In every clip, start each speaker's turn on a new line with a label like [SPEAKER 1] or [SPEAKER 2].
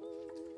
[SPEAKER 1] Mm-hmm.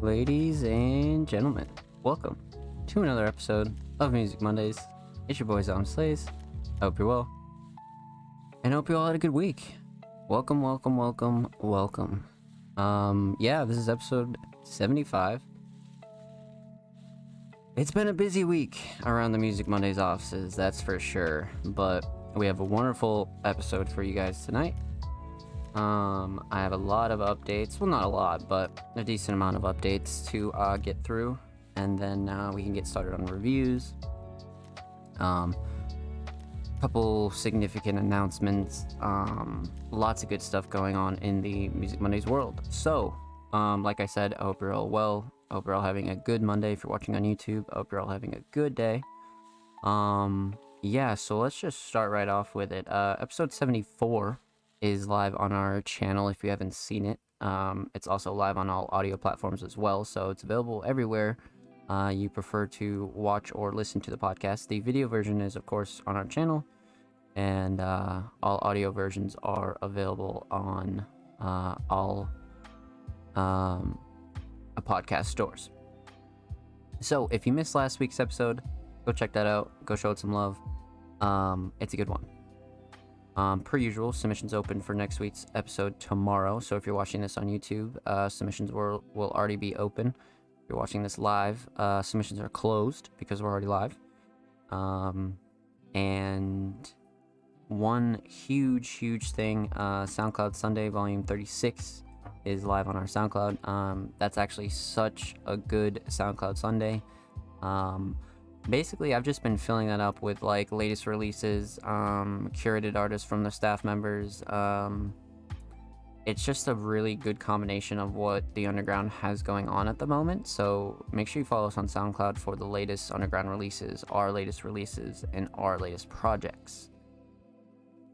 [SPEAKER 1] Ladies and gentlemen, welcome to another episode of Music Mondays. It's your boy ZombSlays. I hope you're well. And I hope you all had a good week. Welcome, welcome, welcome, welcome. Um, yeah, this is episode 75. It's been a busy week around the Music Mondays offices, that's for sure. But we have a wonderful episode for you guys tonight. Um, I have a lot of updates. Well, not a lot, but a decent amount of updates to uh, get through, and then uh, we can get started on reviews. Um, couple significant announcements. Um, lots of good stuff going on in the Music Mondays world. So, um, like I said, I hope you're all well. I hope you're all having a good Monday if you're watching on YouTube. I hope you're all having a good day. Um, yeah, so let's just start right off with it. Uh, episode 74 is live on our channel if you haven't seen it. Um, it's also live on all audio platforms as well, so it's available everywhere uh, you prefer to watch or listen to the podcast. The video version is, of course, on our channel, and uh, all audio versions are available on uh, all um, podcast stores. So if you missed last week's episode, go check that out. Go show it some love. Um, it's a good one. Um, per usual, submissions open for next week's episode tomorrow. So if you're watching this on YouTube, uh, submissions will, will already be open. If you're watching this live, uh, submissions are closed because we're already live. Um, and one huge, huge thing uh, SoundCloud Sunday, Volume 36, is live on our SoundCloud. Um, that's actually such a good SoundCloud Sunday. Um, basically i've just been filling that up with like latest releases um, curated artists from the staff members um, it's just a really good combination of what the underground has going on at the moment. So make sure you follow us on soundcloud for the latest underground releases our latest releases and our latest projects.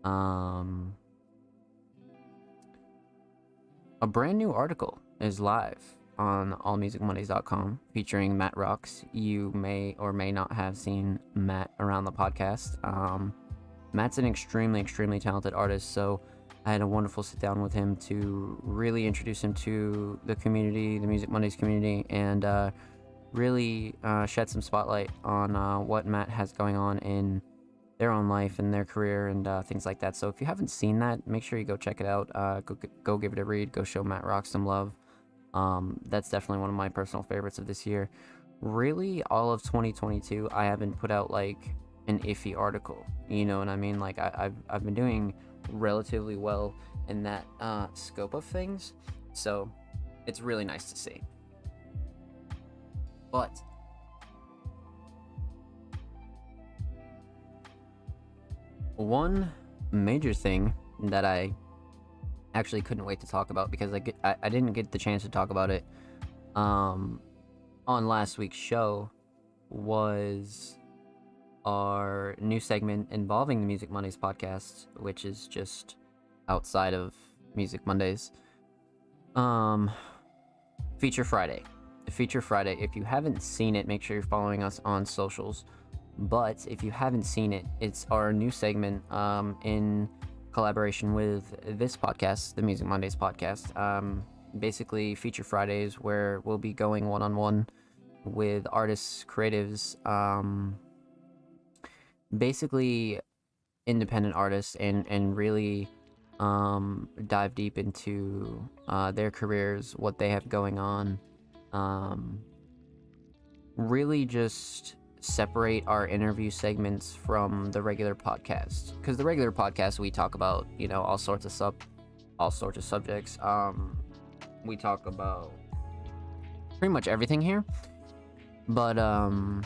[SPEAKER 1] Um, a brand new article is live on allmusicmondays.com featuring Matt Rocks. You may or may not have seen Matt around the podcast. Um, Matt's an extremely, extremely talented artist, so I had a wonderful sit down with him to really introduce him to the community, the Music Mondays community, and uh, really uh, shed some spotlight on uh, what Matt has going on in their own life and their career and uh, things like that. So if you haven't seen that, make sure you go check it out. Uh, go, go give it a read. Go show Matt Rocks some love. Um, that's definitely one of my personal favorites of this year. Really, all of 2022, I haven't put out like an iffy article. You know what I mean? Like I, have I've been doing relatively well in that uh, scope of things, so it's really nice to see. But one major thing that I actually couldn't wait to talk about because I, get, I, I didn't get the chance to talk about it um, on last week's show was our new segment involving the Music Mondays podcast, which is just outside of Music Mondays. Um, Feature Friday. Feature Friday. If you haven't seen it, make sure you're following us on socials. But if you haven't seen it, it's our new segment um, in collaboration with this podcast, the Music Mondays podcast. Um, basically, feature Fridays where we'll be going one on one with artists, creatives, um, basically independent artists, and and really um, dive deep into uh, their careers, what they have going on. Um, really, just separate our interview segments from the regular podcast. Because the regular podcast we talk about you know all sorts of sub all sorts of subjects. Um we talk about pretty much everything here. But um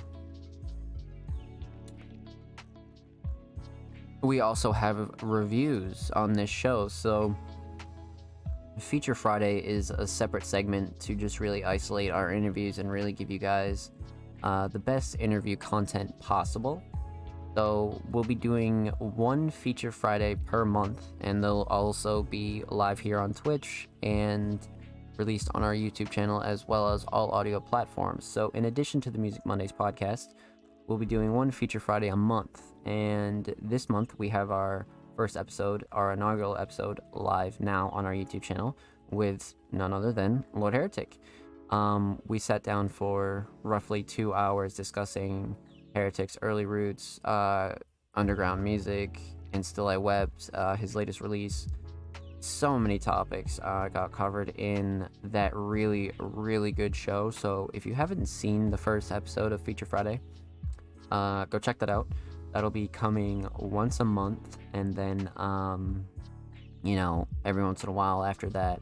[SPEAKER 1] we also have reviews on this show. So feature friday is a separate segment to just really isolate our interviews and really give you guys uh, the best interview content possible. So we'll be doing one feature Friday per month, and they'll also be live here on Twitch and released on our YouTube channel as well as all audio platforms. So in addition to the Music Mondays podcast, we'll be doing one feature Friday a month. And this month we have our first episode, our inaugural episode, live now on our YouTube channel with none other than Lord Heretic. Um, we sat down for roughly two hours discussing Heretic's early roots, uh, underground music, and Still I Wept, uh, his latest release. So many topics uh, got covered in that really, really good show. So if you haven't seen the first episode of Feature Friday, uh, go check that out. That'll be coming once a month, and then, um, you know, every once in a while after that,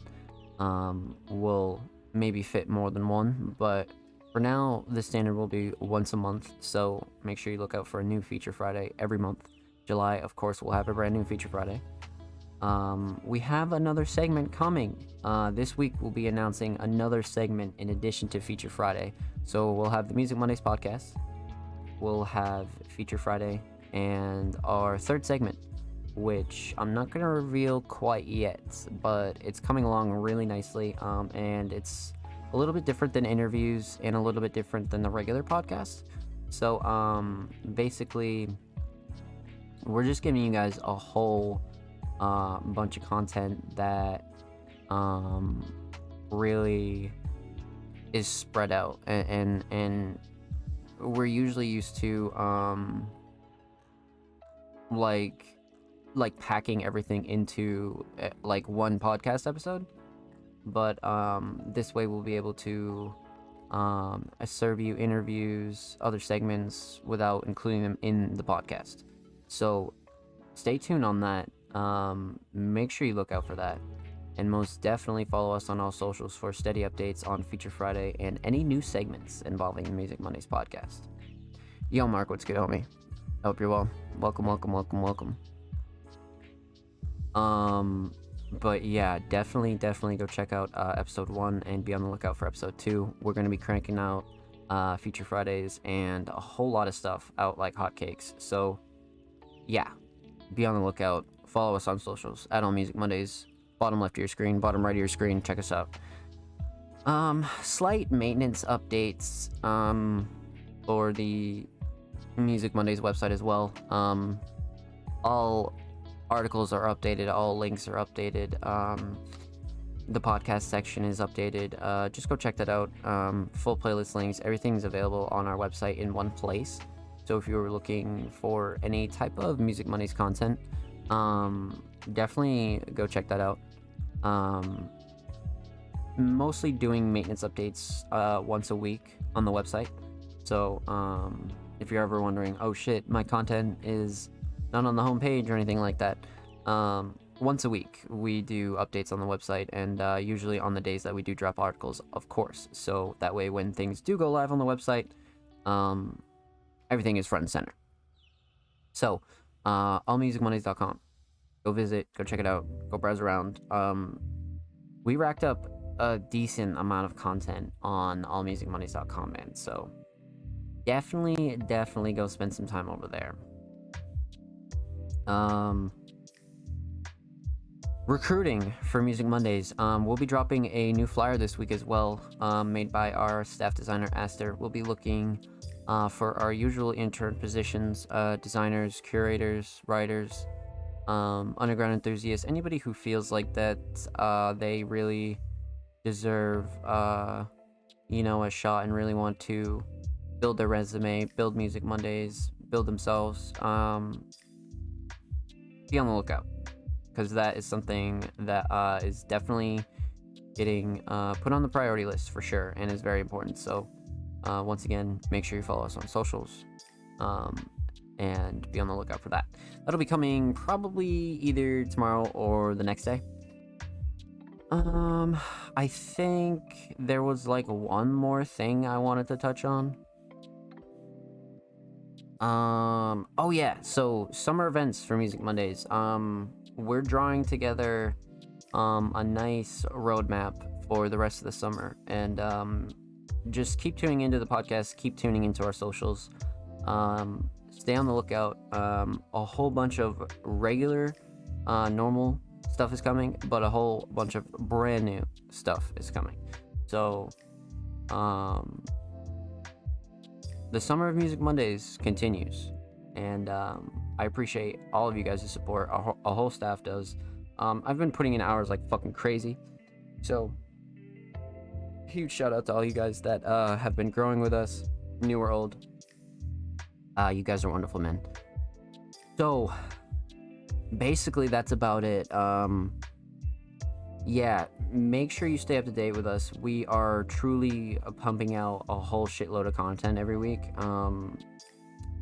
[SPEAKER 1] um, we'll maybe fit more than one. But for now, the standard will be once a month. So make sure you look out for a new Feature Friday every month. July, of course, we'll have a brand new Feature Friday. Um, we have another segment coming. Uh, this week, we'll be announcing another segment in addition to Feature Friday. So we'll have the Music Mondays podcast, we'll have Feature Friday, and our third segment, which I'm not going to reveal quite yet, but it's coming along really nicely. Um, and it's a little bit different than interviews and a little bit different than the regular podcast. So, um, basically, we're just giving you guys a whole uh, bunch of content that um, really is spread out and, and, and we're usually used to um, like like packing everything into eh, like one podcast episode but um, this way we'll be able to um, serve you interviews other segments without including them in the podcast so stay tuned on that um, make sure you look out for that and most definitely follow us on all socials for steady updates on Feature Friday and any new segments involving the Music Mondays podcast. Yo, Mark, what's good, homie? I hope you're well. Welcome, welcome, welcome, welcome. Um, but yeah, definitely, definitely go check out uh, episode one and be on the lookout for episode two. We're gonna be cranking out uh, Feature Fridays and a whole lot of stuff out like hotcakes. So, yeah, be on the lookout. Follow us on socials at All Music Mondays bottom left of your screen, bottom right of your screen. Check us out. Um, slight maintenance updates um, for the Music Mondays website as well. Um, all articles are updated, all links are updated. Um, the podcast section is updated. Uh, just go check that out. Um, full playlist links, everything's available on our website in one place. So if you're looking for any type of Music Mondays content, um, definitely go check that out. Um, mostly doing maintenance updates uh, once a week on the website. So um, if you're ever wondering, oh shit, my content is not on the homepage or anything like that, um, once a week we do updates on the website and uh, usually on the days that we do drop articles, of course. So that way, when things do go live on the website, um, everything is front and center. So, uh, allmusicmondays.com go visit, go check it out, go browse around. Um, we racked up a decent amount of content on allmusicmondays.com, man. So definitely, definitely go spend some time over there. Um, recruiting for Music Mondays. Um, we'll be dropping a new flyer this week as well, um, made by our staff designer Aster. We'll be looking uh, for our usual intern positions, uh, designers, curators, writers, um, underground enthusiasts, anybody who feels like that uh, they really deserve, uh, you know, a shot and really want to build their resume, build Music Mondays, build themselves, um, be on the lookout because that is something that uh, is definitely getting uh, put on the priority list for sure and is very important. So, uh, once again, make sure you follow us on socials. Um, and be on the lookout for that. That'll be coming probably either tomorrow or the next day. Um, I think there was like one more thing I wanted to touch on. Um, oh yeah, so summer events for Music Mondays. Um, we're drawing together um a nice roadmap for the rest of the summer and um just keep tuning into the podcast, keep tuning into our socials. Um, stay on the lookout. Um, a whole bunch of regular, uh, normal stuff is coming, but a whole bunch of brand new stuff is coming. So, um, the Summer of Music Mondays continues, and um, I appreciate all of you guys' support. Our, our whole staff does. Um, I've been putting in hours like fucking crazy, so huge shout out to all you guys that uh, have been growing with us, new or old. Uh, you guys are wonderful, men. So, basically, that's about it. Um, yeah, make sure you stay up to date with us. We are truly pumping out a whole shitload of content every week. Um,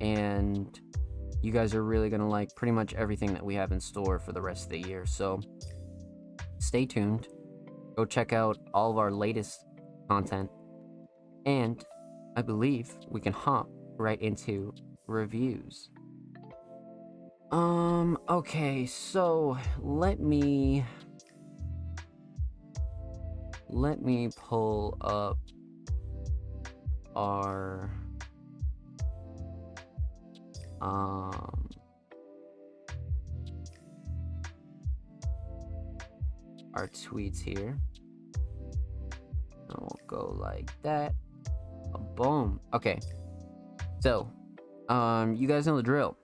[SPEAKER 1] and you guys are really going to like pretty much everything that we have in store for the rest of the year. So, stay tuned. Go check out all of our latest content. And I believe we can hop right into reviews. Um, okay, so let me let me pull up our um our tweets here. And we'll go like that. Boom. Okay. So, um, you guys know the drill.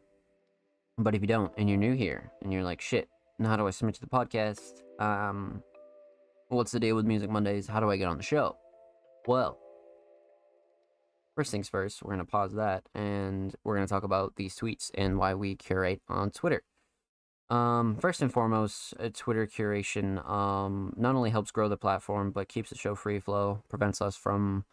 [SPEAKER 1] But if you don't, and you're new here, and you're like, shit, how do I submit to the podcast? Um, what's the deal with Music Mondays? How do I get on the show? Well, first things first, we're going to pause that, and we're going to talk about these tweets and why we curate on Twitter. Um, first and foremost, uh, Twitter curation um, not only helps grow the platform, but keeps the show free flow, prevents us from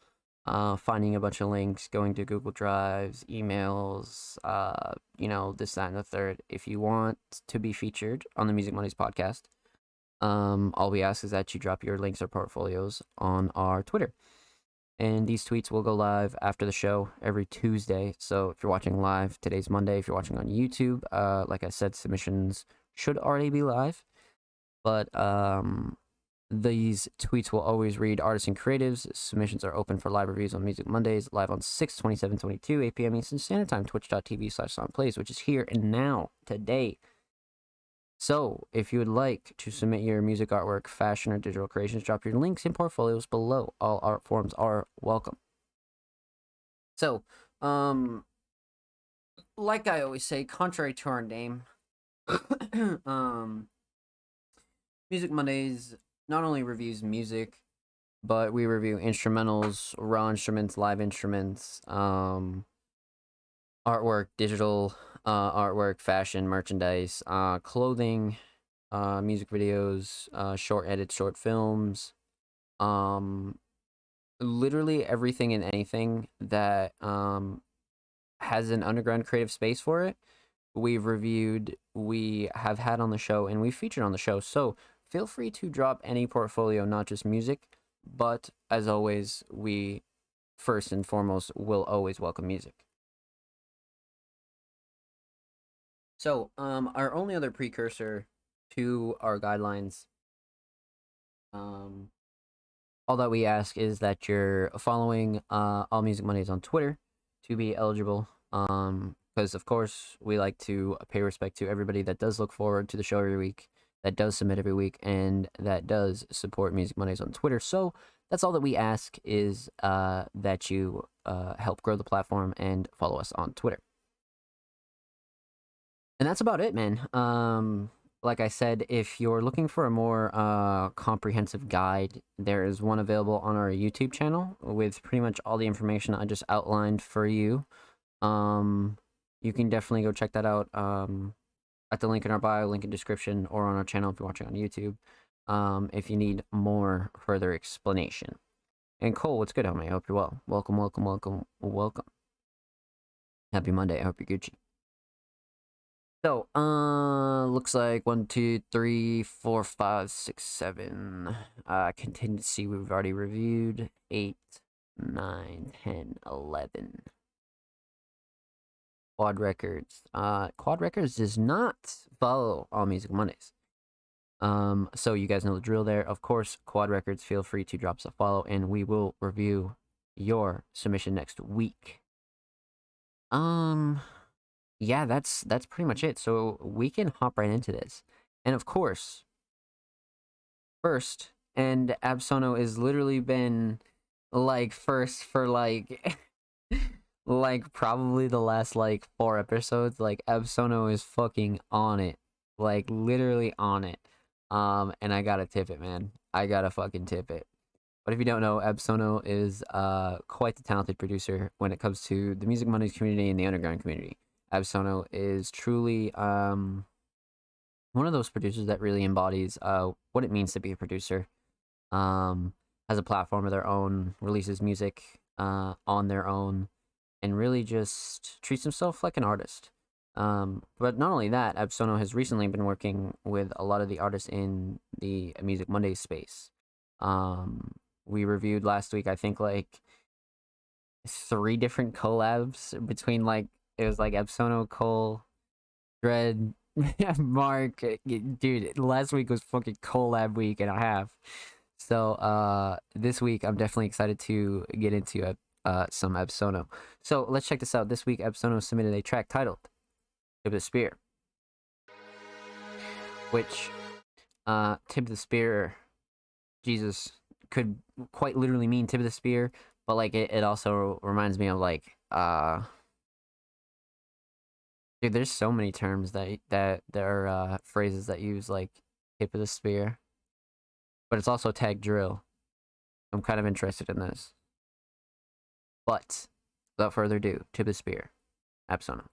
[SPEAKER 1] uh, finding a bunch of links, going to Google Drives, emails, uh, you know, this, that, and the third. If you want to be featured on the Music Mondays podcast, um, all we ask is that you drop your links or portfolios on our Twitter. And these tweets will go live after the show every Tuesday. So if you're watching live, today's Monday. If you're watching on YouTube, uh, like I said, submissions should already be live. But um, these tweets will always read artists and creatives. Submissions are open for live reviews on Music Mondays, live on 6, 27, 22, 8 p.m. Eastern Standard Time, twitch.tv slash zombplays, which is here and now, today. So, if you would like to submit your music artwork, fashion, or digital creations, drop your links and portfolios below. All art forms are welcome. So, um, like I always say, contrary to our name, um, Music Mondays not only reviews music, but we review instrumentals, raw instruments, live instruments, um, artwork, digital uh, artwork, fashion, merchandise, uh, clothing, uh, music videos, uh, short edits, short films, um, literally everything and anything that um, has an underground creative space for it. We've reviewed, we have had on the show, and we've featured on the show. So feel free to drop any portfolio, not just music, but as always, we first and foremost will always welcome music. So, um, our only other precursor to our guidelines, um, all that we ask is that you're following uh, All Music Mondays on Twitter to be eligible. Um, because of course we like to pay respect to everybody that does look forward to the show every week, that does submit every week, and that does support Music Mondays on Twitter. So that's all that we ask is uh, that you uh, help grow the platform and follow us on Twitter and that's about it, man. Um, like I said, if you're looking for a more uh, comprehensive guide, there is one available on our YouTube channel with pretty much all the information I just outlined for you. Um, you can definitely go check that out um, at the link in our bio, link in description, or on our channel if you're watching on YouTube. Um, if you need more further explanation. And Cole, what's good, homie? I hope you're well. Welcome, welcome, welcome, welcome. Happy Monday. I hope you're Gucci. So, uh, looks like one, two, three, four, five, six, seven. Uh, contingency we've already reviewed. Eight, nine, ten, eleven. Quad Records. Uh, Quad Records does not follow All Music Mondays. Um, so you guys know the drill there. Of course, Quad Records, feel free to drop us a follow, and we will review your submission next week. Um, yeah, that's that's pretty much it. So we can hop right into this. And of course, first, and Absono has literally been like first for like like probably the last like four episodes. Like Absono is fucking on it. Like literally on it. Um, and I gotta tip it, man. I gotta fucking tip it. But if you don't know, Absono is uh, quite the talented producer when it comes to the Music Mondays community and the underground community. Absono is truly um, one of those producers that really embodies uh, what it means to be a producer. Um, has a platform of their own, releases music uh, on their own, and really just treats himself like an artist. Um, but not only that, Absono has recently been working with a lot of the artists in the Music Mondays space. Um, we reviewed last week, I think, like three different collabs between like it was like Epsono, Cole, Dread, Mark. Dude, last week was fucking collab week and a half. So uh, this week I'm definitely excited to get into uh, uh, some Epsono. So let's check this out. This week Epsono submitted a track titled Tip of the Spear. Which uh tip of the spear Jesus could quite literally mean tip of the spear, but like it, it also reminds me of like uh dude there's so many terms that that there are uh phrases that use like tip of the spear. But it's also tag drill. I'm kind of interested in this. But without further ado, tip of the spear. Absono.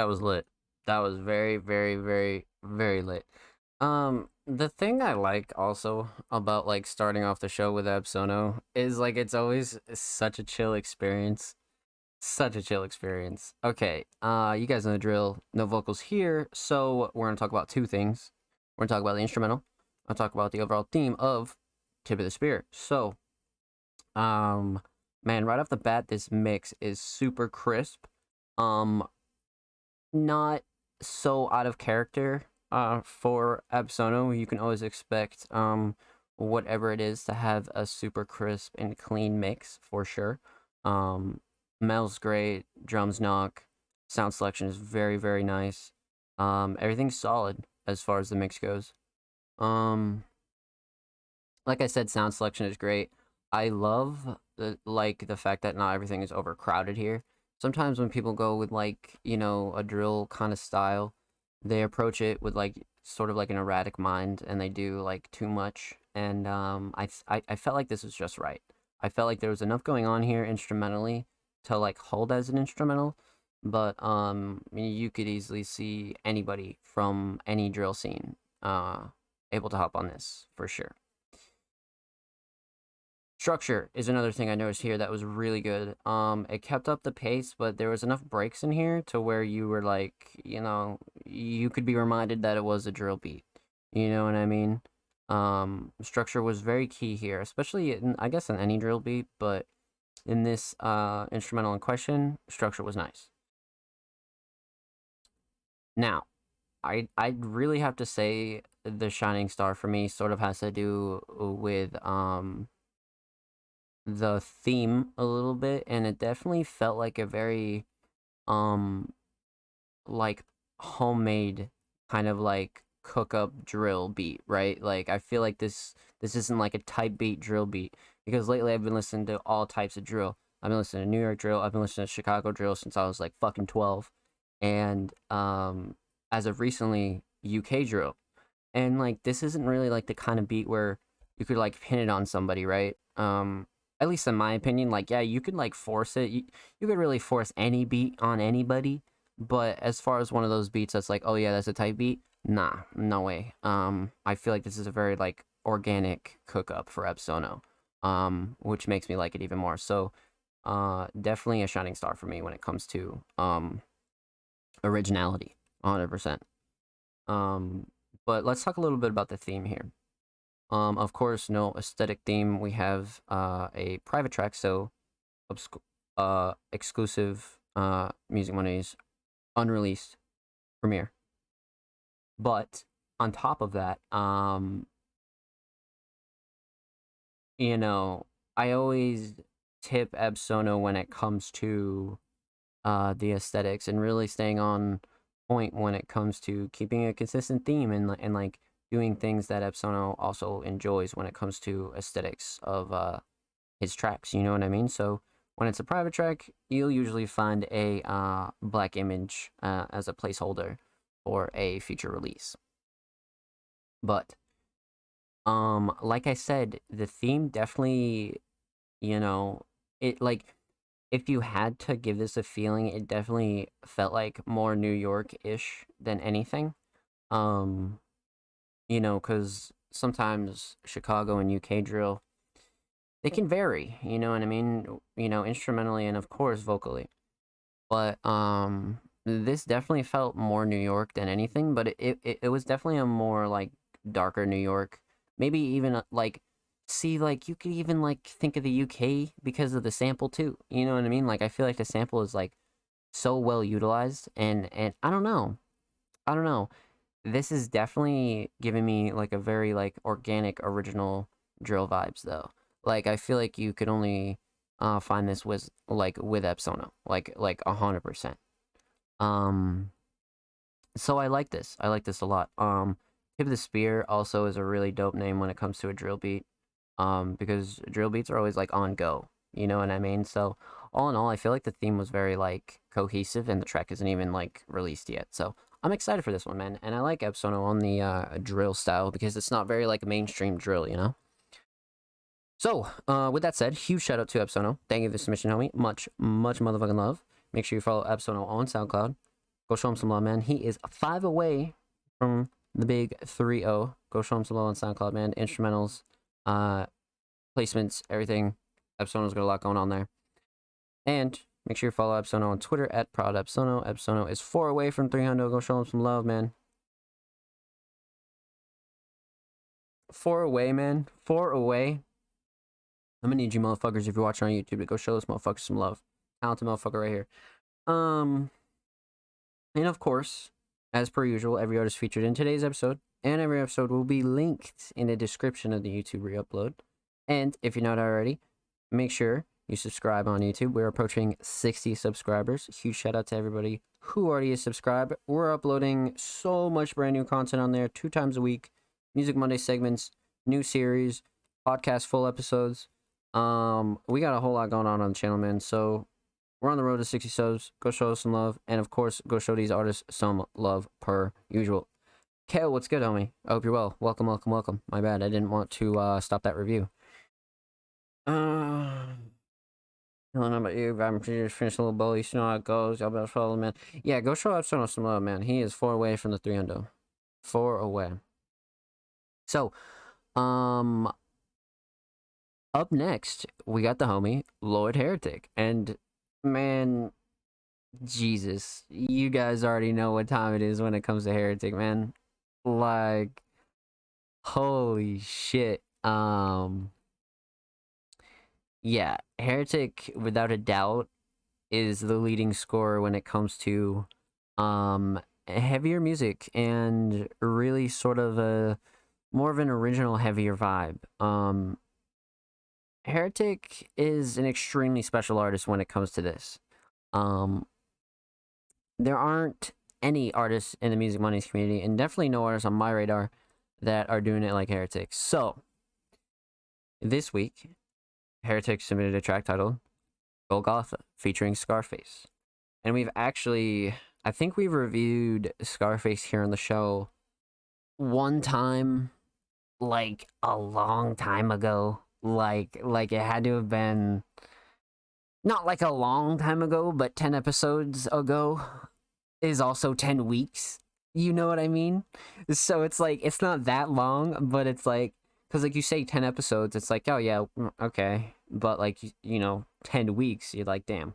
[SPEAKER 1] That was lit. That was very, very, very, very lit. Um, the thing I like also about like starting off the show with Absono is like it's always such a chill experience. Such a chill experience. Okay, uh, you guys know the drill. No vocals here, so we're gonna talk about two things. We're gonna talk about the instrumental. I'll talk about the overall theme of Tip of the Spear. So, um, man, right off the bat, this mix is super crisp. Um, not so out of character uh, for Absono. You can always expect um, whatever it is to have a super crisp and clean mix for sure. Um, Mel's great, drums knock, sound selection is very very nice. Um, everything's solid as far as the mix goes. Um, like I said, sound selection is great. I love the, like the fact that not everything is overcrowded here. Sometimes when people go with like you know a drill kind of style, they approach it with like sort of like an erratic mind and they do like too much and um I, I i felt like this was just right. I felt like there was enough going on here instrumentally to like hold as an instrumental but um you could easily see anybody from any drill scene uh able to hop on this for sure Structure is another thing I noticed here that was really good. Um, it kept up the pace, but there was enough breaks in here to where you were like, you know, you could be reminded that it was a drill beat. You know what I mean? Um, structure was very key here, especially in, I guess in any drill beat, but in this uh, instrumental in question, structure was nice. Now, I I'd really have to say the shining star for me sort of has to do with um the theme a little bit and it definitely felt like a very um like homemade kind of like cook up drill beat, right? Like I feel like this this isn't like a type beat drill beat because lately I've been listening to all types of drill. I've been listening to New York drill, I've been listening to Chicago drill since I was like fucking 12 and um as of recently UK drill. And like this isn't really like the kind of beat where you could like pin it on somebody, right? Um at least in my opinion, like yeah, you could like force it. You, you could really force any beat on anybody, but as far as one of those beats that's like, oh yeah, that's a type beat, nah, no way. Um, I feel like this is a very like organic cook up for Epsono, um, which makes me like it even more. So, uh, definitely a shining star for me when it comes to um originality, hundred percent. Um, but let's talk a little bit about the theme here. Um, of course, no aesthetic theme. We have uh, a private track, so uh, exclusive uh, Music Mondays unreleased premiere. But on top of that, um, you know, I always tip Epsono when it comes to uh, the aesthetics and really staying on point when it comes to keeping a consistent theme and and like doing things that Epsono also enjoys when it comes to aesthetics of uh, his tracks. You know what I mean? So when it's a private track, you'll usually find a uh, black image uh, as a placeholder for a future release. But um, like I said, the theme definitely, you know, it like if you had to give this a feeling, it definitely felt like more New York ish than anything. Um, you know, because sometimes Chicago and UK drill, they can vary, you know what I mean? You know, instrumentally and of course vocally. But um this definitely felt more New York than anything, but it, it, it was definitely a more like darker New York. Maybe even uh, like see like you could even like think of the UK because of the sample too. You know what I mean? Like I feel like the sample is like so well utilized and and I don't know. I don't know this is definitely giving me like a very like organic original drill vibes though. Like i feel like you could only uh find this with like with epsono like like a hundred percent. Um so i like this. I like this a lot. Um tip of the spear also is a really dope name when it comes to a drill beat um because drill beats are always like on go you know what i mean? So all in all i feel like the theme was very like cohesive and the track isn't even like released yet. So I'm excited for this one, man. And I like Epsono on the uh, drill style because it's not very like mainstream drill, you know? So, uh, with that said, huge shout out to Epsono. Thank you for the submission, homie. Much, much motherfucking love. Make sure you follow Epsono on SoundCloud. Go show him some love, man. He is five away from the big 3 0. Go show him some love on SoundCloud, man. Instrumentals, uh, placements, everything. Epsono's got a lot going on there. And make sure you follow Epsono on Twitter at Proud Epsono. Epsono is four away from 300. Go show him some love, man. Four away, man. Four away. I'm gonna need you motherfuckers if you're watching on YouTube to go show this motherfucker some love. Talented motherfucker right here. Um, and of course, as per usual, every artist featured in today's episode and every episode will be linked in the description of the YouTube re-upload. And if you're not already, make sure you subscribe on YouTube. We're approaching 60 subscribers. Huge shout out to everybody who already is subscribed. We're uploading so much brand new content on there two times a week. Music Monday segments, new series, podcast full episodes. Um, we got a whole lot going on on the channel, man. So we're on the road to 60 subs. Go show us some love. And of course, go show these artists some love per usual. Kale, what's good, homie? I hope you're well. Welcome, welcome, welcome. My bad. I didn't want to uh, stop that review. Uh, I don't know about you, but I'm just finished a little bowl. You know how it goes. Y'all better follow, him, man. Yeah, go show up some love, man. He is four away from the 300. Four away. So, um, up next, we got the homie, Lord Heretic. And man, Jesus, you guys already know what time it is when it comes to Heretic, man. Like, holy shit. Um, yeah, Heretic, without a doubt, is the leading scorer when it comes to um heavier music and really sort of a more of an original heavier vibe. Um Heretic is an extremely special artist when it comes to this. Um there aren't any artists in the Music Mondays community and definitely no artists on my radar that are doing it like Heretic. So this week Heretic submitted a track titled Golgotha featuring Scarface. And we've actually, I think we've reviewed Scarface here on the show one time, like a long time ago. Like, like it had to have been not like a long time ago, but 10 episodes ago is also 10 weeks. You know what I mean? So it's like, it's not that long, but it's like, because like you say 10 episodes it's like oh yeah mm, okay. But like you know 10 weeks you're like damn.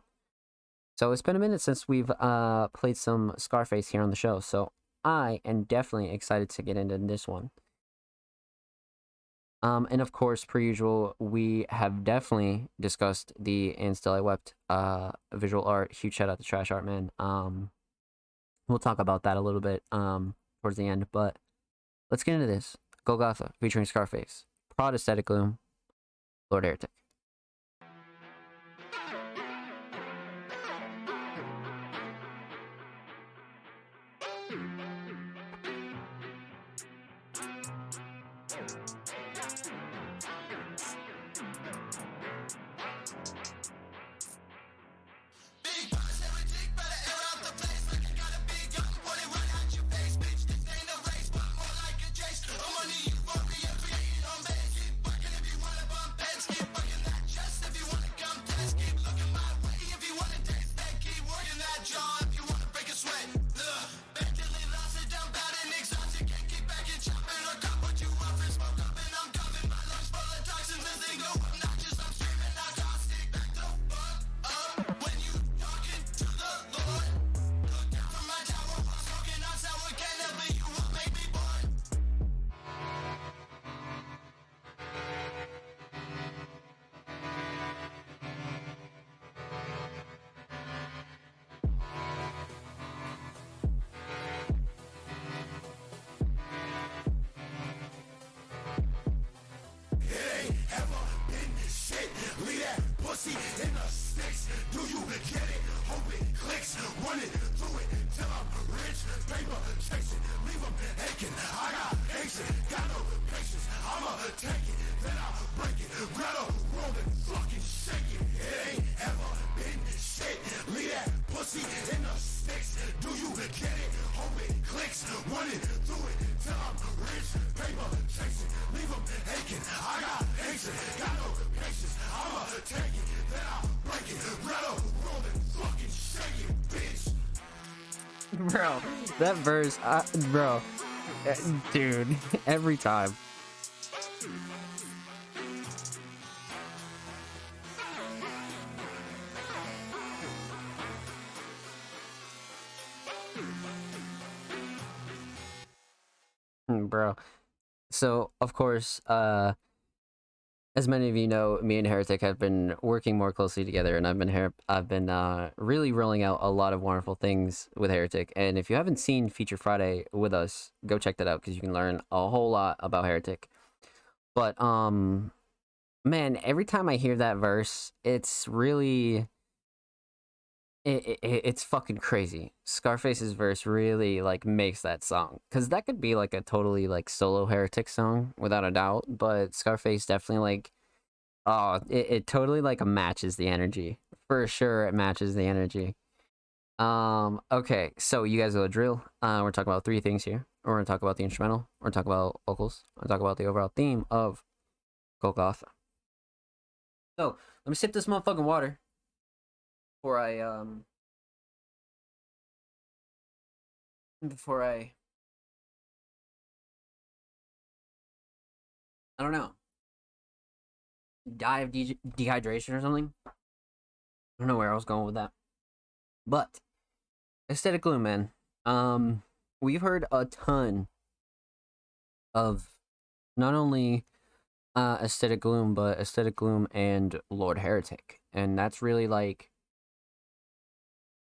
[SPEAKER 1] So it's been a minute since we've uh played some scarface here on the show so i am definitely excited to get into this one. Um and of course per usual we have definitely discussed the and still i wept uh visual art. Huge shout out to trash art man. Um we'll talk about that a little bit um towards the end but let's get into this Golgotha featuring Scarface, Prod Aesthetic Gloom, Lord Heretic. That verse, uh, bro, uh, dude, every time. Hmm, bro. So, of course, uh, as many of you know, me and Heretic have been working more closely together, and I've been here. I've been uh, really rolling out a lot of wonderful things with Heretic. And if you haven't seen Feature Friday with us, go check that out because you can learn a whole lot about Heretic. But um, man, every time I hear that verse, it's really it, it, it's fucking crazy. Scarface's verse really like makes that song because that could be like a totally like solo heretic song without a doubt. But Scarface definitely like, oh, it, it totally like matches the energy for sure. It matches the energy. Um. Okay, so you guys know the drill. Uh, we're talking about three things here. We're gonna talk about the instrumental. We're gonna talk about vocals. We're gonna talk about the overall theme of Golgotha. So let me sip this motherfucking water before I um before I I don't know die of de- dehydration or something. I don't know where I was going with that, but aesthetic gloom, man. Um, we've heard a ton of not only uh, aesthetic gloom, but aesthetic gloom and Lord Heretic, and that's really like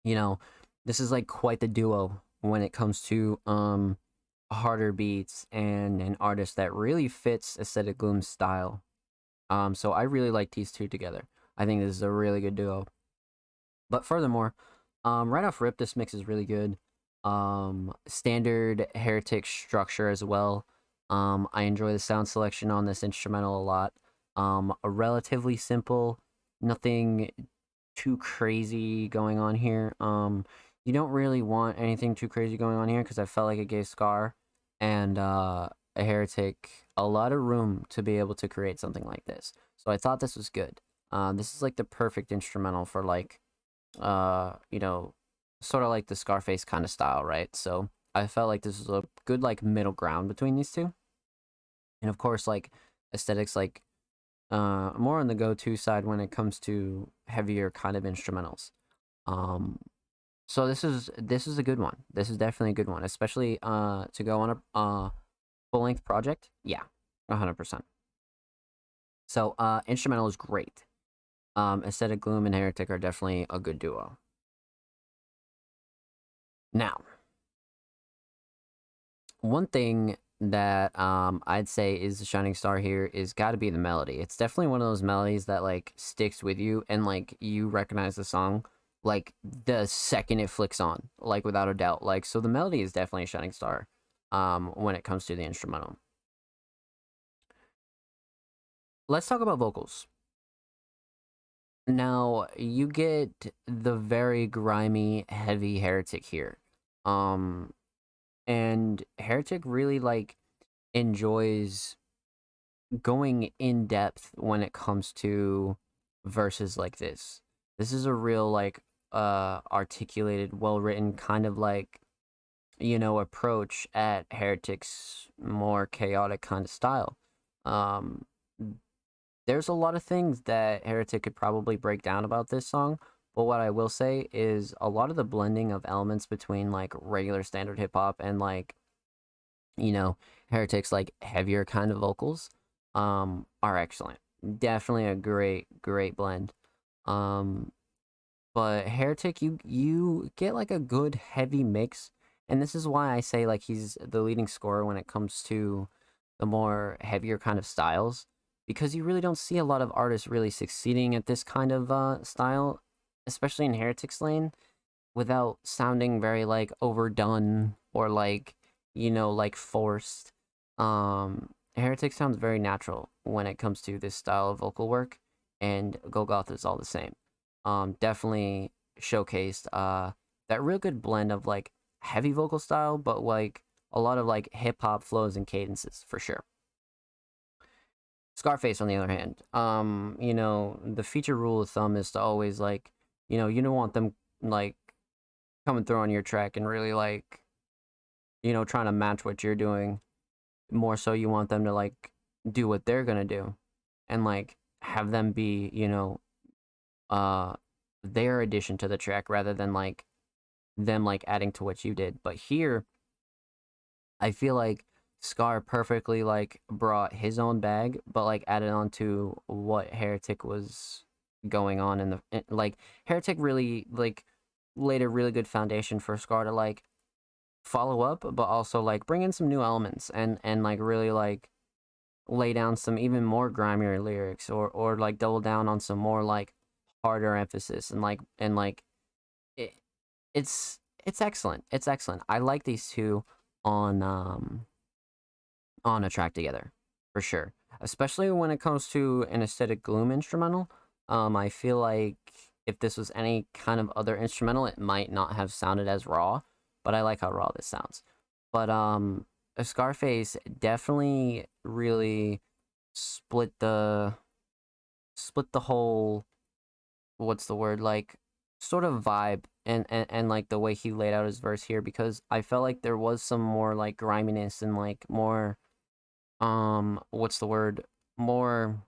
[SPEAKER 1] you know, this is like quite the duo when it comes to um harder beats and an artist that really fits Aesthetic Gloom's style. Um, so I really like these two together. I think this is a really good duo. But furthermore, um, right off rip, this mix is really good. Um, standard Heretic structure as well. Um, I enjoy the sound selection on this instrumental a lot. Um, a relatively simple, nothing too crazy going on here. Um, you don't really want anything too crazy going on here because I felt like it gave Scar and uh, a Heretic a lot of room to be able to create something like this. So I thought this was good. Uh, this is like the perfect instrumental for like, uh, you know, sort of like the Scarface kind of style, right? So I felt like this was a good like middle ground between these two. And of course, like aesthetics, like uh, more on the go-to side when it comes to heavier kind of instrumentals. Um, so this is this is a good one. This is definitely a good one, especially uh to go on a uh full length project. Yeah, hundred percent. So uh, instrumental is great. Um, Aesthetic Gloom and Heretic are definitely a good duo. Now, one thing that um I'd say is the shining star here is got to be the melody. It's definitely one of those melodies that like sticks with you and like you recognize the song like the second it flicks on, like without a doubt. Like so the melody is definitely a shining star um when it comes to the instrumental. Let's talk about vocals. Now, you get the very grimy, heavy heretic here. Um and heretic really like enjoys going in depth when it comes to verses like this. This is a real like uh articulated well written kind of like you know approach at heretic's more chaotic kind of style. Um there's a lot of things that heretic could probably break down about this song but what I will say is a lot of the blending of elements between like regular standard hip hop and like, you know, Heretic's like heavier kind of vocals um are excellent. Definitely a great, great blend. Um but Heretic you you get like a good heavy mix. And this is why I say like he's the leading scorer when it comes to the more heavier kind of styles. Because you really don't see a lot of artists really succeeding at this kind of uh, style especially in Heretic's Lane, without sounding very like overdone or like you know like forced. Um, Heretic sounds very natural when it comes to this style of vocal work, and Golgotha is all the same. Um, definitely showcased uh that real good blend of like heavy vocal style, but like a lot of like hip hop flows and cadences for sure. Scarface, on the other hand, um, you know, the feature rule of thumb is to always like you know, you don't want them like coming through on your track and really like you know trying to match what you're doing. More so you want them to like do what they're gonna do and like have them be you know uh their addition to the track rather than like them like adding to what you did. But here i feel like scar perfectly like brought his own bag but like added on to what heretic was going on in the like heretic really like laid a really good foundation for scar to like follow up but also like bring in some new elements and and like really like lay down some even more grimier lyrics or or like double down on some more like harder emphasis and like and like it, it's it's excellent it's excellent. I like these two on um on a track together for sure especially when it comes to an aesthetic gloom instrumental um i feel like if this was any kind of other instrumental it might not have sounded as raw but i like how raw this sounds. But um scarface definitely really split the split the whole what's the word like sort of vibe and, and and like the way he laid out his verse here because I felt like there was some more like griminess and like more um what's the word more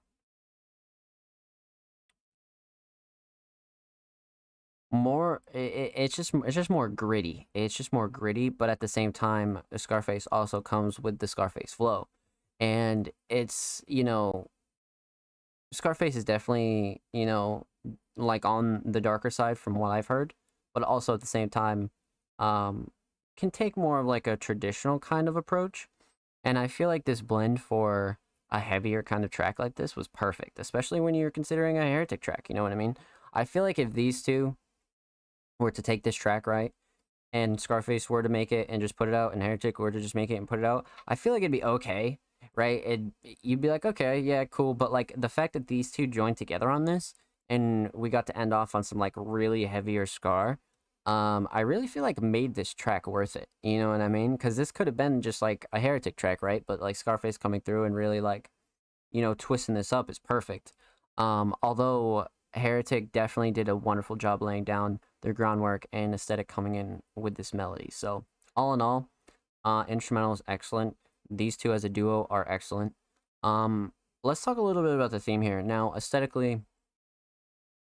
[SPEAKER 1] more it, it's just it's just more gritty. It's just more gritty but at the same time scarface also comes with the scarface flow. And it's you know scarface is definitely you know like on the darker side from what i've heard but also at the same time um can take more of like a traditional kind of approach. And i feel like this blend for a heavier kind of track like this was perfect especially when you're considering a heretic track you know what i mean? I feel like if these two were to take this track right and Scarface were to make it and just put it out and Heretic were to just make it and put it out, I feel like it'd be okay, right? It you'd be like, okay, yeah, cool, but like the fact that these two joined together on this and we got to end off on some like really heavier Scar, um, I really feel like made this track worth it. You know what I mean? Because this could have been just like a Heretic track, right? But like Scarface coming through and really like, you know, twisting this up is perfect. Um, although Heretic definitely did a wonderful job laying down their groundwork and aesthetic coming in with this melody. So all in all, uh, instrumental is excellent. These two as a duo are excellent. Um, let's talk a little bit about the theme here. Now, aesthetically,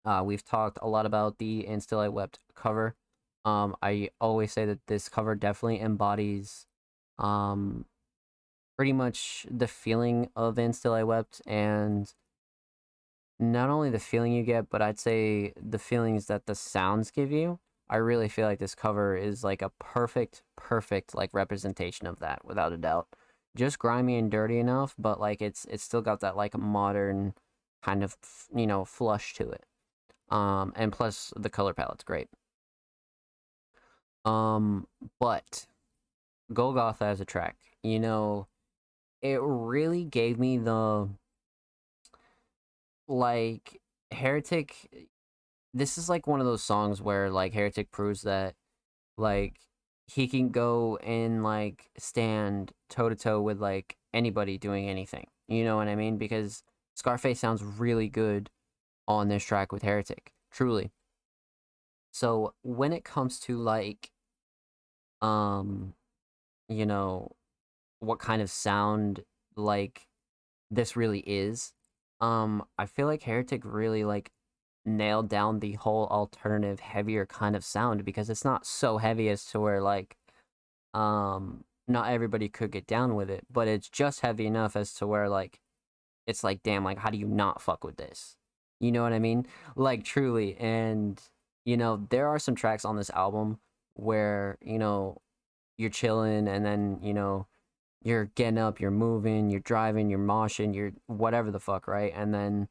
[SPEAKER 1] uh, we've talked a lot about the And Still I Wept cover. Um, I always say that this cover definitely embodies um, pretty much the feeling of And Still I Wept and not only the feeling you get, but I'd say the feelings that the sounds give you. I really feel like this cover is like a perfect, perfect like representation of that, without a doubt. Just grimy and dirty enough, but like it's it's still got that like modern kind of you know flush to it. Um, and plus the color palette's great. Um, but Golgotha as a track, you know, it really gave me the like Heretic this is like one of those songs where like Heretic proves that like he can go and like stand toe to toe with like anybody doing anything. You know what I mean? Because Scarface sounds really good on this track with Heretic, truly. So when it comes to like um you know what kind of sound like this really is um, I feel like Heretic really like nailed down the whole alternative heavier kind of sound because it's not so heavy as to where like um not everybody could get down with it, but it's just heavy enough as to where like it's like damn like how do you not fuck with this? You know what I mean? Like truly and you know there are some tracks on this album where you know you're chilling and then you know you're getting up, you're moving, you're driving, you're moshing, you're whatever the fuck, right? And then,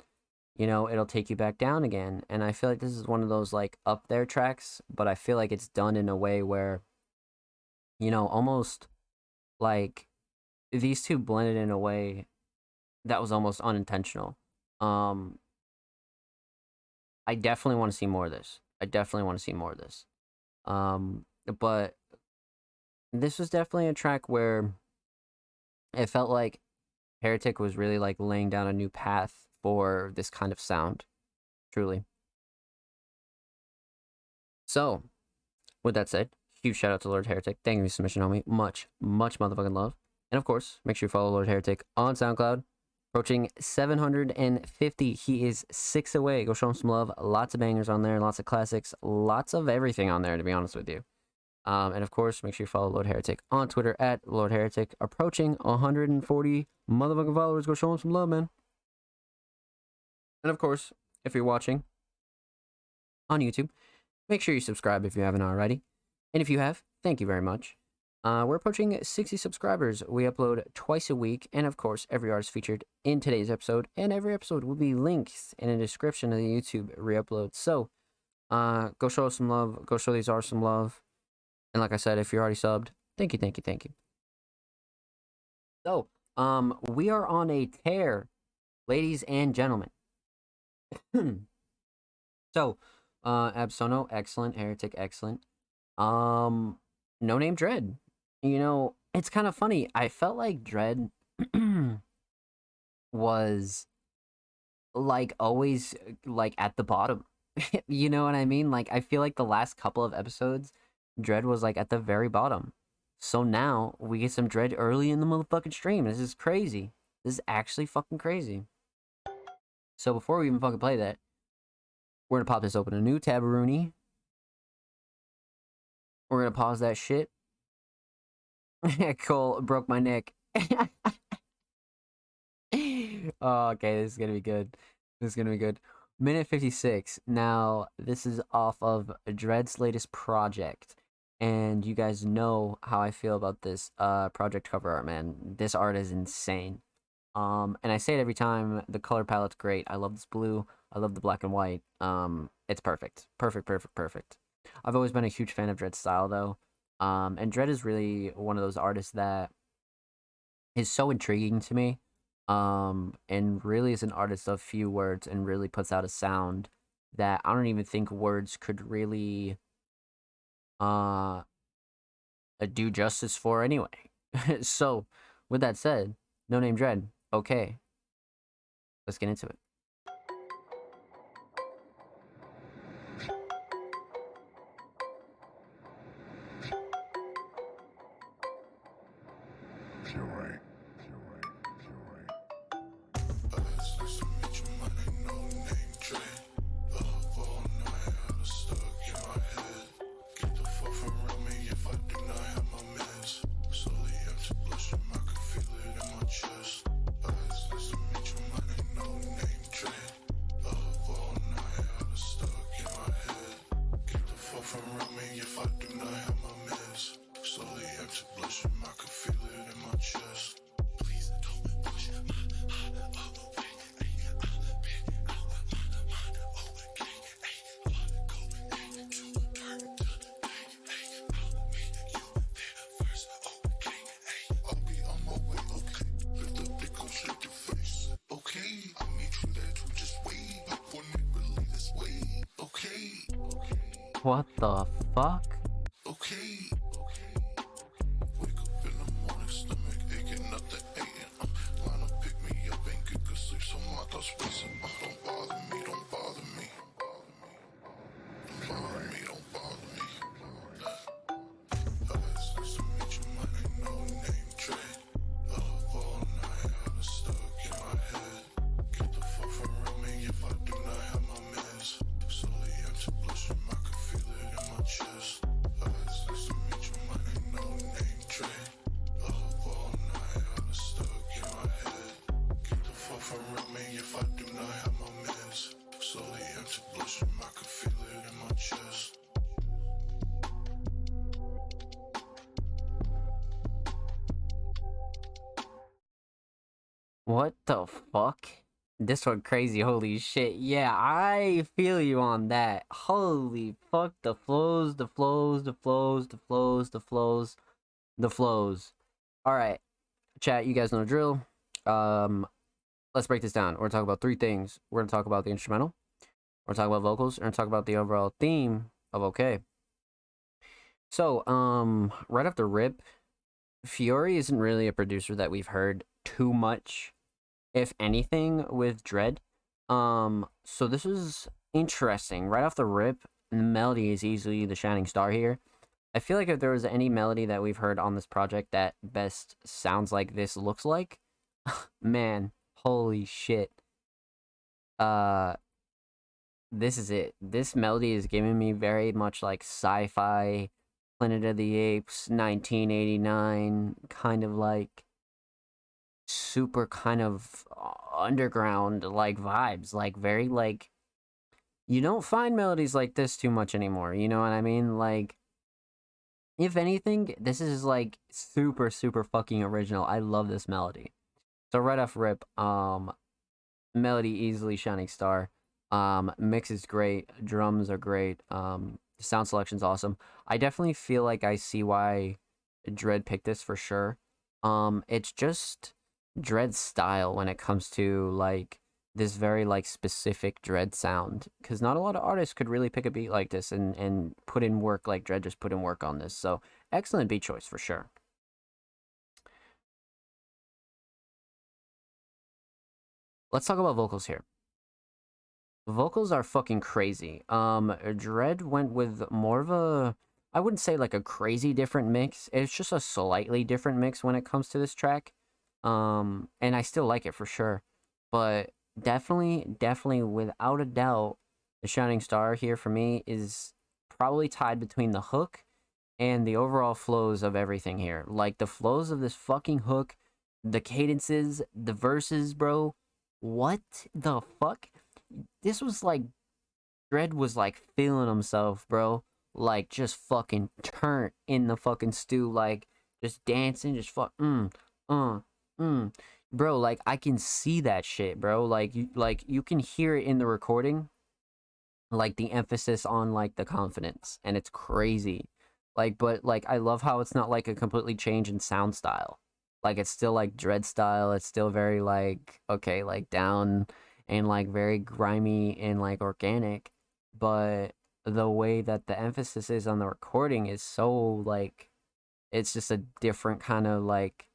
[SPEAKER 1] you know, it'll take you back down again. And I feel like this is one of those like up there tracks, but I feel like it's done in a way where, you know, almost like these two blended in a way that was almost unintentional. Um, I definitely want to see more of this. I definitely want to see more of this. Um, but this was definitely a track where it felt like Heretic was really like laying down a new path for this kind of sound. Truly. So, with that said, huge shout out to Lord Heretic. Thank you submission, homie. Much, much motherfucking love. And of course, make sure you follow Lord Heretic on SoundCloud. Approaching 750. He is six away. Go show him some love. Lots of bangers on there, lots of classics, lots of everything on there, to be honest with you. Um, and of course, make sure you follow Lord Heretic on Twitter at Lord Heretic. Approaching 140 motherfucking followers. Go show him some love, man. And of course, if you're watching on YouTube, make sure you subscribe if you haven't already. And if you have, thank you very much. Uh, we're approaching 60 subscribers. We upload twice a week, and of course, every artist featured in today's episode, and every episode will be linked in the description of the YouTube re-upload. So, uh, go show us some love. Go show these artists some love. And like I said, if you're already subbed, thank you, thank you, thank you. So, um, we are on a tear, ladies and gentlemen. so, uh, Absono, excellent. Heretic, excellent. Um, No Name Dread. You know, it's kind of funny. I felt like Dread was like always like at the bottom. you know what I mean? Like I feel like the last couple of episodes, Dread was like at the very bottom. So now we get some Dread early in the motherfucking stream. This is crazy. This is actually fucking crazy. So before we even fucking play that, we're gonna pop this open a new tab, Rooney. We're gonna pause that shit. Cole broke my neck. oh, okay, this is gonna be good. This is gonna be good. Minute 56. Now, this is off of Dread's latest project. And you guys know how I feel about this uh project cover art, man. This art is insane. Um, and I say it every time. The color palette's great. I love this blue. I love the black and white. Um, it's perfect, perfect, perfect, perfect. I've always been a huge fan of Dread's style, though. Um, and Dread is really one of those artists that is so intriguing to me. Um, and really is an artist of few words and really puts out a sound that I don't even think words could really uh do justice for anyway. so, with that said, no name Dread. Okay. Let's get into
[SPEAKER 2] it. The fuck?
[SPEAKER 1] This one crazy, holy shit. Yeah, I feel you on that. Holy fuck, the flows, the flows, the flows, the flows, the flows, the flows. Alright, chat, you guys know drill. Um, let's break this down. We're gonna talk about three things. We're gonna talk about the instrumental, we're gonna talk about vocals, we're gonna talk about the overall theme of OK. So, um, right off the rip, Fiore isn't really a producer that we've heard too much, if anything, with Dread. Um, so this is interesting. Right off the rip, the melody is easily the shining star here. I feel like if there was any melody that we've heard on this project that best sounds like this looks like, man, holy shit. Uh this is it. This melody is giving me very much like sci-fi, Planet of the Apes, 1989, kind of like super kind of uh, underground like vibes, like very like you don't find melodies like this too much anymore. You know what I mean? Like if anything, this is like super super fucking original. I love this melody. So right off rip, um melody easily shining star. Um mix is great, drums are great. Um sound selection's awesome. I definitely feel like I see why Dread picked this for sure. Um it's just Dread style when it comes to like this very like specific Dread sound because not a lot of artists could really pick a beat like this and and put in work like Dread just put in work on this. So excellent beat choice for sure. Let's talk about vocals here. Vocals are fucking crazy. Um, Dread went with more of a, I wouldn't say like a crazy different mix. It's just a slightly different mix when it comes to this track. Um, and I still like it for sure. But definitely, definitely, without a doubt, the shining star here for me is probably tied between the hook and the overall flows of everything here. Like the flows of this fucking hook, the cadences, the verses, bro. What the fuck? This was like Dread was like feeling himself, bro. Like just fucking turnt in the fucking stew, like just dancing, just fuck, mm, uh, mm. Bro, like I can see that shit, bro. Like you, like you can hear it in the recording, like the emphasis on like the confidence, and it's crazy. Like, but like I love how it's not like a completely change in sound style. Like it's still like dread style. It's still very like okay, like down and like very grimy and like organic, but the way that the emphasis is on the recording is so like it's just a different kind of like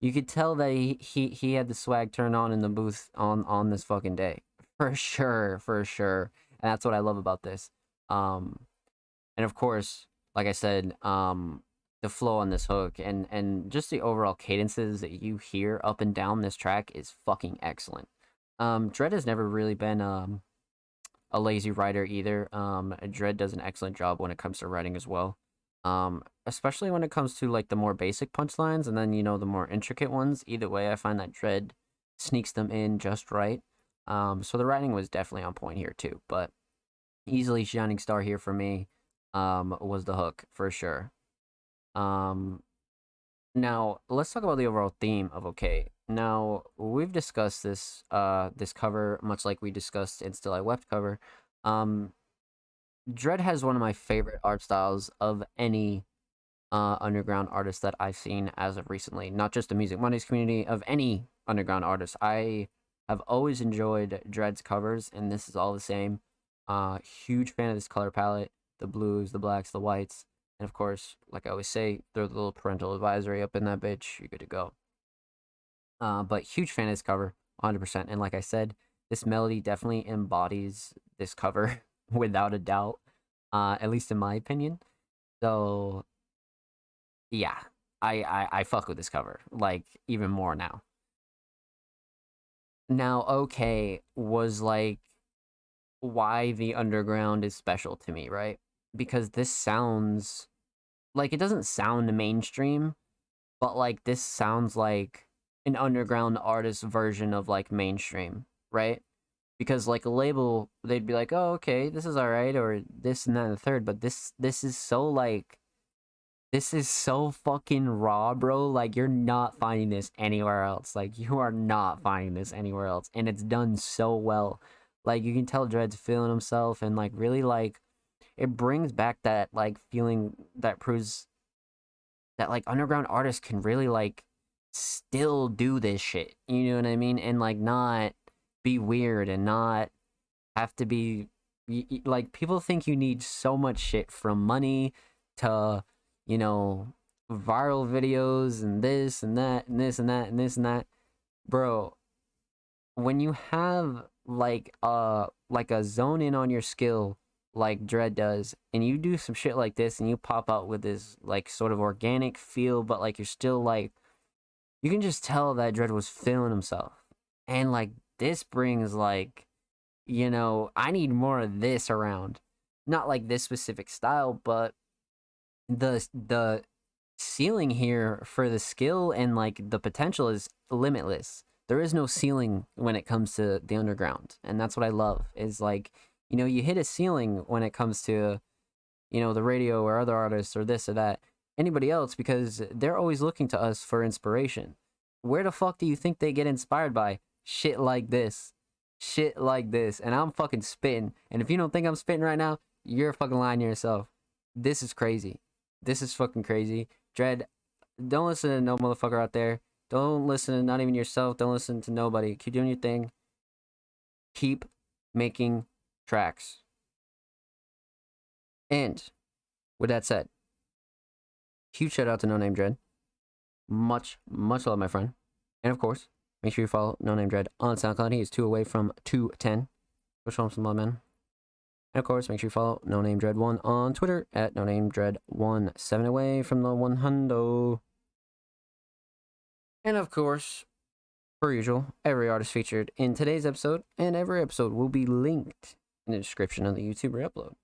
[SPEAKER 1] you could tell that he, he he had the swag turned on in the booth on on this fucking day. For sure for sure. And that's what i love about this. Um and of course like i said um the flow on this hook and and just the overall cadences that you hear up and down this track is fucking excellent. Um dread has never really been um a lazy writer either. Um dread does an excellent job when it comes to writing as well um especially when it comes to like the more basic punchlines and then you know the more intricate ones either way i find that dread sneaks them in just right. Um so the writing was definitely on point here too but easily shining star here for me um was the hook for sure. Um now let's talk about the overall theme of okay. Now we've discussed this uh this cover much like we discussed in still i wept cover. Um Dread has one of my favorite art styles of any uh, underground artist that I've seen as of recently. Not just the Music Mondays community, of any underground artist. I have always enjoyed Dread's covers, and this is all the same. Uh, huge fan of this color palette the blues, the blacks, the whites. And of course, like I always say, throw the little parental advisory up in that bitch. You're good to go. Uh, but huge fan of this cover, 100%. And like I said, this melody definitely embodies this cover without a doubt, uh, at least in my opinion. So, yeah, I, I I fuck with this cover like even more now. Now, okay, was like why the underground is special to me, right? Because this sounds like it doesn't sound mainstream, but like this sounds like an underground artist version of like mainstream, right? Because like a label they'd be like oh okay this is all right or this and that and the third but this this is so like this is so fucking raw bro like you're not finding this anywhere else like you are not finding this anywhere else and it's done so well. Like you can tell dread's feeling himself and like really like it brings back that like feeling that proves that like underground artists can really like still do this shit you know what i mean? And like not be weird and not have to be like people think you need so much shit from money to you know viral videos and this and that and this and that and this and that. Bro when you have like uh like a zone in on your skill like Dread does, and you do some shit like this, and you pop out with this like sort of organic feel, but like you're still like, you can just tell that Dread was feeling himself, and like this brings like, you know, I need more of this around, not like this specific style, but the the ceiling here for the skill and like the potential is limitless. There is no ceiling when it comes to the underground, and that's what I love. Is like you know you hit a ceiling when it comes to you know the radio or other artists or this or that anybody else because they're always looking to us for inspiration. Where the fuck do you think they get inspired by shit like this? Shit like this, and I'm fucking spitting. And if you don't think I'm spitting right now, you're fucking lying to yourself. This is crazy. This is fucking crazy. Dread, don't listen to no motherfucker out there. Don't listen to not even yourself. Don't listen to nobody. Keep doing your thing. Keep making tracks. And with that said, huge shout out to No Name Dread. Much, much love, my friend. And of course, make sure you follow No Name Dread on SoundCloud. He is two away from 210. Go show him some love, man. And of course, make sure you follow No Name Dread One on Twitter at No Name Dread One, seven away from the one hundo. And of course, per usual, every artist featured in today's episode and every episode will be linked in the description of the YouTube upload.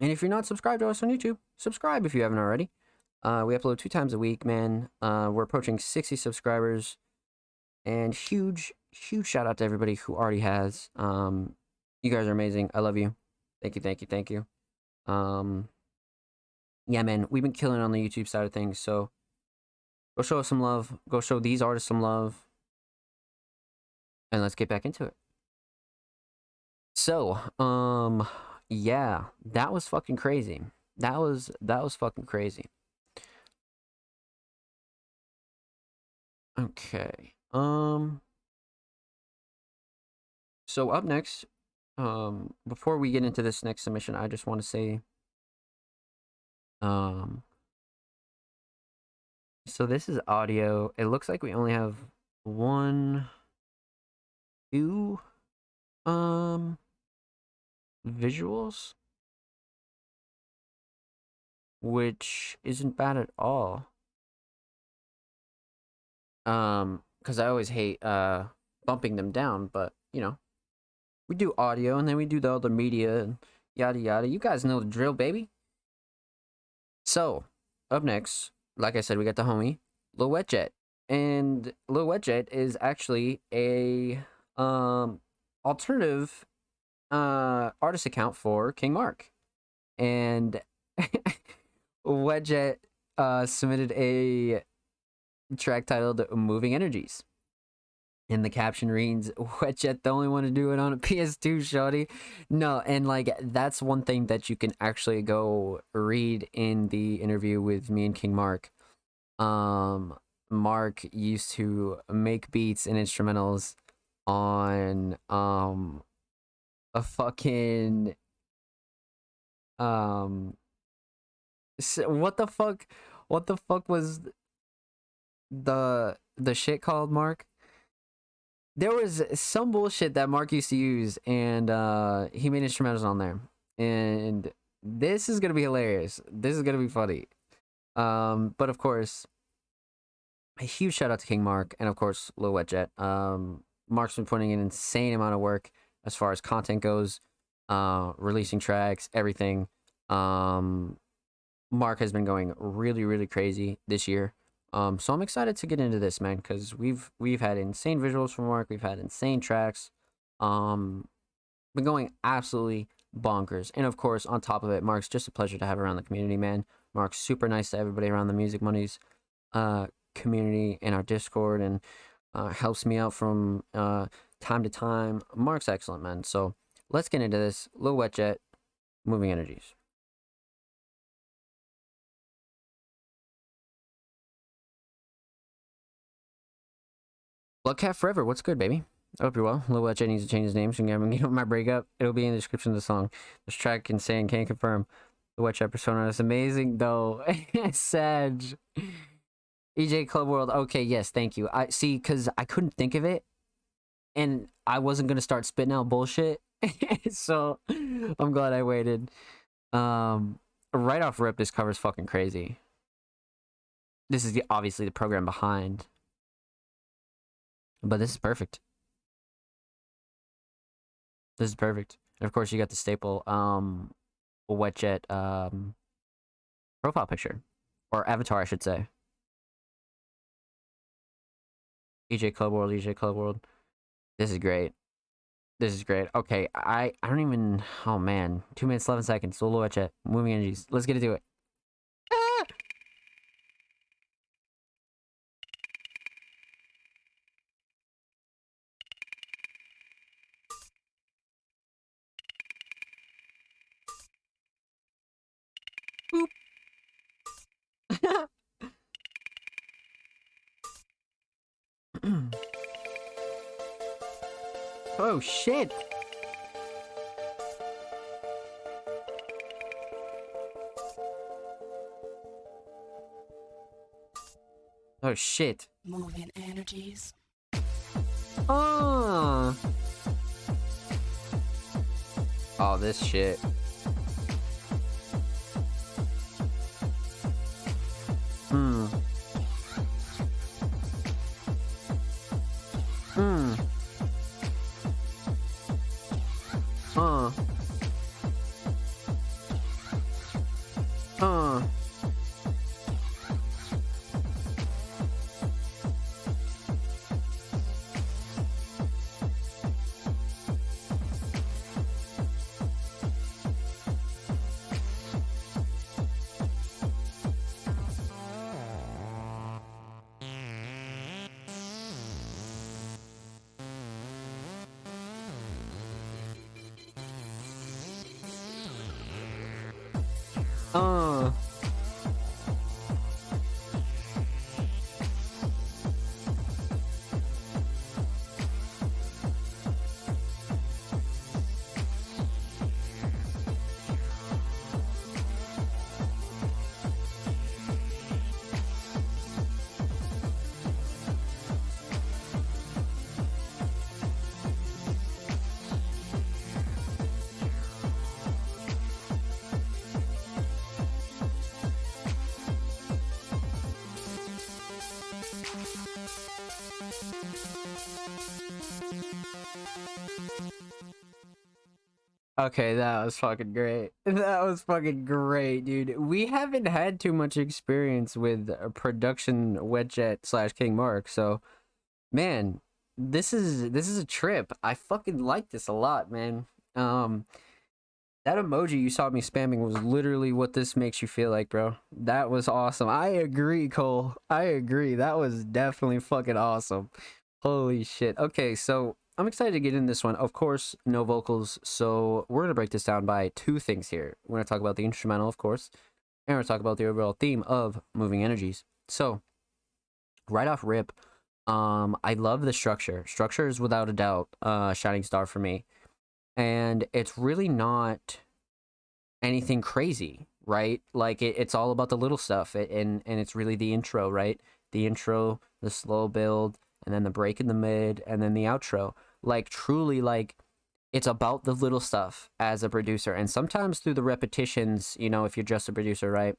[SPEAKER 1] And if you're not subscribed to us on YouTube, subscribe if you haven't already. Uh, we upload two times a week, man. Uh, we're approaching 60 subscribers. And huge, huge shout out to everybody who already has. Um, you guys are amazing. I love you. Thank you, thank you, thank you. Um, yeah, man, we've been killing on the YouTube side of things. So go show us some love. Go show these artists some love. And let's get back into it. So, um, yeah, that was fucking crazy. That was that was fucking crazy. Okay. Um. So up next, um, before we get into this next submission, I just want to say, um, so this is audio. It looks like we only have one, two, um, visuals, which isn't bad at all. Um, because I always hate uh bumping them down, but you know, we do audio and then we do the other media and yada yada. You guys know the drill, baby. So, up next, like I said, we got the homie Lil Wet Jet, and Lil Wet Jet is actually a um alternative uh artist account for King Mark, and Wet Jet uh submitted a track titled "Moving Energies." And the caption reads, Wet Jet, the only one to do it on a PS2, shorty. No, and like that's one thing that you can actually go read in the interview with me and King Mark. Um, Mark used to make beats and instrumentals on um a fucking um what the fuck what the fuck was the the shit called Mark? There was some bullshit that Mark used to use, and uh, he made instrumentals on there. And this is gonna be hilarious. This is gonna be funny. Um, but of course, a huge shout out to King Mark, and of course, Lil Wet Jet. Um, Mark's been putting an insane amount of work as far as content goes, uh, releasing tracks, everything. Um, Mark has been going really, really crazy this year. Um, so I'm excited to get into this, man, because we've we've had insane visuals from Mark, we've had insane tracks, um, been going absolutely bonkers, and of course, on top of it, Mark's just a pleasure to have around the community, man. Mark's super nice to everybody around the Music Mondays uh community in our Discord, and uh, helps me out from uh time to time. Mark's excellent, man. So let's get into this. Lil Wet Jet, Moving Energies. Bloodcat Forever, what's good, baby? I hope you're well. Lil Wet Jet needs to change his name so you can get my breakup. It'll be in the description of the song. This track insane, can't confirm. The Wet Jet persona is amazing though. Sag. EJ Club World. Okay, yes, thank you. I see, cause I couldn't think of it, and I wasn't gonna start spitting out bullshit so I'm glad I waited. Um, right off rip, this cover's fucking crazy. This is the, obviously the program behind, but this is perfect. This is perfect. And of course, you got the staple um, WetJet um, profile picture or avatar, I should say. EJ Club World, EJ Club World. This is great. This is great. Okay, I I don't even. Oh man, two minutes eleven seconds. Solo it. Moving energies. Let's get into it. Oh shit. Oh shit.
[SPEAKER 3] Moving energies.
[SPEAKER 1] Oh. Oh, this shit. Hmm. Okay, that was fucking great. That was fucking great, dude. We haven't had too much experience with production Wet Jet slash King Mark, so man, this is this is a trip. I fucking like this a lot, man. Um, that emoji you saw me spamming was literally what this makes you feel like, bro. That was awesome. I agree, Cole. I agree. That was definitely fucking awesome. Holy shit. Okay, so I'm excited to get in this one. Of course, no vocals, so we're gonna break this down by two things here. We're gonna talk about the instrumental, of course, and we're gonna talk about the overall theme of moving energies. So, right off rip, um, I love the structure. Structure is without a doubt uh shining star for me. And it's really not anything crazy, right? Like it, it's all about the little stuff, it, and and it's really the intro, right? The intro, the slow build, and then the break in the mid, and then the outro like truly like it's about the little stuff as a producer and sometimes through the repetitions you know if you're just a producer right?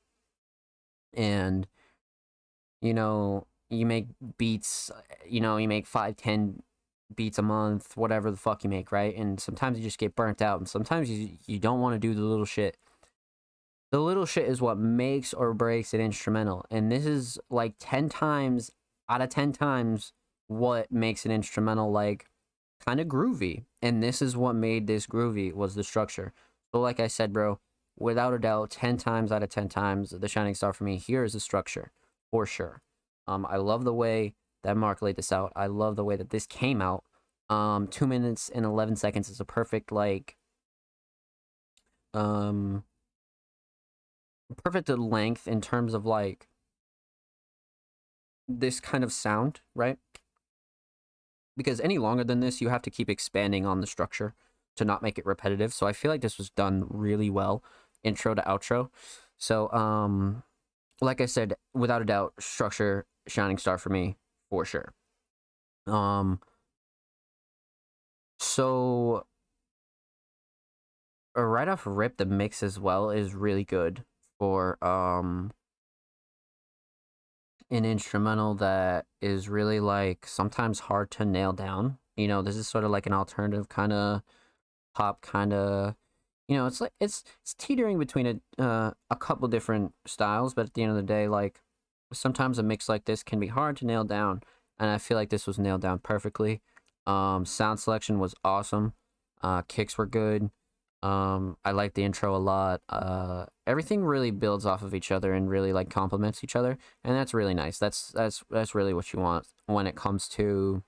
[SPEAKER 1] And you know you make beats you know you make five ten beats a month whatever the fuck you make right? And sometimes you just get burnt out and sometimes you you don't want to do the little shit. The little shit is what makes or breaks an instrumental and this is like 10 times out of 10 times what makes an instrumental like kind of groovy. And this is what made this groovy was the structure. So like I said, bro, without a doubt, 10 times out of 10 times, the shining star for me here is the structure for sure. Um, I love the way that Mark laid this out. I love the way that this came out. Um, two minutes and 11 seconds is a perfect, like, um, perfect length in terms of like this kind of sound, right? Because any longer than this, you have to keep expanding on the structure to not make it repetitive. So I feel like this was done really well, intro to outro. So, um, like I said, without a doubt, structure shining star for me for sure. Um, so right off rip, the mix as well is really good for um an instrumental that is really like sometimes hard to nail down. You know, this is sort of like an alternative kind of pop kind of you know, it's like it's it's teetering between a uh, a couple different styles, but at the end of the day, like sometimes a mix like this can be hard to nail down, and I feel like this was nailed down perfectly. Um, sound selection was awesome. Uh, kicks were good. Um, I like the intro a lot. Uh, everything really builds off of each other and really like complements each other, and that's really nice. That's that's that's really what you want when it comes to,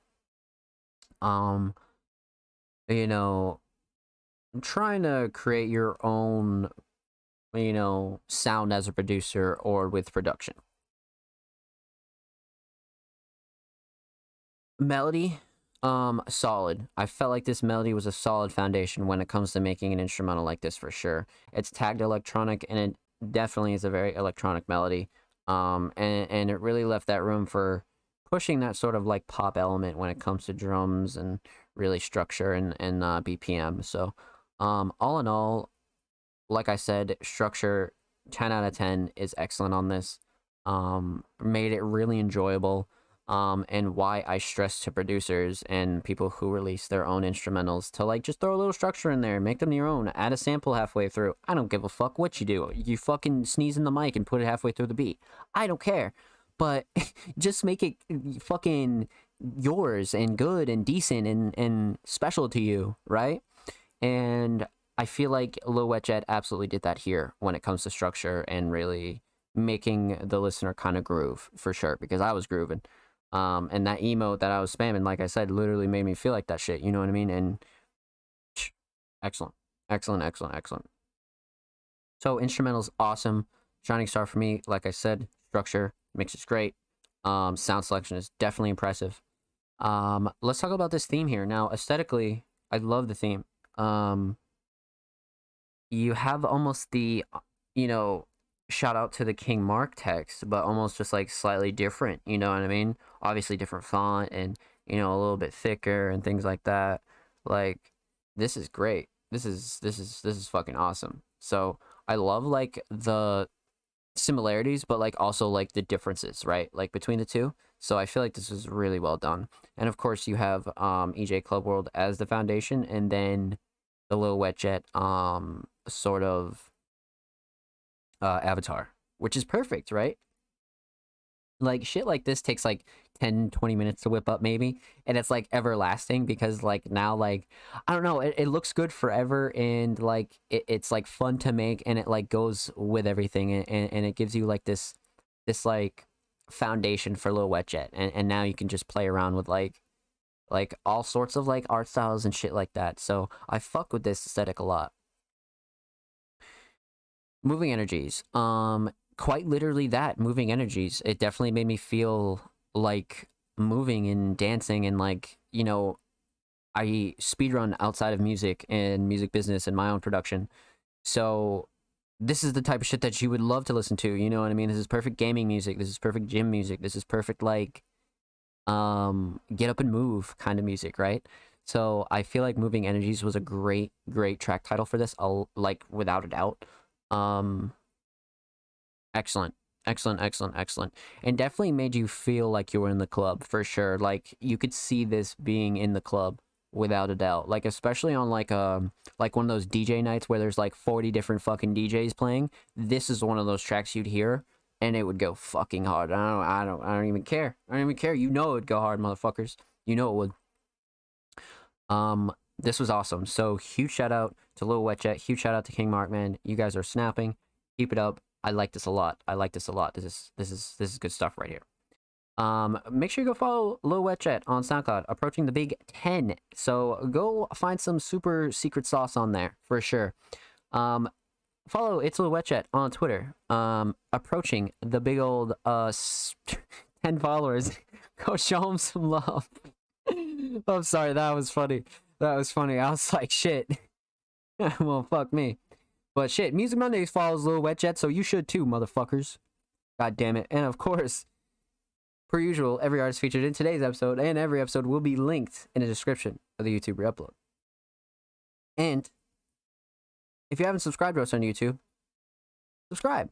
[SPEAKER 1] um, you know, trying to create your own, you know, sound as a producer or with production. Melody, um, solid. I felt like this melody was a solid foundation when it comes to making an instrumental like this for sure. It's tagged electronic and it definitely is a very electronic melody. Um, and, and it really left that room for pushing that sort of like pop element when it comes to drums and really structure and, and uh, BPM. So, um, all in all, like I said, structure 10 out of 10 is excellent on this. Um, made it really enjoyable. Um, and why I stress to producers and people who release their own instrumentals to like just throw a little structure in there, make them your own, add a sample halfway through. I don't give a fuck what you do. You fucking sneeze in the mic and put it halfway through the beat. I don't care. But just make it fucking yours and good and decent and, and special to you, right? And I feel like Lil Wet Jet absolutely did that here when it comes to structure and really making the listener kind of groove for sure because I was grooving. Um, and that emote that I was spamming, like I said, literally made me feel like that shit. You know what I mean? And excellent, excellent, excellent, excellent. So instrumentals awesome. Shining star for me, like I said, structure mix is great. Um, sound selection is definitely impressive. Um, let's talk about this theme here now. Aesthetically, I love the theme. Um, you have almost the, you know, shout out to the King Mark text, but almost just like slightly different. You know what I mean? Obviously, different font and you know a little bit thicker and things like that. Like this is great. This is this is this is fucking awesome. So I love like the similarities, but like also like the differences, right? Like between the two. So I feel like this is really well done. And of course, you have um, EJ Club World as the foundation, and then the little Wet Jet um, sort of uh, avatar, which is perfect, right? Like shit like this takes like 10, 20 minutes to whip up maybe. And it's like everlasting because like now like I don't know, it, it looks good forever and like it, it's like fun to make and it like goes with everything and, and, and it gives you like this this like foundation for Lil Wet Jet. And and now you can just play around with like like all sorts of like art styles and shit like that. So I fuck with this aesthetic a lot moving energies um quite literally that moving energies. It definitely made me feel like moving and dancing and like you know i speedrun outside of music and music business and my own production. So this is the type of shit that you would love to listen to you know what i mean? This is perfect gaming music. This is perfect gym music. This is perfect like um get up and move kind of music right? So i feel like moving energies was a great great track title for this I'll, like without a doubt. Um, excellent, excellent, excellent, excellent, and definitely made you feel like you were in the club for sure. Like you could see this being in the club without a doubt. Like especially on like um like one of those DJ nights where there's like 40 different fucking DJs playing. This is one of those tracks you'd hear and it would go fucking hard. I don't I don't I don't even care. I don't even care. You know it would go hard, motherfuckers. You know it would. Um this was awesome. So huge shout out to Lil Wet Jet. Huge shout out to King Mark, man. You guys are snapping. Keep it up. I like this a lot. I like this a lot. This is this is this is good stuff right here. Um, make sure you go follow Lil Wet Jet on SoundCloud, approaching the big 10. So go find some super secret sauce on there for sure. Um, follow It's Lil Wet Jet on Twitter. Um, approaching the big old uh 10 followers. go show him some love. I'm sorry, that was funny. That was funny. I was like, shit. well, fuck me. But shit, Music Mondays follows Lil Wet Jet, so you should too, motherfuckers. God damn it. And of course, per usual, every artist featured in today's episode and every episode will be linked in the description of the YouTube re-upload. And if you haven't subscribed to us on YouTube, subscribe.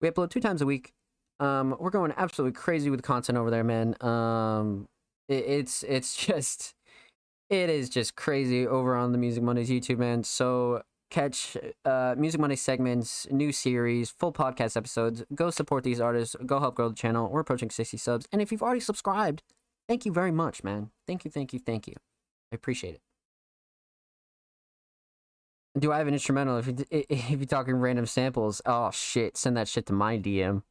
[SPEAKER 1] We upload two times a week. Um, we're going absolutely crazy with content over there, man. Um, it, it's it's just it is just crazy over on the Music Mondays YouTube, man. So catch uh Music Monday segments, new series, full podcast episodes. Go support these artists. Go help grow the channel. We're approaching 60 subs. And if you've already subscribed, thank you very much, man. Thank you, thank you, thank you. I appreciate it. Do I have an instrumental? If you if you're talking random samples, oh shit, send that shit to my DM.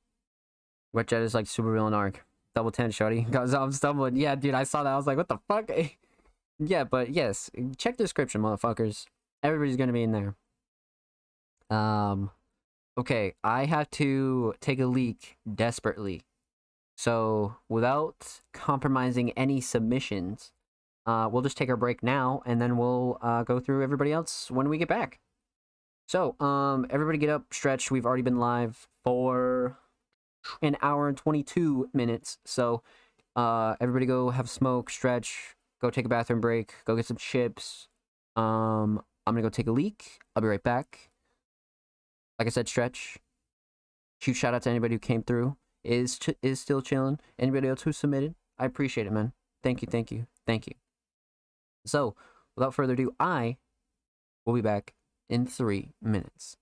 [SPEAKER 1] Wet Jet is like super villain arc. Double ten, shorty. Cause I'm stumbling. Yeah, dude, I saw that. I was like, what the fuck? yeah, but yes, check the description, motherfuckers. Everybody's gonna be in there. Um, okay, I have to take a leak desperately. So without compromising any submissions, uh, we'll just take our break now, and then we'll uh, go through everybody else when we get back. So, um, everybody get up, stretch. We've already been live for an hour and 22 minutes. So, uh, everybody go have a smoke, stretch, go take a bathroom break, go get some chips. Um, I'm gonna go take a leak. I'll be right back. Like I said, stretch. Huge shout out to anybody who came through. Is ch- is still chilling. Anybody else who submitted, I appreciate it, man. Thank you, thank you, thank you. So, without further ado, I will be back in three minutes.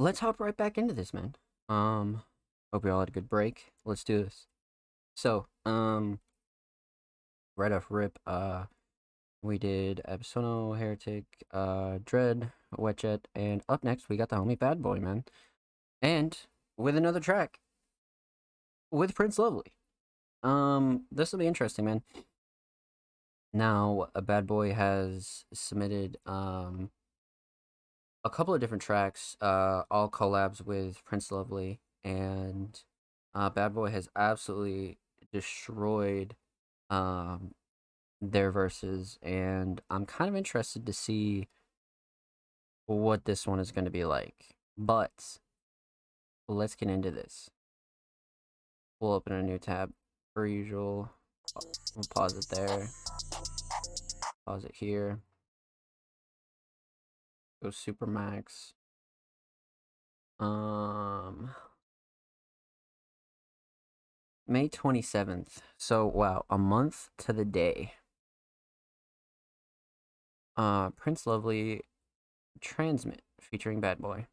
[SPEAKER 1] Let's hop right back into this, man. Um, hope you all had a good break. Let's do this. So, um, right off rip, uh, we did Absono, Heretic, uh, Dread, Wet Jet, and up next we got the homie Bad Boy, man. And with another track with Prince Lovely. Um, this will be interesting, man. Now, a Bad Boy has submitted um a couple of different tracks, uh, all collabs with Prince Lovely, and uh, Bad Boy has absolutely destroyed um their verses, and I'm kind of interested to see what this one is going to be like. But let's get into this. We'll open a new tab per usual. We'll pause it there. Pause it here. Go super max. Um May 27th. So wow, a month to the day. Uh Prince Lovely Transmit featuring Bad Boy.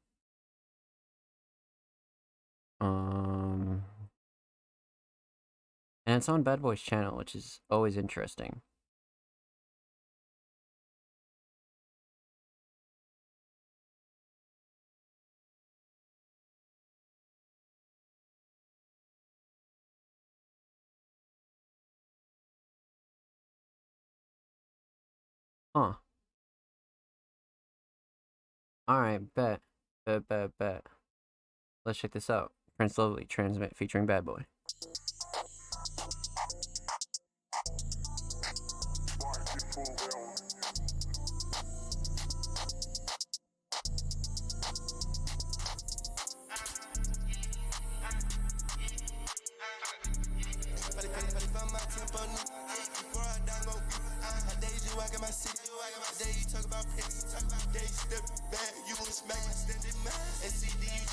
[SPEAKER 1] Um and it's on Bad Boy's channel, which is always interesting. Huh. Alright, bet. Bet, bet, bet. Let's check this out. Prince Lovely Transmit featuring Bad Boy.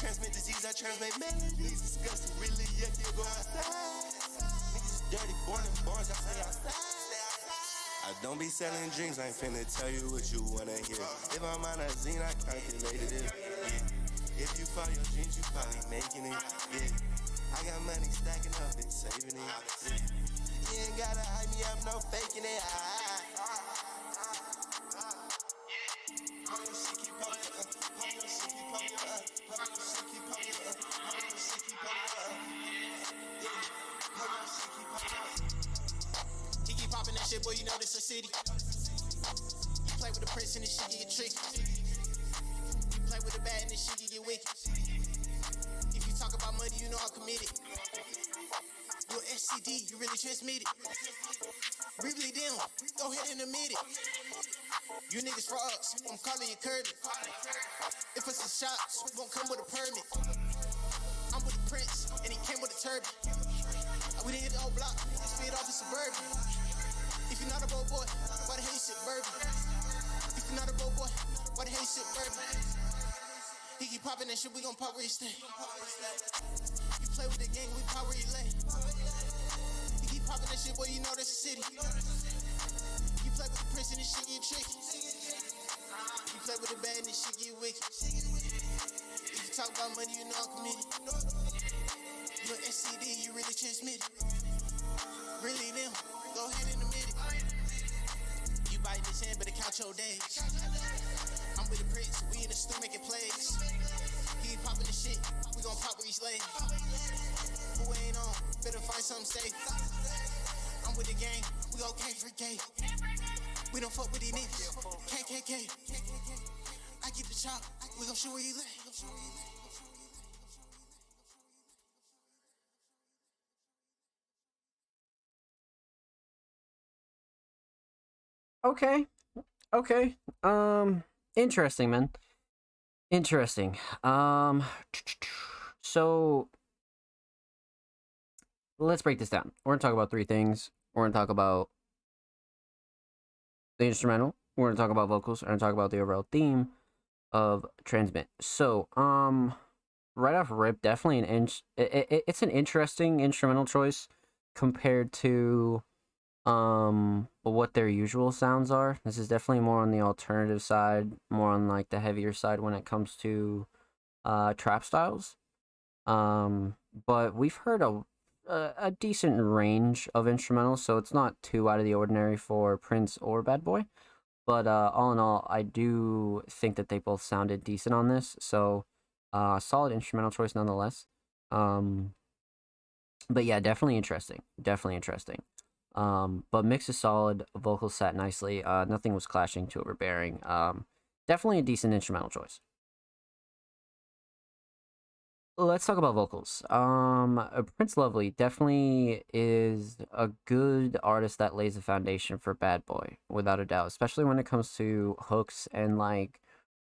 [SPEAKER 4] Transmit disease, I transmit melodies. Disgusting, really, yeah, you go outside. Niggas dirty, born in bars, I stay outside. I don't be selling dreams, I ain't finna tell you what you wanna hear. If I'm on a zine, I calculated it. Yeah. If you follow your dreams, you probably making it. Yeah. I got money stacking up and saving it. Yeah. You ain't gotta hype me up, no faking it. He keep popping that shit, boy, you know this a city. You play with the prince and this shit get tricky. You play with the bad and this shit get wicked. If you talk about money, you know I'm committed. You a STD, you really transmitted. Really them, go ahead and admit it. You niggas frauds, I'm calling you Kirby. If it's some shots, won't come with a permit. I'm with the prince, and he came with a turban. We didn't hit the whole block, just feed off in suburban. If you're not a bow boy, why the hell you sit bourbon? If you're not a bow boy, why the hell you sit bourbon? He keep popping that shit, we gon' pop where he stay. You play with the gang, we pop where he lay. Popping that shit, boy, you know that's a city. You play with the prince and this shit get tricky. You play with the bad and this shit get wicked. If you talk about money, you know I'm committed. You're STD, you really transmitted. Really them, go ahead and admit it. You biting this hand, better count your days. I'm with the prince, we in the stew making plays. He ain't popping the shit, we gon' pop where he's laid. Who ain't on, better find something safe. I'm with the gang, we go K for K. We don't fuck with these niggas. KKK. I keep the chop, we gon' shoot where you lay.
[SPEAKER 1] Okay. Okay. Um interesting, man. Interesting. Um so let's break this down. We're going to talk about three things. We're to talk about the instrumental, we're to talk about vocals, we're to talk about the overall theme of Transmit. So, um right off rip, definitely an inch it, it, it's an interesting instrumental choice compared to um what their usual sounds are this is definitely more on the alternative side more on like the heavier side when it comes to uh, trap styles. Um, but we've heard a, a a decent range of instrumentals, so it's not too out of the ordinary for Prince or Bad Boy. But uh, all in all, I do think that they both sounded decent on this. So, uh, solid instrumental choice nonetheless. Um, but yeah, definitely interesting. Definitely interesting. Um, but mix is solid. Vocals sat nicely. Uh, nothing was clashing too overbearing. Um, definitely a decent instrumental choice. Let's talk about vocals. Um, uh, Prince Lovely definitely is a good artist that lays the foundation for Bad Boy, without a doubt. Especially when it comes to hooks and like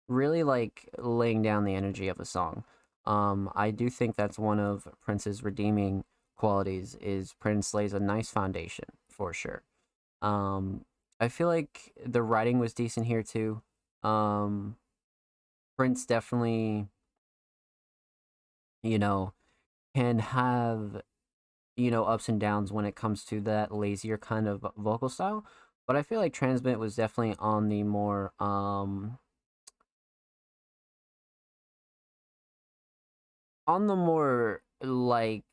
[SPEAKER 1] really like laying down the energy of a song. Um, I do think that's one of Prince's redeeming qualities. Is Prince lays a nice foundation for sure. Um, I feel like the writing was decent here too. Um, Prince definitely you know, can have, you know, ups and downs when it comes to that lazier kind of vocal style. But I feel like Transmit was definitely on the more um on the more like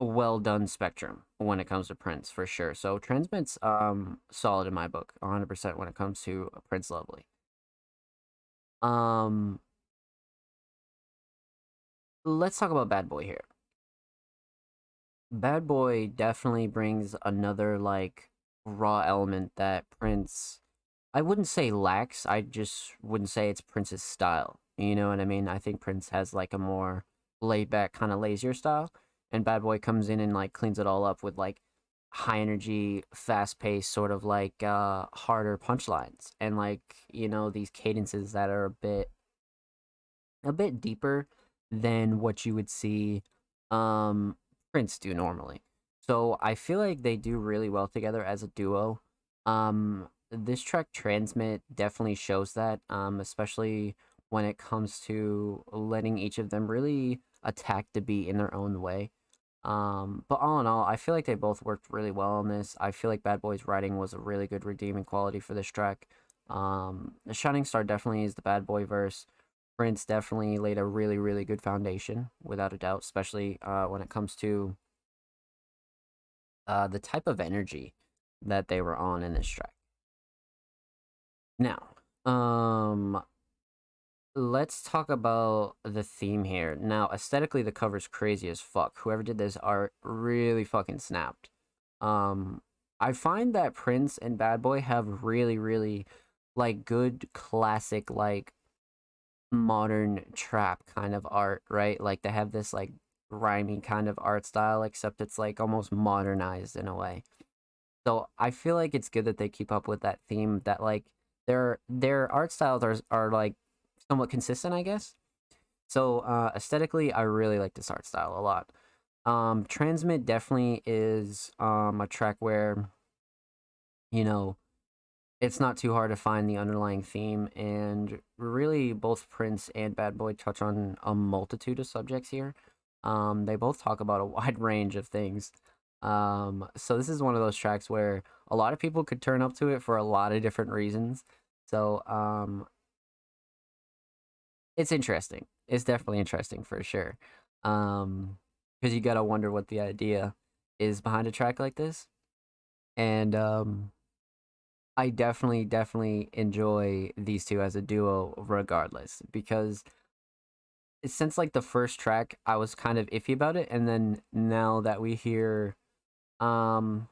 [SPEAKER 1] well done spectrum when it comes to Prince for sure. So Transmit's um solid in my book, 100% when it comes to Prince Lovely. Um let's talk about Bad Boy here. Bad Boy definitely brings another like raw element that Prince I wouldn't say lacks, I just wouldn't say it's Prince's style. You know what I mean? I think Prince has like a more laid back kind of lazier style and Bad Boy comes in and like cleans it all up with like high energy, fast paced sort of like uh harder punchlines and like, you know, these cadences that are a bit a bit deeper than what you would see um Prince do normally. So I feel like they do really well together as a duo. Um this track Transmit definitely shows that um especially when it comes to letting each of them really attack the beat in their own way. Um, but all in all, I feel like they both worked really well on this. I feel like Bad Boy's writing was a really good redeeming quality for this track. Um, Shining Star definitely is the Bad Boy verse. Prince definitely laid a really, really good foundation, without a doubt, especially uh, when it comes to uh, the type of energy that they were on in this track. Now, um, let's talk about the theme here. Now, aesthetically, the cover's crazy as fuck. Whoever did this art really fucking snapped. Um, I find that Prince and Bad Boy have really, really like good classic like modern trap kind of art, right? Like they have this like rhyming kind of art style, except it's like almost modernized in a way. So I feel like it's good that they keep up with that theme that like their their art styles are are like somewhat consistent, I guess. So uh aesthetically I really like this art style a lot. Um Transmit definitely is um a track where you know it's not too hard to find the underlying theme and really both prince and bad boy touch on a multitude of subjects here. Um, they both talk about a wide range of things. Um, so this is one of those tracks where a lot of people could turn up to it for a lot of different reasons. So um, it's interesting. It's definitely interesting for sure. Um, because you gotta wonder what the idea is behind a track like this. And um I definitely, definitely enjoy these two as a duo regardless because since like the first track I was kind of iffy about it and then now that we hear um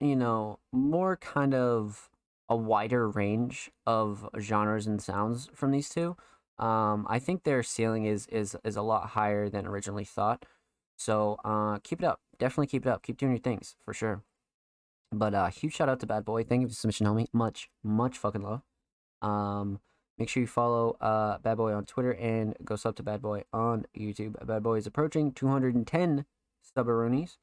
[SPEAKER 1] you know more kind of a wider range of genres and sounds from these two um I think their ceiling is is is a lot higher than originally thought. So uh keep it up. Definitely keep it up. Keep doing your things for sure but uh, huge shout out to Bad Boy. Thank you for submission, homie. Much, much fucking love. Um, make sure you follow uh Bad Boy on Twitter and go sub to Bad Boy on YouTube. Bad Boy is approaching 210 stubboronies.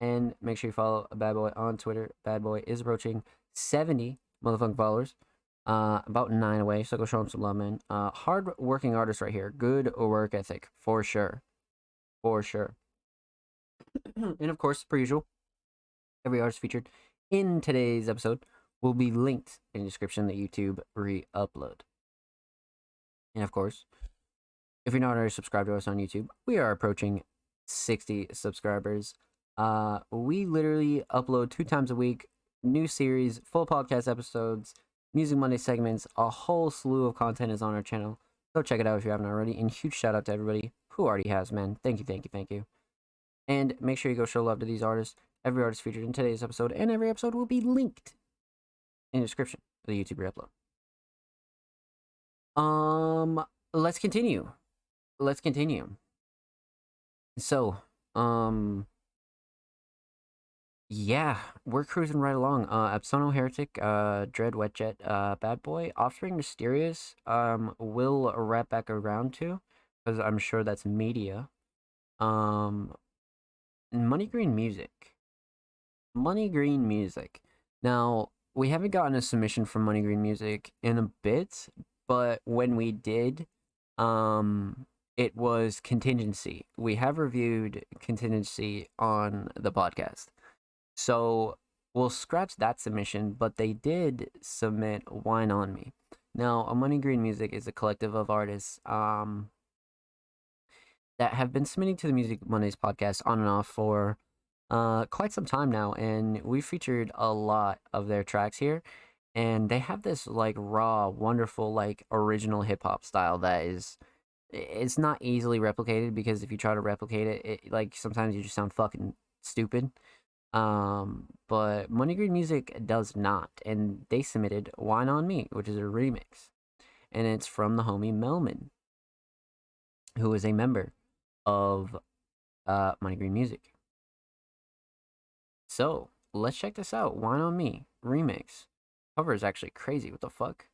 [SPEAKER 1] And make sure you follow Bad Boy on Twitter. Bad Boy is approaching 70 motherfucking followers. Uh, about nine away. So go show him some love, man. Uh, hard working artist right here. Good work ethic for sure, for sure. and of course, per usual, every artist featured in today's episode will be linked in the description the YouTube re-upload. And of course, if you're not already subscribed to us on YouTube, we are approaching 60 subscribers. Uh, we literally upload two times a week, new series, full podcast episodes, Music Monday segments, a whole slew of content is on our channel. Go check it out if you haven't already. And huge shout out to everybody who already has, man. Thank you, thank you, thank you. And make sure you go show love to these artists. Every artist featured in today's episode and every episode will be linked in the description of the YouTube upload. Um, let's continue. Let's continue. So, um, yeah, we're cruising right along. Uh, Absono Heretic, uh, Dread Wet Jet, uh, Bad Boy, Offspring Mysterious, um, will wrap back around to, because I'm sure that's media. Um, Money Green Music. Money Green Music. Now, we haven't gotten a submission from Money Green Music in a bit, but when we did, um, it was contingency. We have reviewed contingency on the podcast. So we'll scratch that submission, but they did submit Wine on Me. Now, a Money Green Music is a collective of artists um, that have been submitting to the Music Mondays podcast on and off for uh, quite some time now, and we featured a lot of their tracks here. And they have this like raw, wonderful, like original hip hop style that is it's not easily replicated because if you try to replicate it, it like sometimes you just sound fucking stupid. Um, but Money Green Music does not, and they submitted "Wine on Me," which is a remix, and it's from the homie Melman, who is a member of uh, Money Green Music. So let's check this out. "Wine on Me" remix. Cover is actually crazy. What the fuck?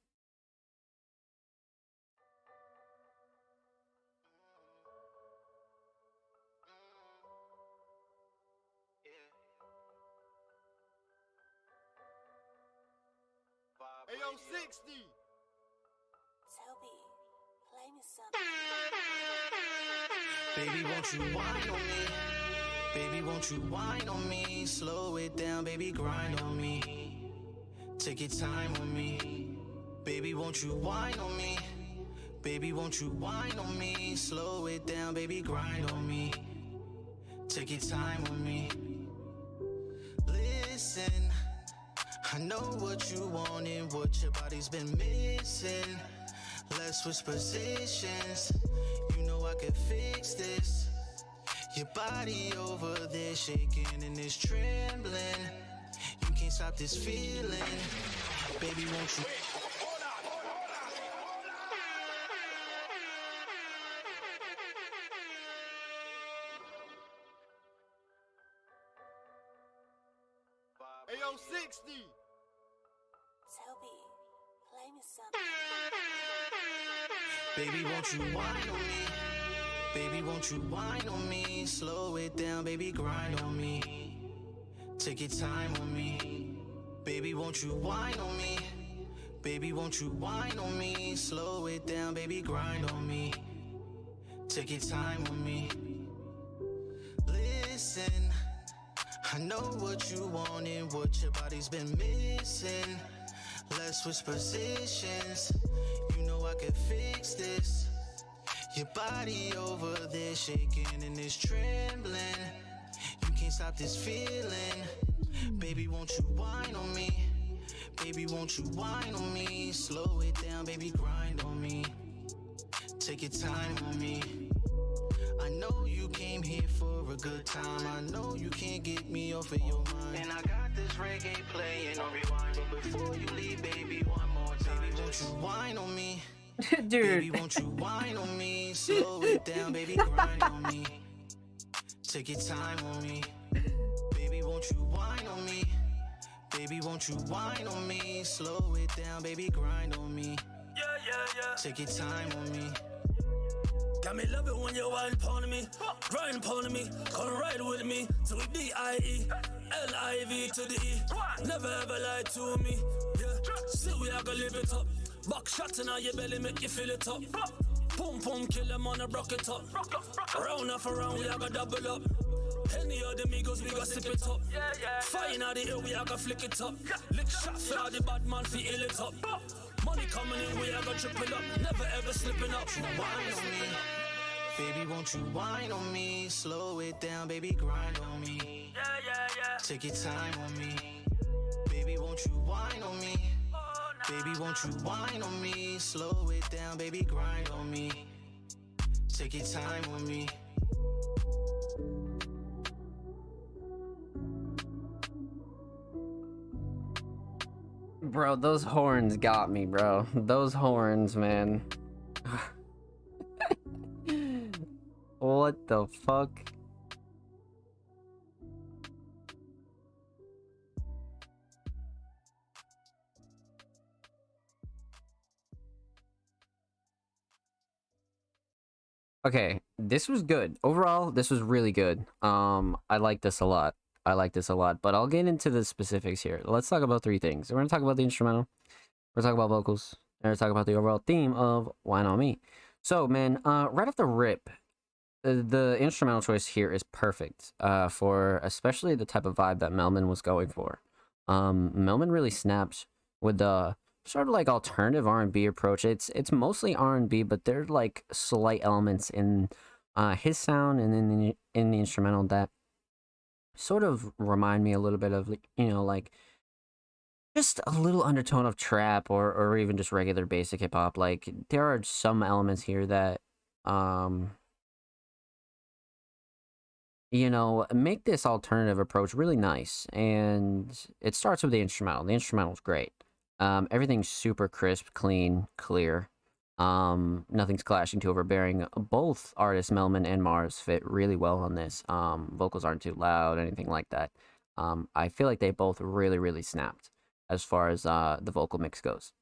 [SPEAKER 5] Ayo, 60.
[SPEAKER 6] Toby, play me some.
[SPEAKER 3] Baby, won't you whine on me? Baby, won't you whine on me? Slow it down, baby, grind on me. Take your time on me. Baby, won't you whine on me? Baby, won't you whine on me? Slow it down, baby, grind on me. Take your time on me. Listen, I know what you want and what your body's been missing. Let's switch positions. You know I can fix this. Your body over there shaking and it's trembling. You can't stop this feeling. Baby, won't you?
[SPEAKER 5] Ayo, 60.
[SPEAKER 6] Toby, play me some.
[SPEAKER 3] Baby, won't you whine on me? Baby, won't you whine on me? Slow it down, baby, grind on me. Take your time on me. Baby, won't you whine on me? Baby, won't you whine on me? Slow it down, baby, grind on me. Take your time on me. Listen, I know what you want and what your body's been missing. Let's switch positions. You know I can fix this. Your body over there shaking and it's trembling. You can't stop this feeling. Baby, won't you whine on me? Baby, won't you whine on me? Slow it down, baby, grind on me. Take your time on me. I know you came here for a good time. I know you can't get me off of your mind. And I got this reggae playing on rewind. But before you leave, baby, one more time. Baby, won't you whine on me? Baby,
[SPEAKER 1] Dude,
[SPEAKER 3] won't you whine on me? Slow it down, baby, grind on me. Take your time on me. Baby, won't you whine on me? Baby, won't you whine on me? Slow it down, baby, grind on me.
[SPEAKER 7] Yeah, yeah, yeah.
[SPEAKER 3] Take your time on me.
[SPEAKER 7] Got me love it when you wine upon me, grind upon me, come ride with me to the D-I-E, L-I-V to the E. Never ever lie to me. Yeah, see we are gonna live it up. Buck shots in all your belly, make you feel it up. Boom, boom, kill them on a rocket up. Round after round, we are gonna double up. Any of the amigos, we gonna sip it up. Fire in the air, we are gonna flick it up. Lick shot for all the bad man, feel it up. Money coming in, we are gonna triple up. Never ever slipping up.
[SPEAKER 3] Whine on me.
[SPEAKER 8] Baby, won't you whine on me? Slow it down, baby, grind on me.
[SPEAKER 7] Yeah, yeah, yeah.
[SPEAKER 8] Take your time on me. Baby, won't you whine on me? Baby, won't you whine on me? Slow it down, baby, grind on me. Take your time on me.
[SPEAKER 1] Bro, those horns got me, bro. Those horns, man. what the fuck? Okay, this was good. Overall, this was really good. Um, I like this a lot. I like this a lot, but I'll get into the specifics here. Let's talk about three things. We're gonna talk about the instrumental. We're gonna talk about vocals. And we're gonna talk about the overall theme of "Wine on Me." So, man, uh, right off the rip, the, the instrumental choice here is perfect. Uh, for especially the type of vibe that Melman was going for. Um, Melman really snapped with the sort of like alternative R and B approach. It's it's mostly R and B, but there's like slight elements in uh his sound and in the, in the instrumental that sort of remind me a little bit of you know like just a little undertone of trap or or even just regular basic hip hop. Like there are some elements here that um you know make this alternative approach really nice. And it starts with the instrumental. The instrumental's great um everything's super crisp clean clear um, nothing's clashing too overbearing. Both artists, Melman and Mars, fit really well on this. Um, vocals aren't too loud, anything like that. Um, I feel like they both really, really snapped as far as uh, the vocal mix goes.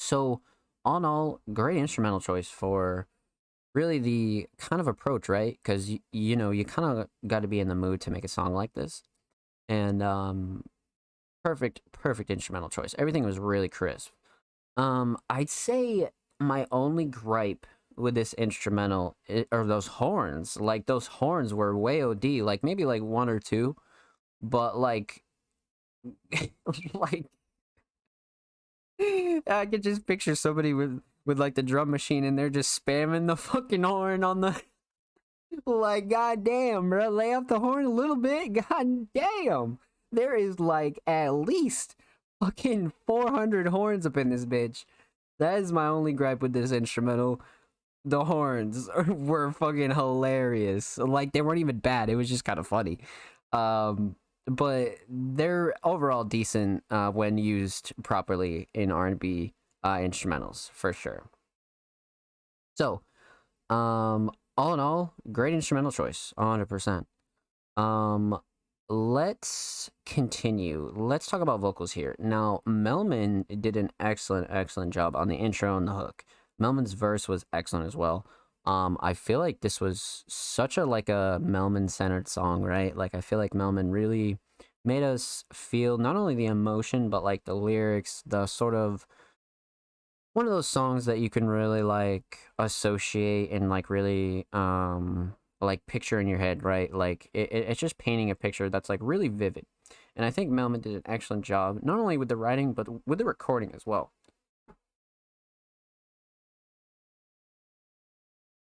[SPEAKER 1] So, in all, great instrumental choice for really the kind of approach, right? Because you, you know you kind of got to be in the mood to make a song like this, and um, perfect, perfect instrumental choice. Everything was really crisp. Um, I'd say my only gripe with this instrumental or those horns. Like those horns were way OD. Like maybe like one or two, but like, like I could just picture somebody with with like the drum machine and they're just spamming the fucking horn on the. Like goddamn, bro, lay off the horn a little bit. God damn, there is like at least fucking 400 horns up in this bitch. That is my only gripe with this instrumental. The horns were fucking hilarious. Like they weren't even bad. It was just kind of funny. Um, but they're overall decent uh, when used properly in R&B uh, instrumentals for sure. So, um, all in all, great instrumental choice, 100%. Um, let's continue. Let's talk about vocals here. Now, Melman did an excellent, excellent job on the intro and the hook. Melman's verse was excellent as well. Um, I feel like this was such a like a Melman centered song, right? Like I feel like Melman really made us feel not only the emotion but like the lyrics, the sort of one of those songs that you can really like associate and like really um like picture in your head, right? Like it, it- it's just painting a picture that's like really vivid. And I think Melman did an excellent job, not only with the writing but with the recording as well.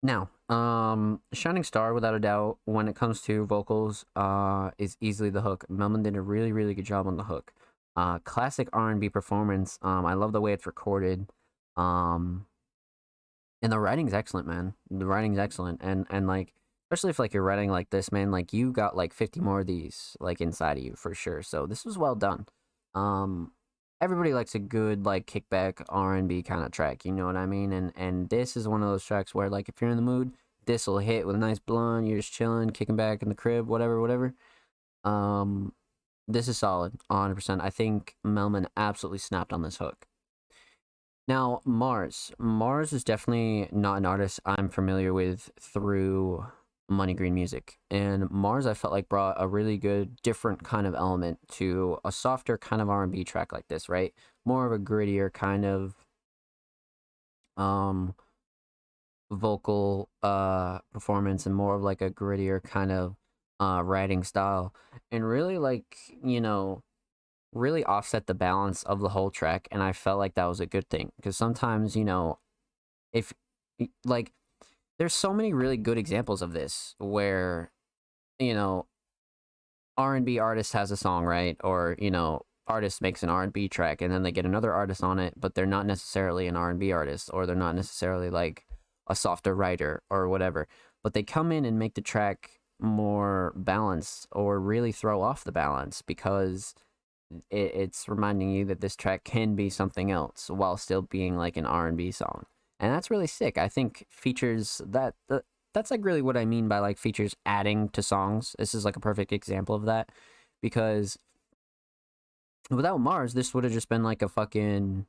[SPEAKER 1] Now, um, Shining Star, without a doubt, when it comes to vocals, uh, is easily the hook. Melman did a really, really good job on the hook. Uh, classic R and B performance. Um, I love the way it's recorded. Um, and the writing's excellent, man. The writing's excellent, and and like especially if like you're writing like this, man, like you got like 50 more of these like inside of you for sure. So this was well done. Um, everybody likes a good like kickback R&B kind of track, you know what I mean? And and this is one of those tracks where like if you're in the mood, this will hit with a nice blunt, you're just chilling, kicking back in the crib, whatever, whatever. Um this is solid, 100%. I think Melman absolutely snapped on this hook. Now, Mars. Mars is definitely not an artist I'm familiar with through Money Green Music. And Mars I felt like brought a really good different kind of element to a softer kind of R&B track like this, right? More of a grittier kind of um vocal uh performance and more of like a grittier kind of uh writing style and really like, you know, really offset the balance of the whole track and I felt like that was a good thing because sometimes, you know, if like there's so many really good examples of this where you know R&B artist has a song, right? Or, you know, artist makes an R&B track and then they get another artist on it, but they're not necessarily an R&B artist or they're not necessarily like a softer writer or whatever. But they come in and make the track more balanced or really throw off the balance because it, it's reminding you that this track can be something else while still being like an R&B song. And that's really sick. I think features that the, that's like really what I mean by like features adding to songs. This is like a perfect example of that because without Mars, this would have just been like a fucking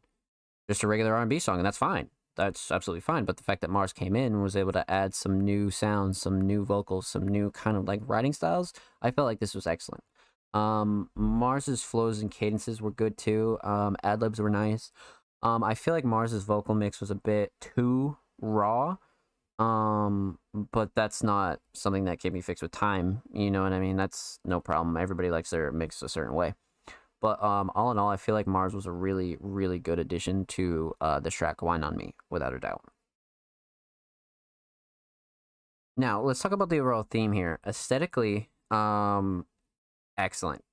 [SPEAKER 1] just a regular R&B song, and that's fine. That's absolutely fine. But the fact that Mars came in and was able to add some new sounds, some new vocals, some new kind of like writing styles, I felt like this was excellent. Um, Mars's flows and cadences were good too. Um, ad libs were nice. Um, I feel like Mars's vocal mix was a bit too raw. Um, but that's not something that can be fixed with time. You know what I mean? That's no problem. Everybody likes their mix a certain way. But um, all in all, I feel like Mars was a really, really good addition to uh, the track "Wine on Me," without a doubt. Now let's talk about the overall theme here. Aesthetically, um, excellent,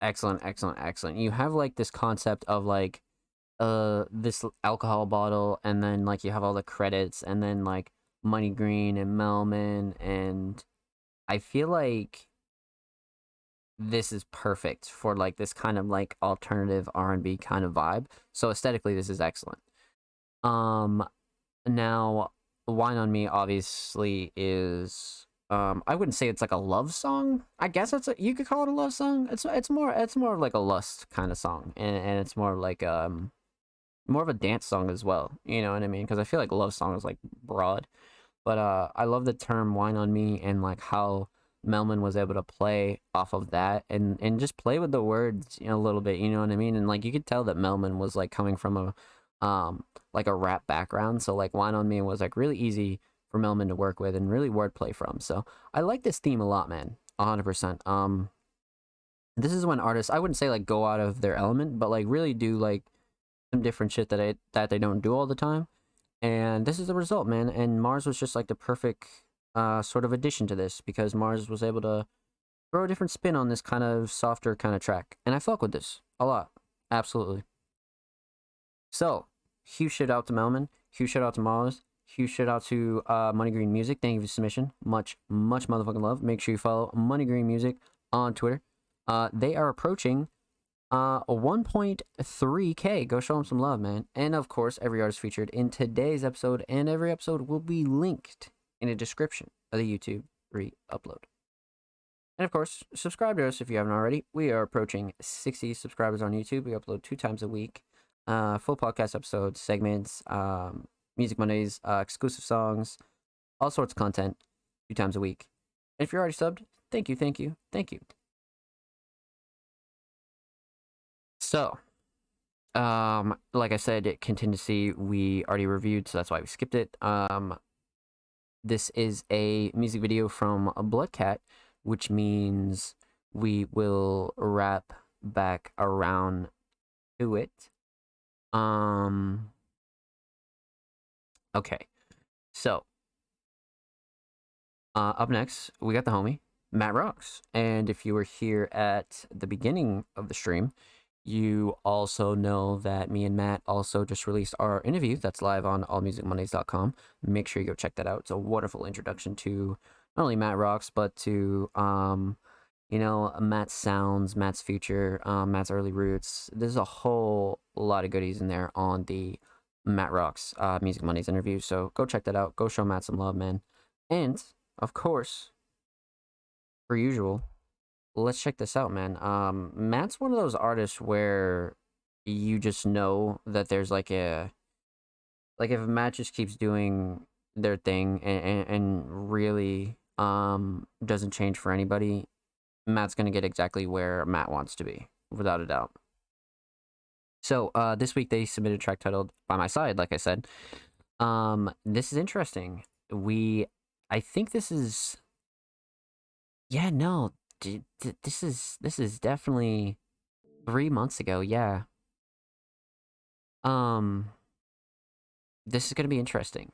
[SPEAKER 1] excellent, excellent, excellent. You have like this concept of like uh this alcohol bottle, and then like you have all the credits, and then like Money Green and Melman, and I feel like this is perfect for like this kind of like alternative R&B kind of vibe. So aesthetically this is excellent. Um now Wine on Me obviously is um I wouldn't say it's like a love song. I guess it's a, you could call it a love song. It's it's more it's more like a lust kind of song and and it's more like um more of a dance song as well. You know what I mean? Cuz I feel like love song is like broad. But uh I love the term Wine on Me and like how Melman was able to play off of that and and just play with the words you know, a little bit, you know what I mean? And like you could tell that Melman was like coming from a um like a rap background, so like Wine on Me was like really easy for Melman to work with and really wordplay from. So I like this theme a lot, man. 100%. Um this is when artists I wouldn't say like go out of their element, but like really do like some different shit that I that they don't do all the time. And this is the result, man. And Mars was just like the perfect uh, sort of addition to this because Mars was able to throw a different spin on this kind of softer kind of track. And I fuck with this a lot. Absolutely. So, huge shout out to Melman. Huge shout out to Mars. Huge shout out to uh, Money Green Music. Thank you for submission. Much, much motherfucking love. Make sure you follow Money Green Music on Twitter. Uh, they are approaching uh, 1.3k. Go show them some love, man. And of course, every artist featured in today's episode and every episode will be linked in the description of the YouTube re-upload. And of course, subscribe to us if you haven't already. We are approaching 60 subscribers on YouTube. We upload two times a week, uh, full podcast episodes, segments, um, Music Mondays, uh, exclusive songs, all sorts of content, two times a week. And if you're already subbed, thank you, thank you, thank you. So, um, like I said, contingency we already reviewed, so that's why we skipped it. Um, this is a music video from Bloodcat, which means we will wrap back around to it. Um. Okay, so uh, up next we got the homie Matt Rocks, and if you were here at the beginning of the stream, you also know that me and Matt also just released our interview that's live on allmusicmondays.com. Make sure you go check that out. It's a wonderful introduction to not only Matt Rocks, but to, um, you know, Matt's sounds, Matt's future, um, Matt's early roots. There's a whole lot of goodies in there on the Matt Rocks uh, Music Mondays interview. So go check that out. Go show Matt some love, man. And, of course, per usual, let's check this out, man. Um, Matt's one of those artists where you just know that there's like a like if Matt just keeps doing their thing and, and, and really um doesn't change for anybody, Matt's gonna get exactly where Matt wants to be, without a doubt. So uh this week they submitted a track titled By My Side, like I said. Um this is interesting. We I think this is yeah, no, this is this is definitely three months ago. Yeah. Um, this is gonna be interesting.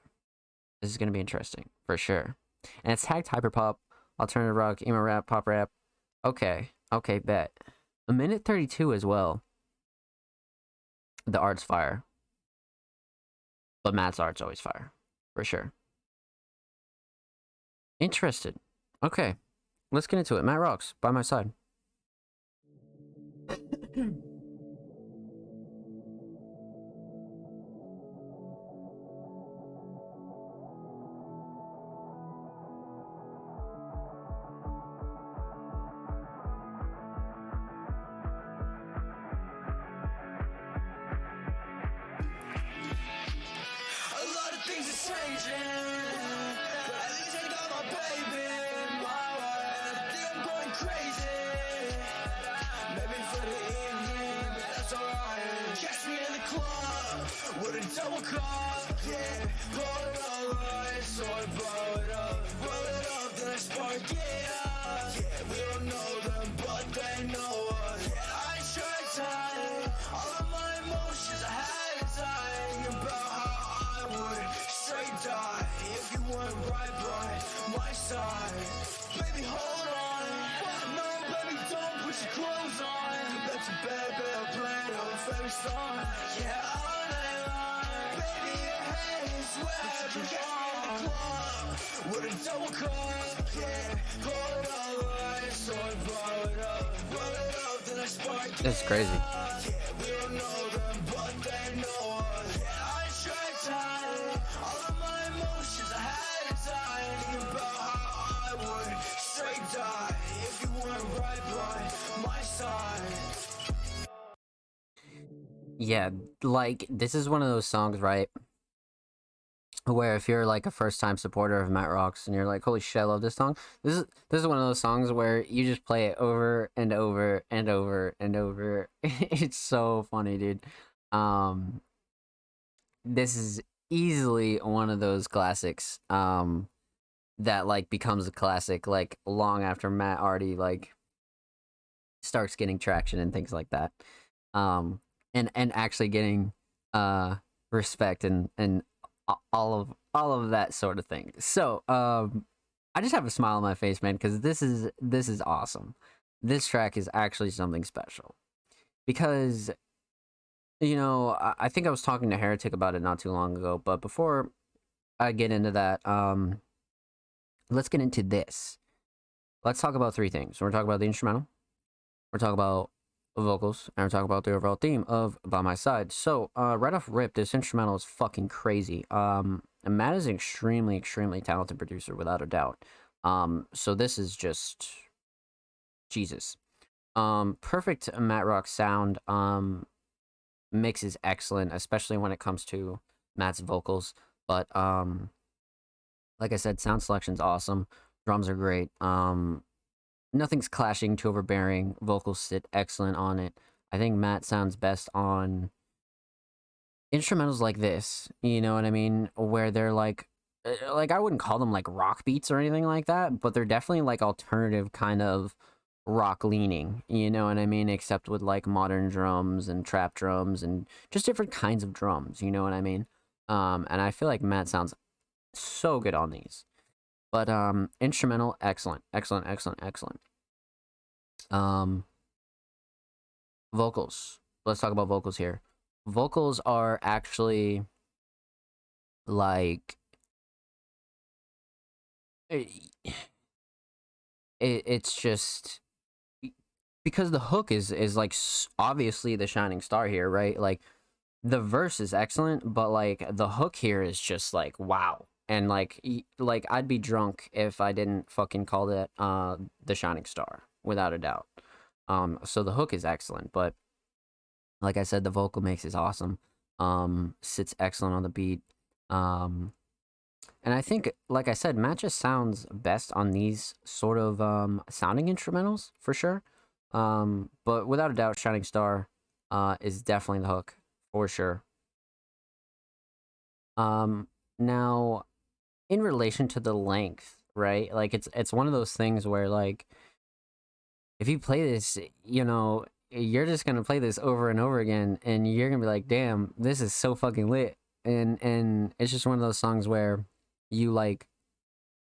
[SPEAKER 1] This This is gonna be interesting for sure. And it's tagged hyperpop, alternative rock, emo rap, pop rap. Okay, okay, bet. A minute thirty-two as well. The art's fire, but Matt's art's always fire, for sure. Interested. Okay, let's get into it. Matt rocks by my side. like this is one of those songs, right? Where if you're like a first time supporter of Matt Rocks and you're like, holy shit, I love this song. This is this is one of those songs where you just play it over and over and over and over. it's so funny, dude. Um this is easily one of those classics um that like becomes a classic like long after Matt already like starts getting traction and things like that. Um and and actually getting uh respect and and all of all of that sort of thing. So, um I just have a smile on my face, man, cuz this is this is awesome. This track is actually something special. Because you know, I, I think I was talking to Heretic about it not too long ago, but before I get into that, um let's get into this. Let's talk about three things. We're talking about the instrumental. We're talking about vocals and we're talking about the overall theme of by my side. So uh right off rip this instrumental is fucking crazy. Um matt is an extremely extremely talented producer without a doubt. Um so this is just jesus. Um perfect matt rock sound um mix is excellent especially when it comes to matt's vocals. But um like i said sound selection's awesome. Drums are great. Um nothing's clashing too overbearing. Vocals sit excellent on it. I think Matt sounds best on instrumentals like this. You know what I mean? Where they're like, uh, like I wouldn't call them like rock beats or anything like that, but they're definitely like alternative kind of rock leaning. You know what I mean? Except with like modern drums and trap drums and just different kinds of drums. You know what I mean? Um, and I feel like Matt sounds so good on these. But um, instrumental, excellent, excellent, excellent, excellent. Um, vocals. Let's talk about vocals here. Vocals are actually like it, it's just because the hook is is like obviously the shining star here, right? Like the verse is excellent, but like the hook here is just like wow. And like like I'd be drunk if I didn't fucking call it uh the shining star without a doubt. Um so the hook is excellent, but like I said the vocal mix is awesome. Um sits excellent on the beat. Um and I think like I said Matt just sounds best on these sort of um sounding instrumentals for sure. Um but without a doubt shining star uh is definitely the hook for sure. Um now in relation to the length, right? Like it's it's one of those things where like if you play this, you know, you're just gonna play this over and over again, and you're gonna be like, "Damn, this is so fucking lit." And and it's just one of those songs where you like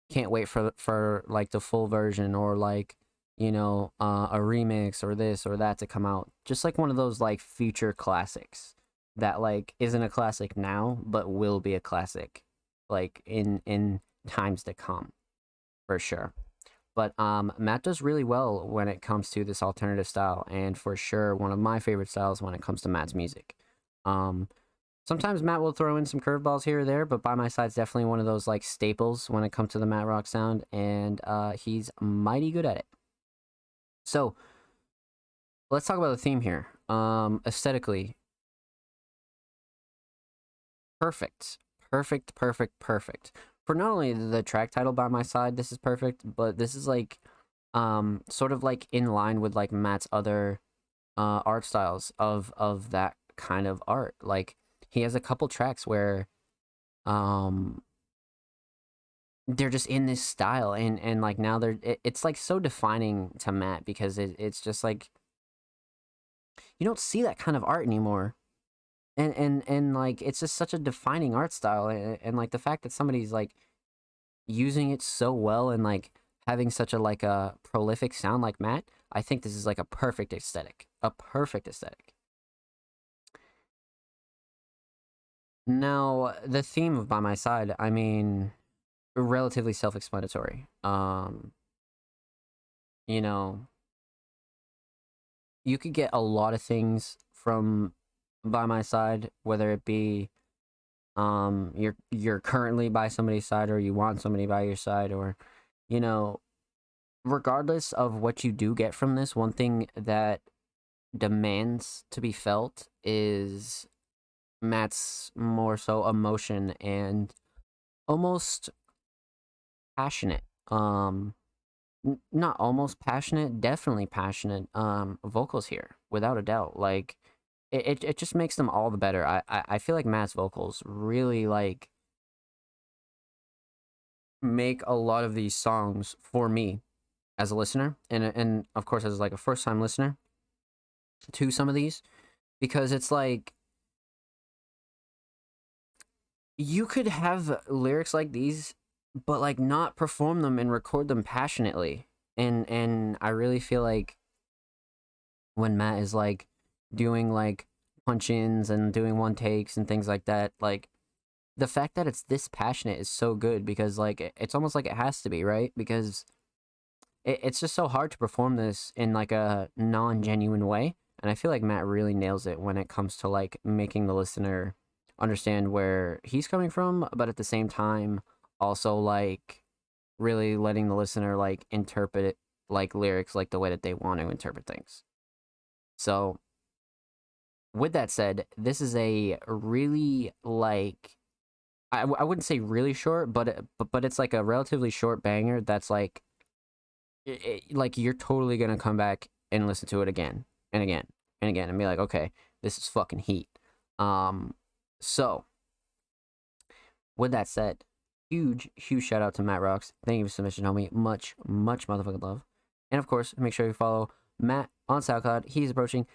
[SPEAKER 1] can't wait for for like the full version or like you know uh, a remix or this or that to come out just like one of those like future classics that like isn't a classic now but will be a classic like in in times to come for sure. But um matt does really well when it comes to this alternative style and for sure one of my favorite styles when it comes to matt's music. Um sometimes matt will throw in some curveballs here or there but by my side's definitely one of those like staples when it comes to the matt rock sound and uh he's mighty good at it. So let's talk about the theme here um aesthetically. Perfect perfect perfect perfect. For not only the track title by my side this is perfect but this is like um sort of like in line with like matt's other uh art styles of of that kind of art. Like he has a couple tracks where um they're just in this style and and like now they're it, it's like so defining to matt because it, it's just like you don't see that kind of art anymore and and and like it's just such a defining art style and, and like the fact that somebody's like using it so well and like having such a like a prolific sound like matt i think this is like a perfect aesthetic a perfect aesthetic. Now the theme of by my side i mean relatively self-explanatory um you know you could get a lot of things from by my side, whether it be um you're you're currently by somebody's side or you want somebody by your side or you know regardless of what you do get from this one thing that demands to be felt is Matt's more so emotion and almost passionate um n- not almost passionate definitely passionate um vocals here without a doubt. Like it, it, it just makes them all the better. I, I, I feel like Matt's vocals really like make a lot of these songs for me as a listener and and of course as like a first time listener to some of these because it's like you could have lyrics like these but like not perform them and record them passionately and and I really feel like when Matt is like doing like punch ins and doing one takes and things like that. Like the fact that it's this passionate is so good because like it's almost like it has to be, right? Because it, it's just so hard to perform this in like a non genuine way. And I feel like Matt really nails it when it comes to like making the listener understand where he's coming from, but at the same time, also like really letting the listener like interpret like lyrics like the way that they want to interpret things. So with that said, this is a really like I, wouldn't say really short, but but but it's like a relatively short banger that's like it, it- like you're totally gonna come back and listen to it again and again and again and be like, okay, this is fucking heat. Um, so with that said, huge huge shout out to Matt Rocks. Thank you for submission, homie. Much much motherfucking love, and of course, make sure you follow Matt on SoundCloud. He's approaching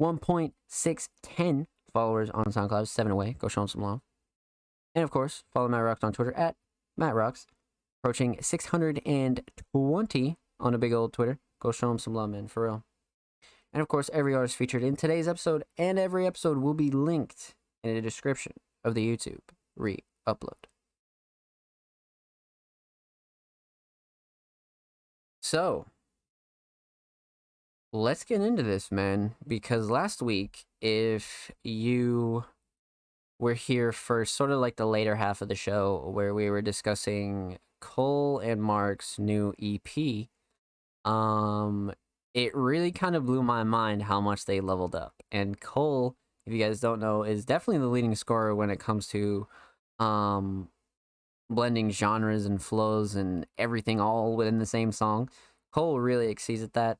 [SPEAKER 1] 1.610 followers on SoundCloud, seven away. Go show him some love. And of course, follow Matt Rocks on Twitter at Matt Rocks, approaching 620 on a big old Twitter. Go show him some love, man, for real. And of course, every artist featured in today's episode and every episode will be linked in the description of the YouTube re upload. So, let's get into this, man. Because last week, if you were here for sort of like the later half of the show where we were discussing Cole and Mark's new EP, um, it really kind of blew my mind how much they leveled up. And Cole, if you guys don't know, is definitely the leading scorer when it comes to um blending genres and flows and everything all within the same song. Cole really exceeds at that.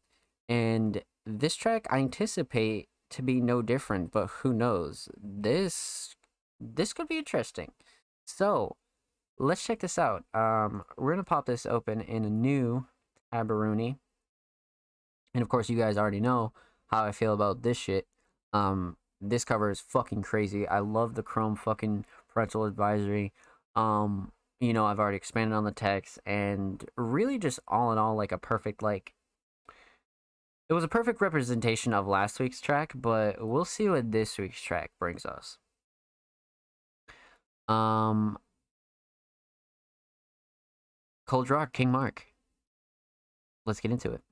[SPEAKER 1] And this track I anticipate to be no different, but who knows? This this could be interesting. So let's check this out. Um, we're gonna pop this open in a new Tabaroonie. And of course, you guys already know how I feel about this shit. Um, this cover is fucking crazy. I love the chrome fucking parental advisory. Um, you know, I've already expanded on the text and really just all in all like a perfect like it was a perfect representation of last week's track, but we'll see what this week's track brings us. Um Cold Rock, King Mark. Let's get into it.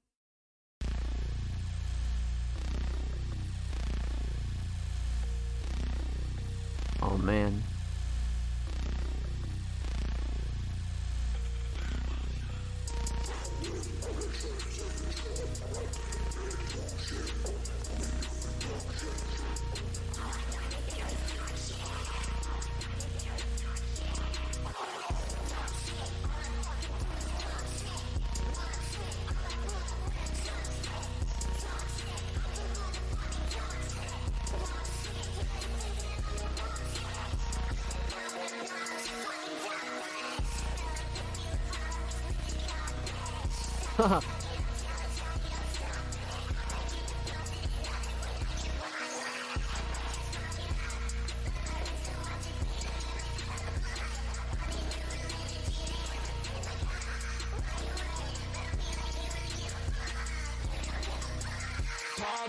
[SPEAKER 1] Oh man.
[SPEAKER 9] Pop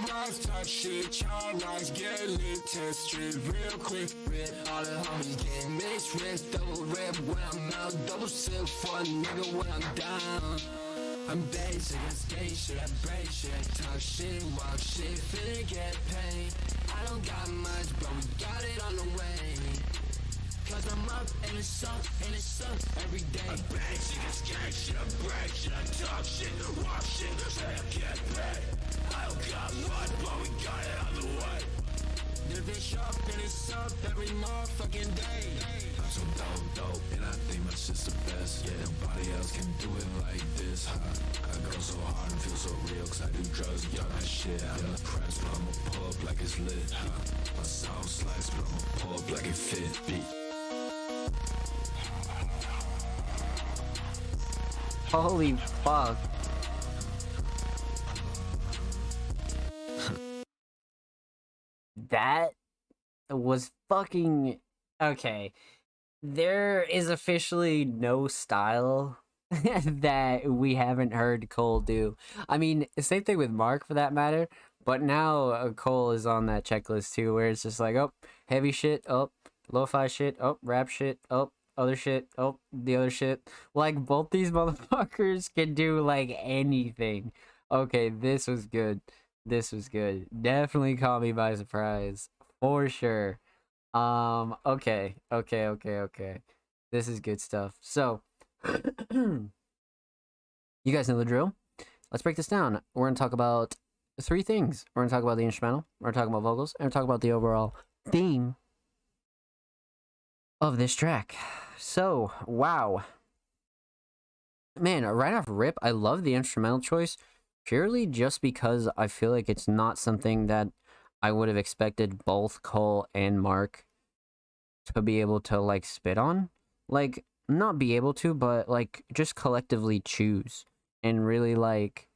[SPEAKER 9] rocks, touch shit, chop rocks, get lit, test strip real quick. Red, all the homies getting mixed red, double red when I'm out, double sip for a nigga when I'm down. I'm basic, I skate shit, I break shit, talk shit, walk shit, finna get paid. I don't got much, but we got it on the way. Cause I'm up and it's up and it's up every day. I bang shit, I skate shit, I break shit, I talk shit, walk shit, I get paid. I don't got much, but we got it on the way. The bitch up and it's up every motherfucking day.
[SPEAKER 2] I'm so dope, dope, and I think my shit's the best. Yeah, nobody else can do it like this, huh? I go so hard and feel so real, cause I do drugs, y'all that shit. I'm press, but I'ma pull up like it's lit, huh? My sound slice, but I'ma pull up like it fit, beat.
[SPEAKER 1] Holy fuck. That was fucking okay. There is officially no style that we haven't heard Cole do. I mean, same thing with Mark for that matter. But now uh, Cole is on that checklist too, where it's just like, oh, heavy shit, oh, lo-fi shit, oh, rap shit, oh, other shit, oh, the other shit. Like both these motherfuckers can do like anything. Okay, this was good. This was good. Definitely caught me by surprise. For sure. Um, okay, okay, okay, okay. This is good stuff. So, you guys know the drill. Let's break this down. We're to talk about three things. We're to talk about the instrumental, we're to talk about vocals, and we're talk about the overall theme of this track. So, wow. Man, right off rip, I love the instrumental choice purely just because I feel like it's not something that I would have expected both Cole and Mark to be able to like spit on. Like, not be able to, but like just collectively choose and really like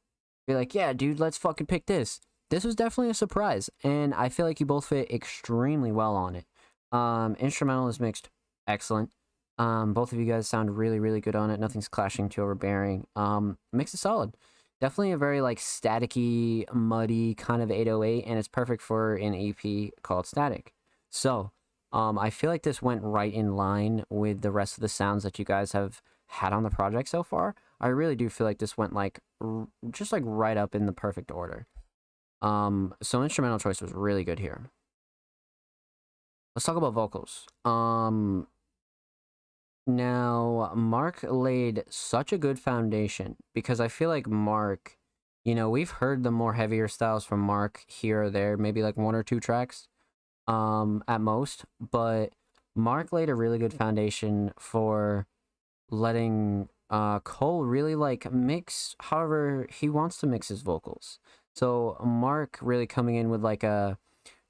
[SPEAKER 1] be like, yeah, dude, let's fucking pick this. This was definitely a surprise, and I feel like you both fit extremely well on it. Um, instrumental is mixed excellent. Um, both of you guys sound really, really good on it. Nothing's clashing too overbearing. Um, mix is solid. Definitely a very like staticky, muddy kind of 808, and it's perfect for an EP called Static. So, um, I feel like this went right in line with the rest of the sounds that you guys have had on the project so far. I really do feel like this went like r- just like right up in the perfect order. Um, so instrumental choice was really good here. Let's talk about vocals. Um, now Mark laid such a good foundation because I feel like Mark, you know, we've heard the more heavier styles from Mark here or there, maybe like one or two tracks, um, at most. But Mark laid a really good foundation for letting uh Cole really like mix however he wants to mix his vocals. So Mark really coming in with like a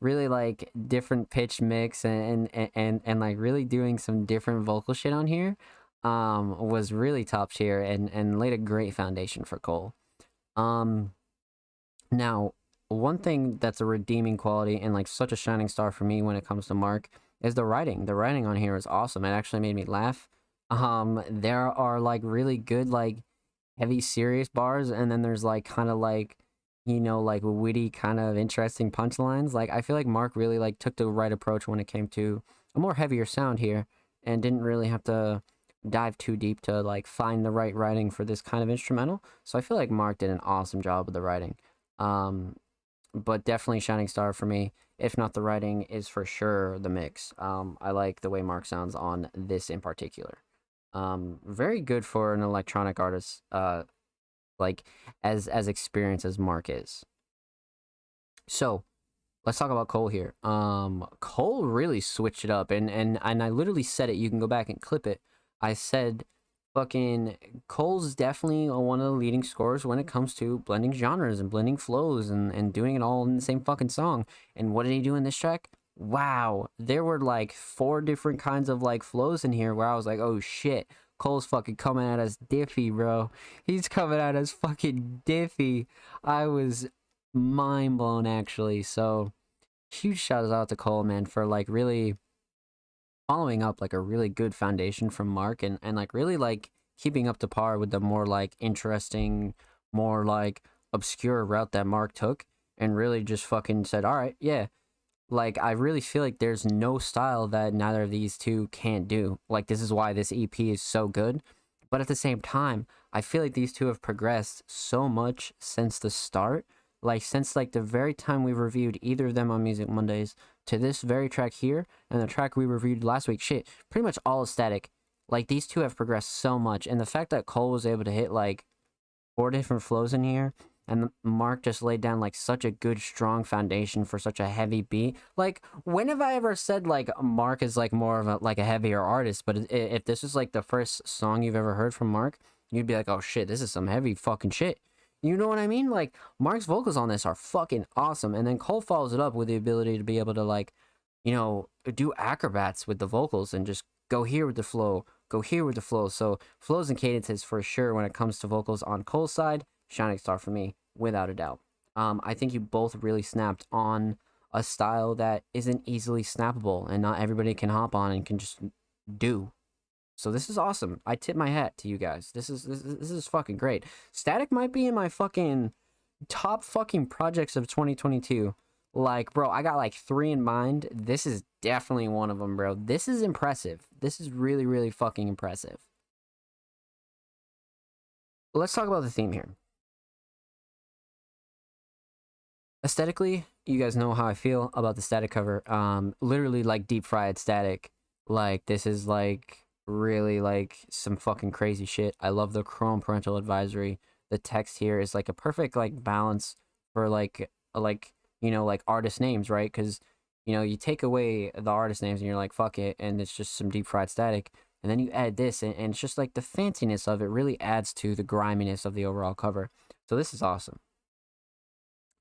[SPEAKER 1] really like different pitch mix and and and, and like really doing some different vocal shit on here um was really top tier and and laid a great foundation for Cole. Um now one thing that's a redeeming quality and like such a shining star for me when it comes to Mark is the writing. The writing on here is awesome. It actually made me laugh Um, there are like really good like heavy serious bars, and then there's like kind of like you know like witty kind of interesting punchlines. Like I feel like Mark really like took the right approach when it came to a more heavier sound here, and didn't really have to dive too deep to like find the right writing for this kind of instrumental. So I feel like Mark did an awesome job with the writing. Um, but definitely Shining Star for me. If not the writing, is for sure the mix. Um, I like the way Mark sounds on this in particular. Um, very good for an electronic artist. Uh, like as as experienced as Mark is. So, let's talk about Cole here. Um, Cole really switched it up, and and and I literally said it. You can go back and clip it. I said, fucking Cole's definitely one of the leading scorers when it comes to blending genres and blending flows and and doing it all in the same fucking song. And what did he do in this track? Wow, there were like four different kinds of like flows in here where I was like, oh shit. Cole's fucking coming at us diffy, bro. He's coming at us fucking diffy. I was mind blown actually. So huge shout out to Cole, man, for like really following up like a really good foundation from Mark and, and like really like keeping up to par with the more like interesting, more like obscure route that Mark took and really just fucking said, All right, yeah. Like I really feel like there's no style that neither of these two can't do. Like this is why this EP is so good. But at the same time, I feel like these two have progressed so much since the start. Like since like the very time we reviewed either of them on Music Mondays to this very track here and the track we reviewed last week, shit, pretty much all aesthetic. Like these two have progressed so much, and the fact that Cole was able to hit like four different flows in here, and Mark just laid down like such a good, strong foundation for such a heavy beat. Like, when have I ever said like Mark is like more of a like a heavier artist? But if this is like the first song you've ever heard from Mark, you'd be like, oh shit, this is some heavy fucking shit. You know what I mean? Like Mark's vocals on this are fucking awesome, and then Cole follows it up with the ability to be able to like, you know, do acrobats with the vocals and just go here with the flow, go here with the flow. So flows and cadences for sure when it comes to vocals on Cole's side, Shining Star for me, without a doubt. Um, I think you both really snapped on a style that isn't easily snappable and not everybody can hop on and can just do. So this is awesome. I tip my hat to you guys. This is this, is- this is fucking great. Static might be in my fucking top fucking projects of 2022. Like, bro, I got like three in mind. This is definitely one of them, bro. This is impressive. This is really, really fucking impressive. Let's talk about the theme here. Aesthetically, you guys know how I feel about the static cover. Um, literally like deep fried static. Like this is like really like some fucking crazy shit. I love the Chrome parental advisory. The text here is like a perfect like balance for like like you know like artist names, right? Because you know you take away the artist names and you're like fuck it, and it's just some deep fried static. And then you add this, and, and it's just like the fanciness of it really adds to the griminess of the overall cover. So this is awesome.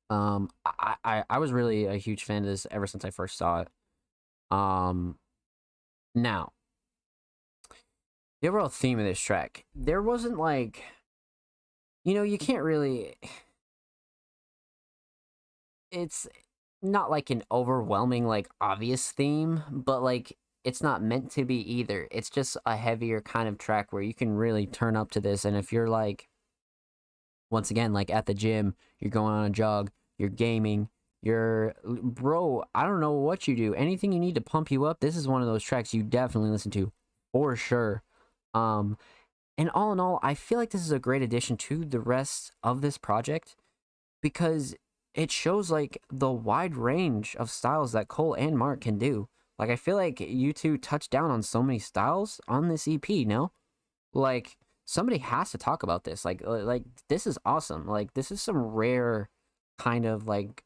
[SPEAKER 1] Um, I, I I was really a huge fan of this ever since I first saw it. Um, now the overall theme of this track, there wasn't like, you know, you can't really. It's not like an overwhelming, like obvious theme, but like it's not meant to be either. It's just a heavier kind of track where you can really turn up to this, and if you're like, once again, like at the gym, you're going on a jog, you're gaming, you're bro, I don't know what you do. Anything you need to pump you up, this is one of those tracks you definitely listen to for sure. Um and all in all, I feel like this is a great addition to the rest of this project because it shows like the wide range of styles that Cole and Mark can do. Like I feel like you two touch down on so many styles on this EP, no? Like somebody has to talk about this. Like like this is awesome. Like this is some rare kind of like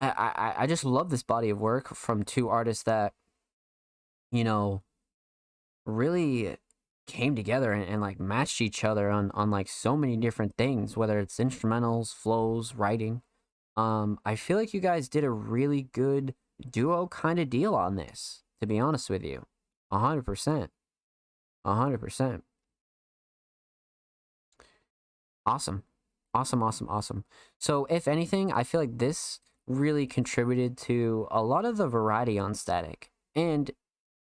[SPEAKER 1] I, I, I just love this body of work from two artists that, you know, really came together and, and, like matched each other on, on like so many different things, whether it's instrumentals, flows, writing. Um, I feel like you guys did a really good duo kind of deal on this, to be honest with you. 100%. 100% awesome awesome awesome awesome so if anything i feel like this really contributed to a lot of the variety on static and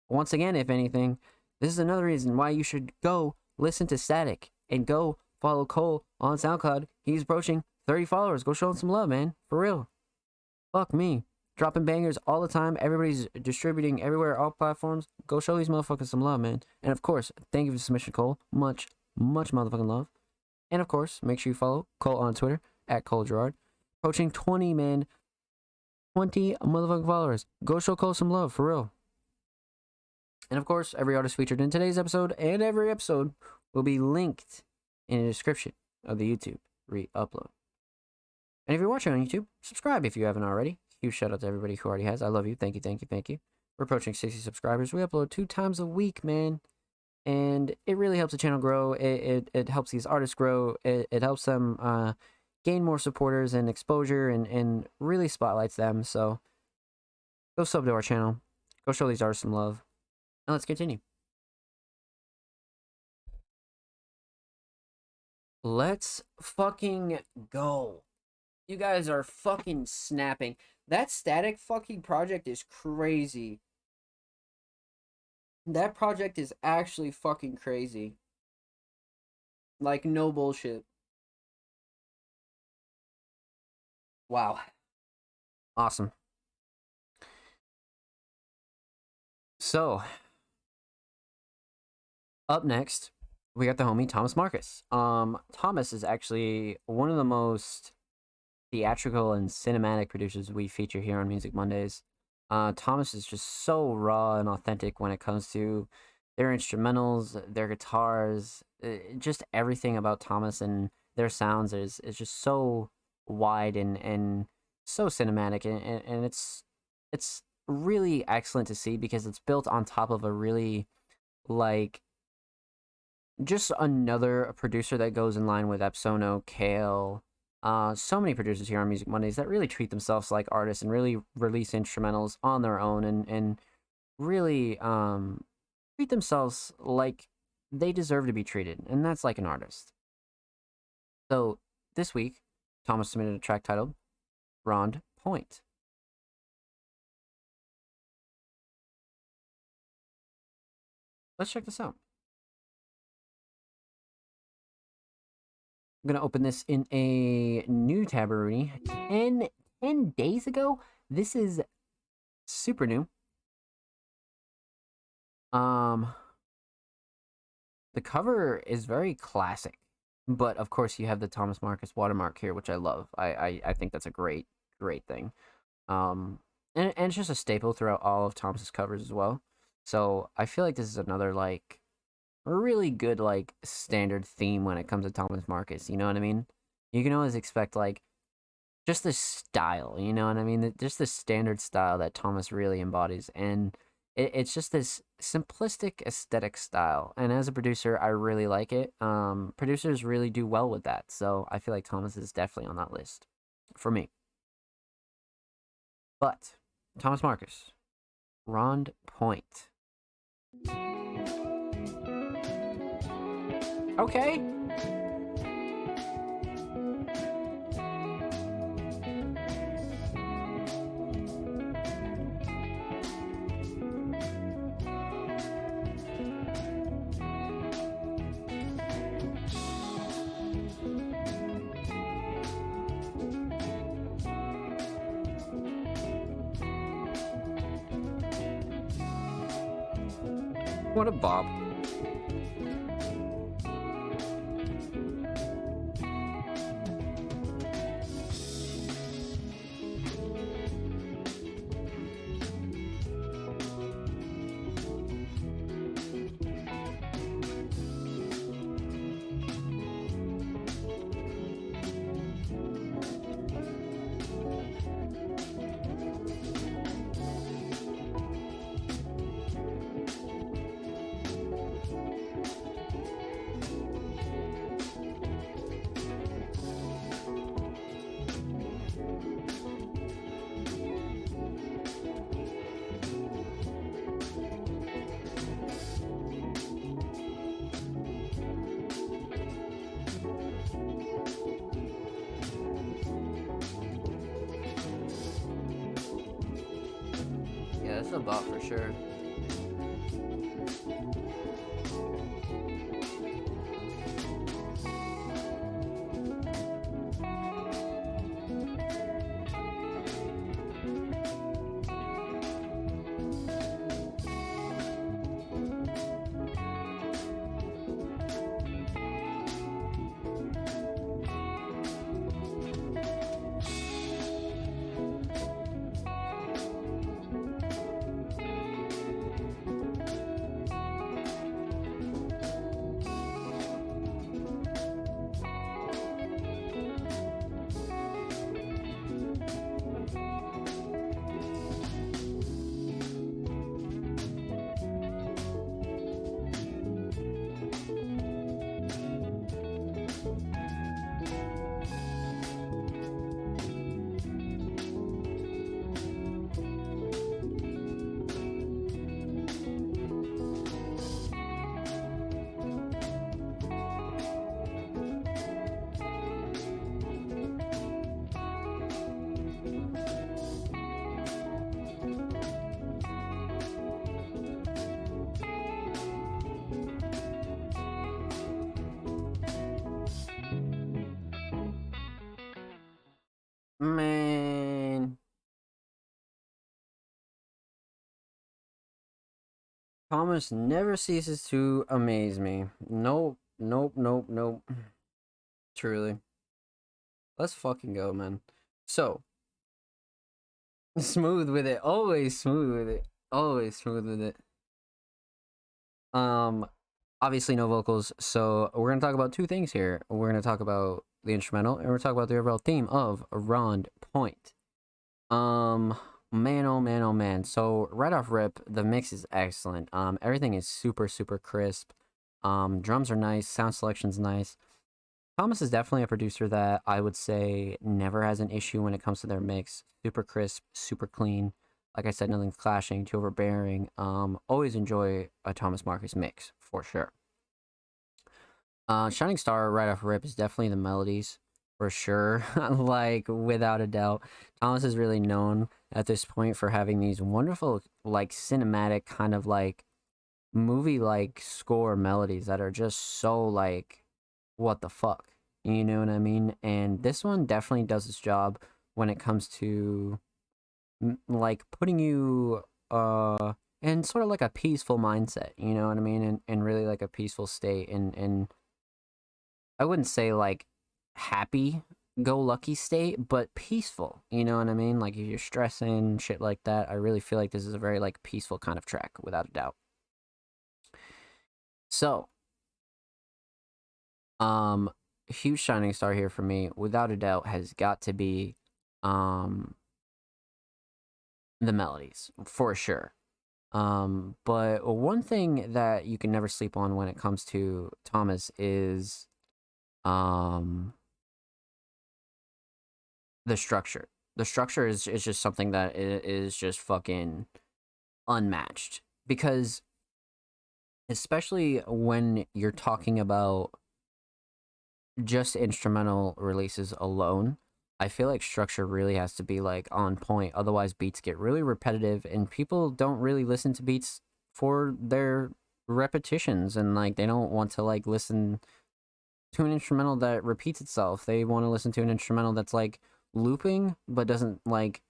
[SPEAKER 1] once again if anything this is another reason why you should go listen to Static and go follow Cole on SoundCloud. He's approaching 30 followers. Go show him some love, man. For real. Fuck me. Dropping bangers all the time. Everybody's distributing everywhere, all platforms. Go show these motherfuckers some love, man. And of course, thank you for submission, Cole. Much, much motherfucking love. And of course, make sure you follow Cole on Twitter at Cole Gerard. Approaching 20, man. 20 motherfucking followers. Go show Cole some love, for real. And of course, every artist featured in today's episode and every episode will be linked in the description of the YouTube re upload. And if you're watching on YouTube, subscribe if you haven't already. Huge shout out to everybody who already has. I love you. Thank you, thank you, thank you. We're approaching 60 subscribers. We upload two times a week, man. And it really helps the channel grow. It, it, it helps these artists grow. It, it helps them uh, gain more supporters and exposure and, and really spotlights them. So go sub to our channel. Go show these artists some love. And let's continue. Let's fucking go. You guys are fucking snapping. That static fucking project is crazy. That project is actually fucking crazy. Like, no bullshit. Wow. Awesome. So, up next, we got the homie Thomas Marcus. Um, Thomas is actually one of the most theatrical and cinematic producers we feature here on Music Mondays. Uh, Thomas is just so raw and authentic when it comes to their instrumentals, their guitars, uh, just everything about Thomas and their sounds is is just so wide and and so cinematic and, and, and it's it's really excellent to see because it's built on top of a really like just another producer that goes in line with Epsono, Kale, uh, so many producers here on Music Mondays that really treat themselves like artists and really release instrumentals on their own and, and really um, treat themselves like they deserve to be treated. And that's like an artist. So this week, Thomas submitted a track titled Rond Point. Let's check this out. I'm going to open this in a new tab already. 10, 10 days ago? This is super new. Um, the cover is very classic, but of course you have the Thomas Marcus watermark here, which I love. I, I, I think that's a great, great thing. Um, and, and it's just a staple throughout all of Thomas's covers as well. So I feel like this is another like a really good like standard theme when it comes to Thomas Marcus. You know what I mean? You can always expect like just the style. You know what I mean? Just the standard style that Thomas really embodies, and it, it's just this simplistic aesthetic style. And as a producer, I really like it. Um, producers really do well with that, so I feel like Thomas is definitely on that list for me. But Thomas Marcus, Rond Point. Okay. What a bop. Thomas never ceases to amaze me. Nope, nope, nope, nope. Truly. Let's fucking go, man. So, smooth with it. Always smooth with it. Always smooth with it. Um, obviously no vocals, so we're gonna talk about two things here. We're gonna talk about the instrumental, and we're gonna talk about the overall theme of Rond Point. Um, man, oh man, oh man. So right off rip, the mix is excellent. Um, everything is super, super crisp. Um, drums are nice, sound selection's nice. Thomas is definitely a producer that I would say never has an issue when it comes to their mix. Super crisp, super clean. Like I said, nothing's clashing, too overbearing. Um, always enjoy a Thomas Marcus mix for sure. Uh, Shining Star right off rip is definitely the melodies for sure. like without a doubt, Thomas is really known at this point for having these wonderful, like cinematic kind of like movie like score melodies that are just so like what the fuck you know what i mean? And this one definitely does its job when it comes to like putting you uh in sort of like a peaceful mindset you know what i mean? And, and really like a peaceful state and and i wouldn't say like happy go lucky state but peaceful you know what i mean? Like if you're stressing shit like that i really feel like this is a very like peaceful kind of track without a doubt. So um huge shining star here for me without a doubt has got to be um the melodies for sure. Um but one thing that you can never sleep on when it comes to thomas is um the structure. The structure is, is just something that is just fucking unmatched because especially when you're talking about just instrumental releases alone i feel like structure really has to be like on point otherwise beats get really repetitive and people don't really listen to beats for their repetitions and like they don't want to like listen to an instrumental that repeats itself. They want to listen to an instrumental that's like looping but doesn't like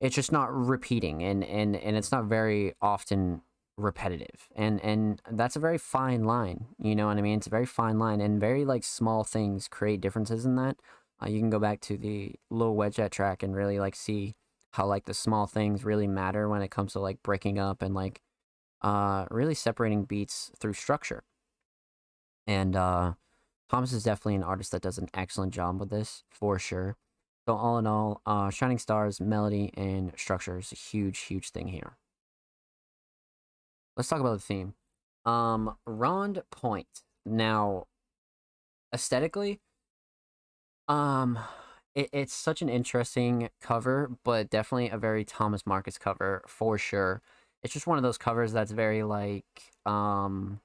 [SPEAKER 1] it's just not repeating and and and it's not very often repetitive. And and that's a very fine line you know what i mean? It's a very fine line and very like small things create differences in that. Uh, you can go back to the low wedge at track and really like see how like the small things really matter when it comes to like breaking up and like uh really separating beats through structure. And uh thomas is definitely an artist that does an excellent job with this for sure so all in all uh shining stars melody and structure is a huge huge thing here let's talk about the theme. Um, Rond Point. Now, aesthetically, um, it, it's such an interesting cover, but definitely a very Thomas Marcus cover for sure. It's just one of those covers that's very like, um,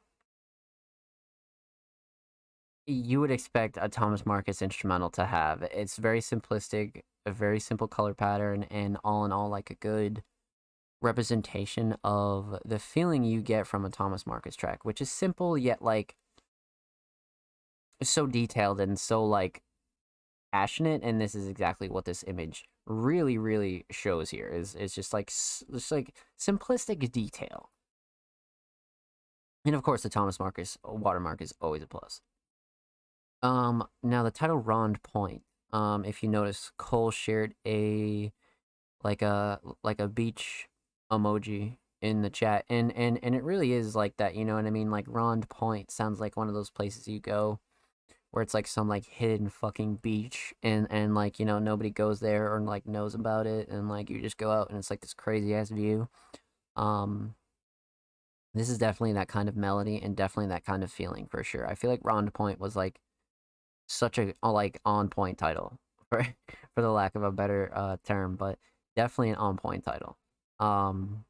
[SPEAKER 1] you would expect a Thomas Marcus instrumental to have. It's very simplistic, a very simple color pattern, and all in all, like a good representation of the feeling you get from a Thomas Marcus track, which is simple yet like so detailed and so like passionate. And this is exactly what this image really, really shows here. Is it's just like just like simplistic detail. And of course, the Thomas Marcus watermark is always a plus. Um, now the title Rond Point. Um, if you notice, Cole shared a like a like a beach emoji in the chat and and and it really is like that you know what i mean like rond point sounds like one of those places you go where it's like some like hidden fucking beach and and like you know nobody goes there or like knows about it and like you just go out and it's like this crazy ass view um this is definitely that kind of melody and definitely that kind of feeling for sure i feel like rond point was like such a like on point title for for the lack of a better uh term but definitely an on point title. Um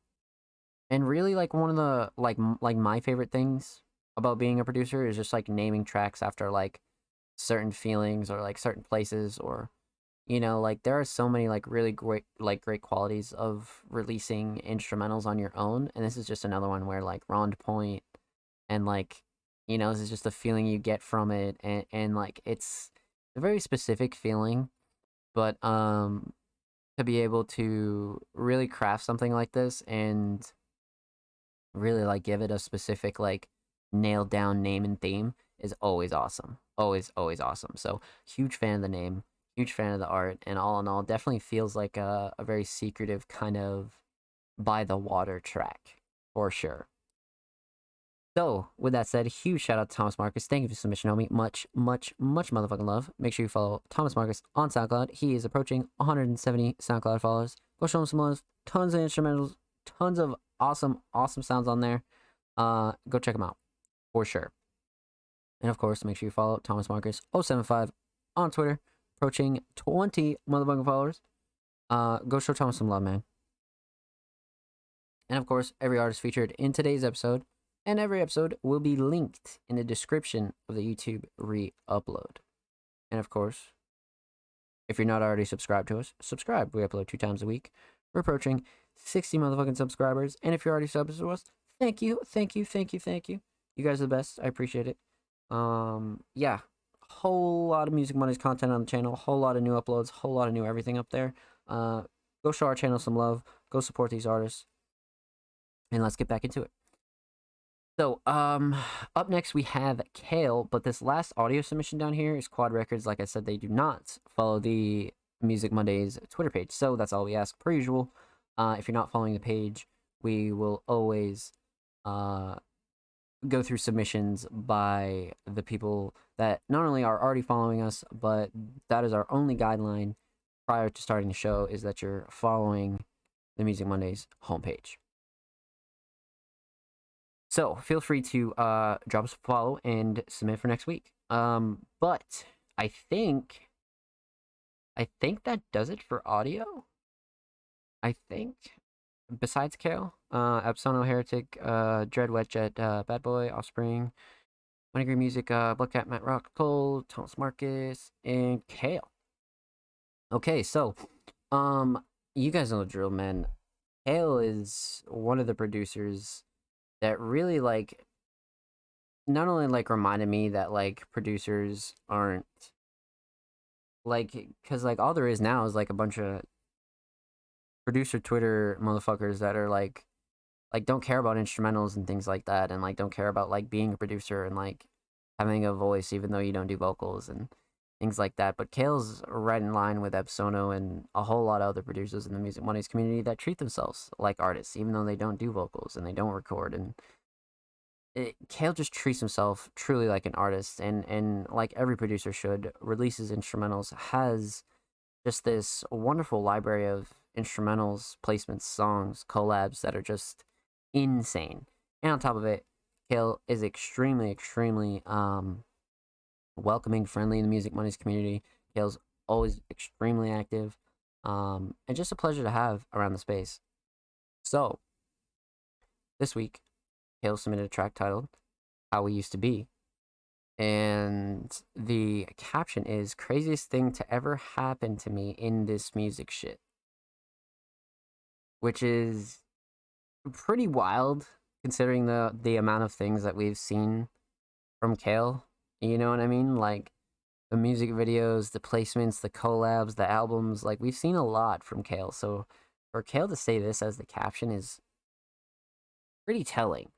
[SPEAKER 1] and really like one of the like like my favorite things about being a producer is just like naming tracks after like certain feelings or like certain places or you know like there are so many like really great like great qualities of releasing instrumentals on your own and this is just another one where like rond point and like you know this is just the feeling you get from it and and like it's a very specific feeling but um to be able to really craft something like this and really like give it a specific like nailed down name and theme is always awesome. Always, always awesome. So huge fan of the name, huge fan of the art, and all in all, definitely feels like a, a very secretive kind of by the water track for sure. So, with that said, huge shout out to Thomas Marcus. Thank you for submission, homie. Much, much, much motherfucking love. Make sure you follow Thomas Marcus on SoundCloud. He is approaching 170 SoundCloud followers. Go show him some love. Tons of instrumentals, tons of awesome, awesome sounds on there. Uh, go check him out for sure. And of course, make sure you follow Thomas Marcus 075 on Twitter, approaching 20 motherfucking followers. Uh, go show Thomas some love, man. And of course, every artist featured in today's episode and every episode will be linked in the description of the YouTube re upload. And of course, if you're not already subscribed to us, subscribe. We upload two times a week. We're approaching 60 motherfucking subscribers. And if you're already subs to us, thank you, thank you, thank you, thank you. You guys are the best. I appreciate it. Um, yeah, whole lot of Music Mondays content on the channel, whole lot of new uploads, whole lot of new everything up there. Uh, go show our channel some love. Go support these artists. And let's get back into it. So, um, up next we have Kale, but this last audio submission down here is Quad Records. Like I said, they do not follow the Music Mondays Twitter page, so that's all we ask per usual. Uh, if you're not following the page, we will always uh go through submissions by the people that not only are already following us, but that is our only guideline prior to starting the show is that you're following the Music Mondays homepage. So feel free to uh, drop us a follow and submit for next week. Um, but I think, I think that does it for audio. I think, besides Kale, uh, Absono Heretic, uh, Dread Wet Jet, uh, Bad Boy, Offspring, Money Green Music, uh, Black Cat, Matt Rock, Cole, Thomas Marcus, and Kale. Okay, so, um, you guys know the drill, man. Kale is one of the producers that really like not only like reminded me that like producers aren't like because like all there is now is like a bunch of producer twitter motherfuckers that are like like don't care about instrumentals and things like that and like don't care about like being a producer and like having a voice even though you don't do vocals and things like that but kale's right in line with epsono and a whole lot of other producers in the music mondays community that treat themselves like artists even though they don't do vocals and they don't record and it, Kale just treats himself truly like an artist, and and like every producer should, releases instrumentals has just this wonderful library of instrumentals, placements, songs, collabs that are just insane. And on top of it, Kale is extremely, extremely um welcoming, friendly in the Music Mondays community. Kale's always extremely active, um, and just a pleasure to have around the space. So, this week Kale submitted a track titled How We Used to Be. And the caption is craziest thing to ever happen to me in this music shit. Which is pretty wild considering the the amount of things that we've seen from Kale. You know what I mean? Like the music videos, the placements, the collabs, the albums, like we've seen a lot from Kale. So for Kale to say this as the caption is pretty telling.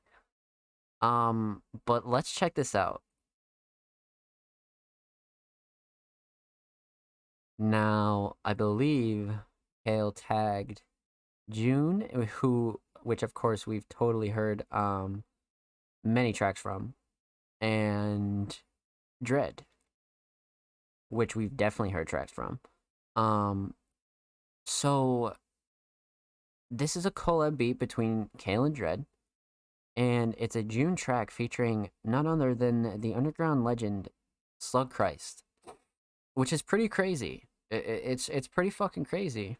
[SPEAKER 1] Um, but let's check this out. Now, I believe Kale tagged June, uh, who, which of course we've totally heard um many tracks from, and Dread, which we've definitely heard tracks from. Um, so this is a collab beat between Kale and Dread and it's a June track featuring none other than the underground legend Slug Christ, which is pretty crazy. It's it's pretty fucking crazy.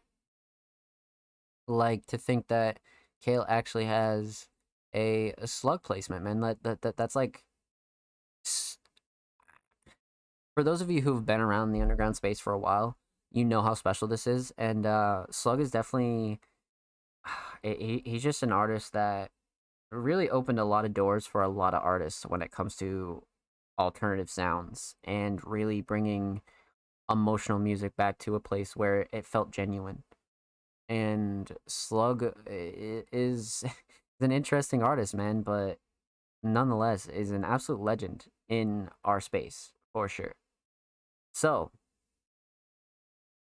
[SPEAKER 1] Like to think that Kale actually has a, a slug placement, man. That, that that that's like for those of you who've been around the underground space for a while, you know how special this is, and uh, Slug is definitely he, he's just an artist that really opened a lot of doors for a lot of artists when it comes to alternative sounds and really bringing emotional music back to a place where it felt genuine. And Slug is is an interesting artist, man, but nonetheless is an absolute legend in our space for sure. So,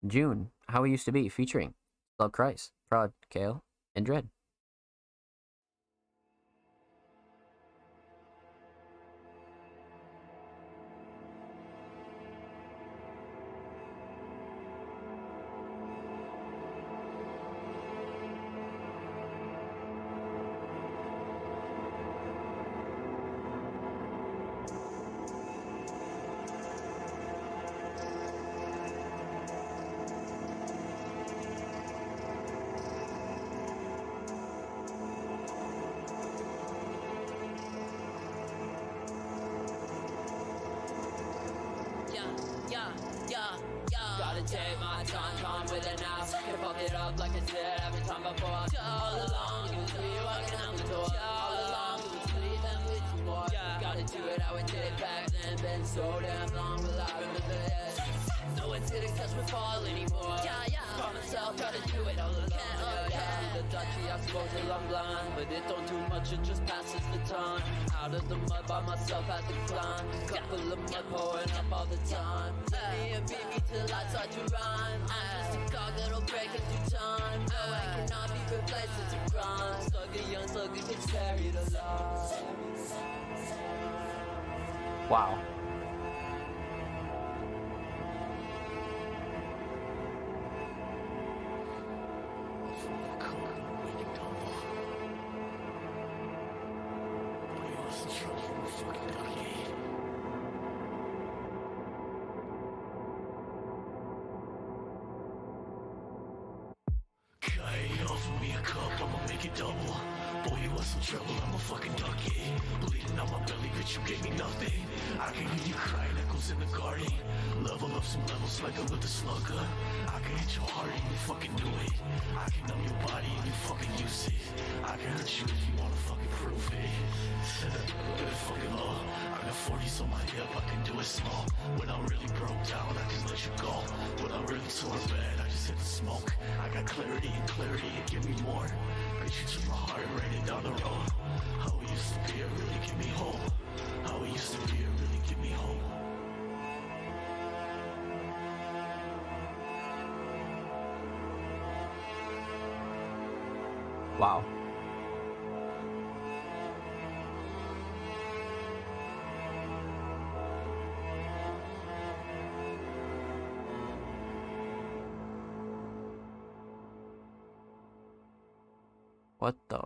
[SPEAKER 1] June, how We used to be, featuring Slug Christ, Prod, Kale, and Dread.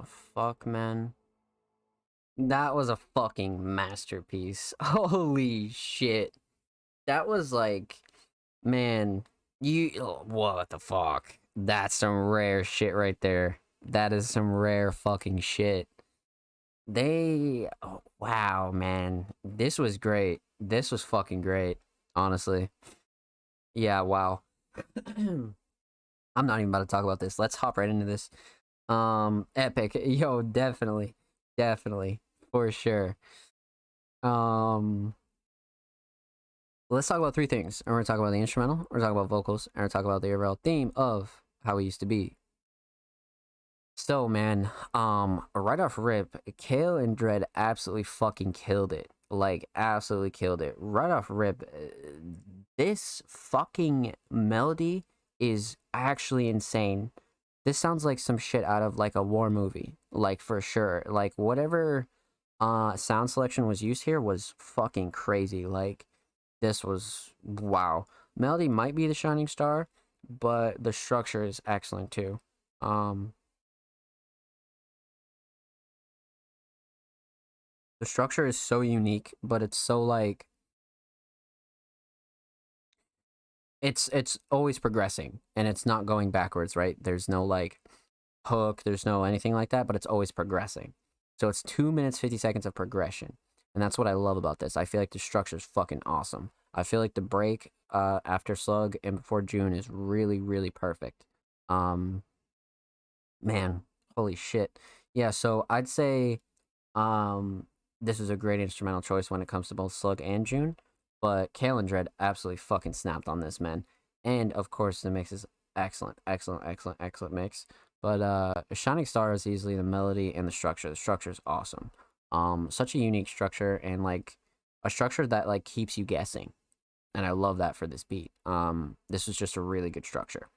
[SPEAKER 10] Fuck,
[SPEAKER 1] man? That was a fucking masterpiece. Holy shit. That was like, man, you, what the fuck? That's some rare shit right there. That is some rare fucking shit. They, oh, wow, man. This was great. This was fucking great, honestly. Yeah, wow. I'm not even about to talk about this. Let's hop right into this. Um, epic. Yo, definitely. Definitely. For sure. Um, let's talk about three things. And we're gonna talk about the instrumental, we're gonna talk about vocals, and we're gonna talk about the overall theme of how it used to be. So man, um, right off rip, Kale and Dread absolutely fucking killed it. Like absolutely killed it. Right off rip, uh, this fucking melody is actually insane. This sounds like some shit out of like a war movie, like for sure. Like whatever uh sound selection was used here was fucking crazy. Like this was wow. Melody might be the shining star, but the structure is excellent too. Um the structure is so unique, but it's so like it's it's always progressing and it's not going backwards, right? There's no like hook, there's no anything like that, but it's always progressing. So it's two minutes fifty seconds of progression. And that's what I love about this. I feel like the structure is fucking awesome. I feel like the break uh after Slug and before June is really, really perfect. Um man, holy shit. Yeah, so I'd say um this is a great instrumental choice when it comes to both Slug and June. But Kale and Dread absolutely fucking snapped on this, man. And of course, the mix is excellent, excellent, excellent, excellent mix. But uh, Shining Star is easily the melody and the structure. The structure is awesome. Um, such a unique structure and like a structure that like keeps you guessing, and I love that for this beat. Um, this was just a really good structure.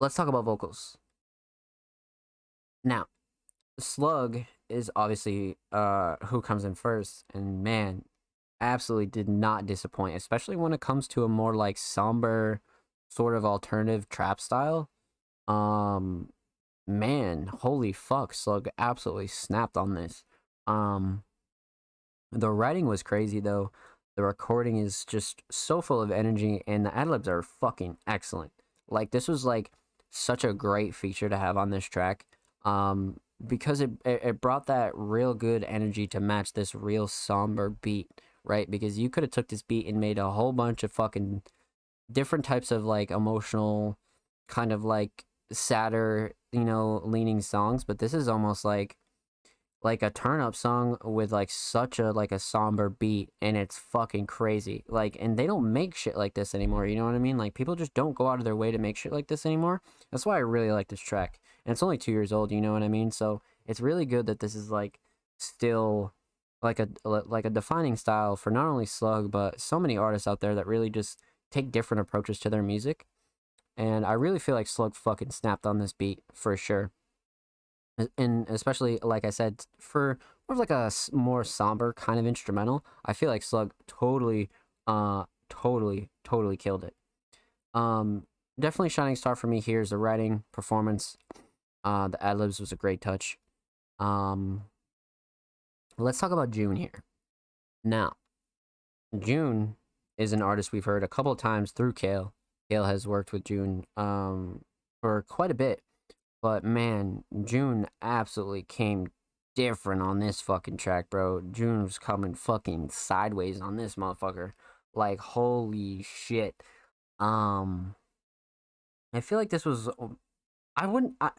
[SPEAKER 1] Let's talk about vocals. Now, Slug is obviously uh who comes in first, and man, absolutely did not disappoint, especially when it comes to a more like somber sort of alternative trap style. Um man, holy fuck, Slug absolutely snapped on this. Um the writing was crazy though. The recording is just so full of energy and the ad-libs are fucking excellent. Like this was like such a great feature to have on this track. Um because it it brought that real good energy to match this real somber beat right? Because you could have took this beat and made a whole bunch of fucking different types of like emotional, kind of like sadder, you know, leaning songs. But this is almost like like a turn up song with like such a like a somber beat and it's fucking crazy like and they don't make shit like this anymore you know what i mean like people just don't go out of their way to make shit like this anymore that's why i really like this track and it's only two years old you know what i mean so it's really good that this is like still like a like a defining style for not only Slug but so many artists out there that really just take different approaches to their music. And I really feel like Slug fucking snapped on this beat for sure. And especially like I said for more of like a more somber kind of instrumental, I feel like Slug totally uh totally totally killed it. Um definitely shining star for me here is the writing, performance. Uh the ad-libs was a great touch. Um let's talk about June here. Now, June is an artist we've heard a couple of times through Kale. Kale has worked with June um, for quite a bit. But man, June absolutely came different on this fucking track, bro. June was coming fucking sideways on this motherfucker. Like holy shit. Um I feel like this was I wouldn't I,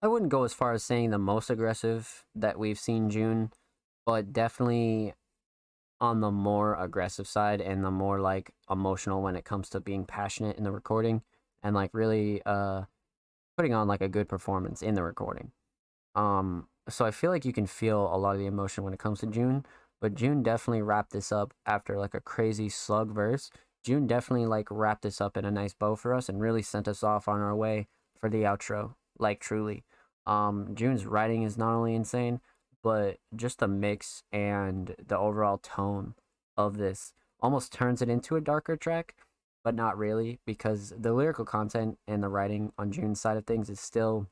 [SPEAKER 1] I wouldn't go as far as saying the most aggressive that we've seen June but definitely on the more aggressive side and the more like emotional when it comes to being passionate in the recording and like really uh putting on like a good performance in the recording. Um so I feel like you can feel a lot of the emotion when it comes to June, but June definitely wrapped this up after like a crazy slug verse. June definitely like wrapped this up in a nice bow for us and really sent us off on our way for the outro, like truly. Um June's writing is not only insane, but just the mix and the overall tone of this almost turns it into a darker track, but not really because the lyrical content and the writing on June's side of things is still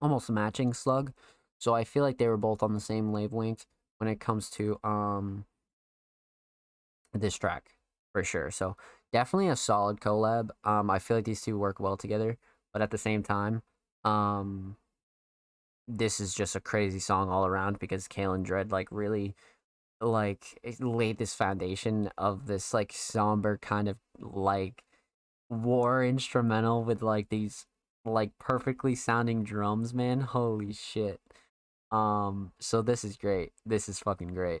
[SPEAKER 1] almost matching Slug. So I feel like they were both on the same wavelength when it comes to um this track for sure. So definitely a solid collab. Um I feel like these two work well together, but at the same time, um this is just a crazy song all around because Kale and Dread like really like laid this foundation of this like somber kind of like war instrumental with like these like perfectly sounding drums, man. Holy shit. Um so this is great. This is fucking great.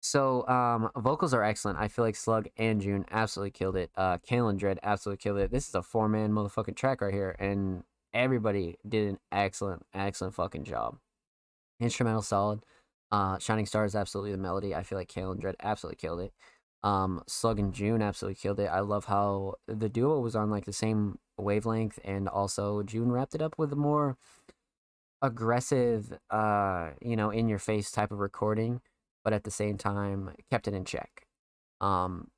[SPEAKER 1] So um vocals are excellent. I feel like Slug and June absolutely killed it. Uh Kale and Dread absolutely killed it. This is a four man motherfucking track right here and everybody did an excellent, excellent fucking job. Instrumental solid. Uh, Shining Star is absolutely the melody. I feel like Kale and Dread absolutely killed it. Um, Slug and June absolutely killed it. I love how the duo was on like the same wavelength, and also June wrapped it up with a more aggressive, uh, you know, in your face type of recording, but at the same time kept it in check. Um,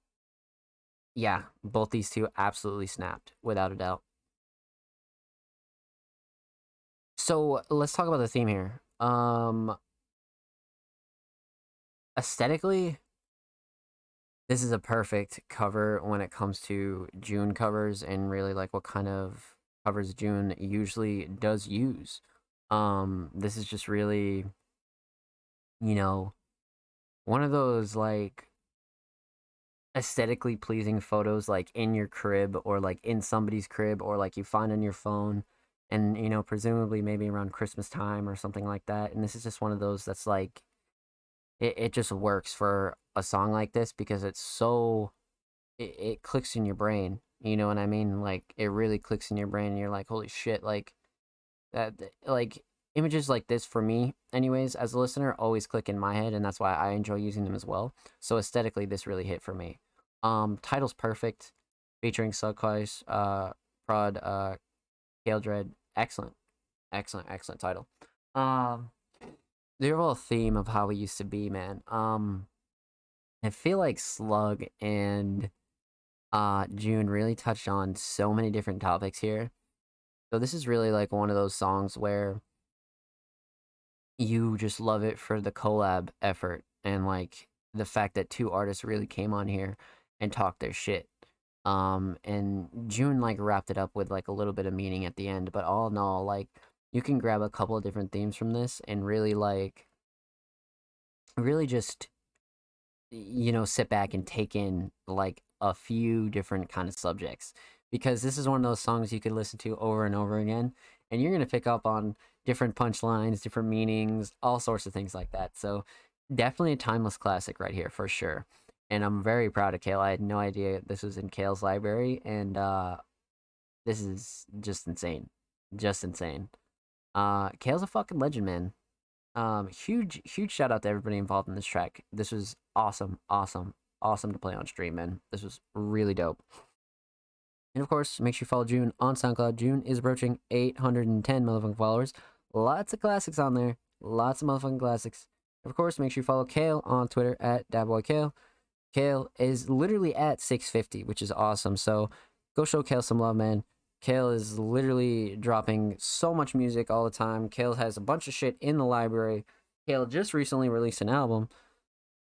[SPEAKER 1] yeah, both these two absolutely snapped without a doubt. So let's talk about the theme here. Um, aesthetically, this is a perfect cover when it comes to June covers and really like what kind of covers June usually does use. Um, this is just really, you know, one of those like aesthetically pleasing photos like in your crib or like in somebody's crib or like you find on your phone and you know presumably maybe around christmas time or something like that and this is just one of those that's like it, it just works for a song like this because it's so it, it clicks in your brain you know what i mean? Like it really clicks in your brain and you're like holy shit like that like images like this for me anyways as a listener always click in my head and that's why i enjoy using them as well so aesthetically this really hit for me um title's perfect featuring Slug Christ, uh prod uh Kale Dread. Excellent. Excellent, excellent title. Um the overall theme of how we used to be, man. Um I feel like Slug and uh June really touched on so many different topics here. So this is really like one of those songs where you just love it for the collab effort and like the fact that two artists really came on here and talked their shit. Um and June like wrapped it up with like a little bit of meaning at the end, but all in all, like you can grab a couple of different themes from this and really like really just you know sit back and take in like a few different kind of subjects because this is one of those songs you could listen to over and over again and you're going to pick up on different punchlines different meanings all sorts of things like that so definitely a timeless classic right here for sure and i'm very proud of kale i had no idea this was in kale's library and uh this is just insane just insane uh kale's a fucking legend man um, huge, huge shout out to everybody involved in this track. This was awesome, awesome, awesome to play on stream, man. This was really dope. And of course, make sure you follow June on SoundCloud. June is approaching 810 motherfucking followers. Lots of classics on there. Lots of motherfucking classics. Of course, make sure you follow Kale on Twitter at DadBoyKale. Kale is literally at 650, which is awesome. So go show Kale some love, man. Kale is literally dropping so much music all the time. Kale has a bunch of shit in the library. Kale just recently released an album.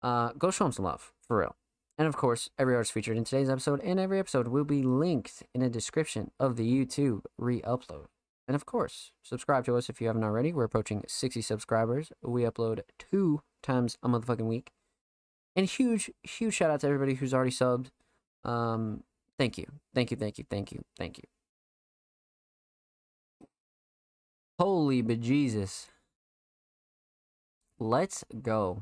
[SPEAKER 1] Uh, go show him some love, for real. And of course, every artist featured in today's episode and every episode will be linked in the description of the YouTube re upload. And of course, subscribe to us if you haven't already. We're approaching 60 subscribers. We upload two times a motherfucking week. And huge, huge shout out to everybody who's already subbed. Um, thank you. Thank you, thank you, thank you, thank you. Holy bejesus. Let's go.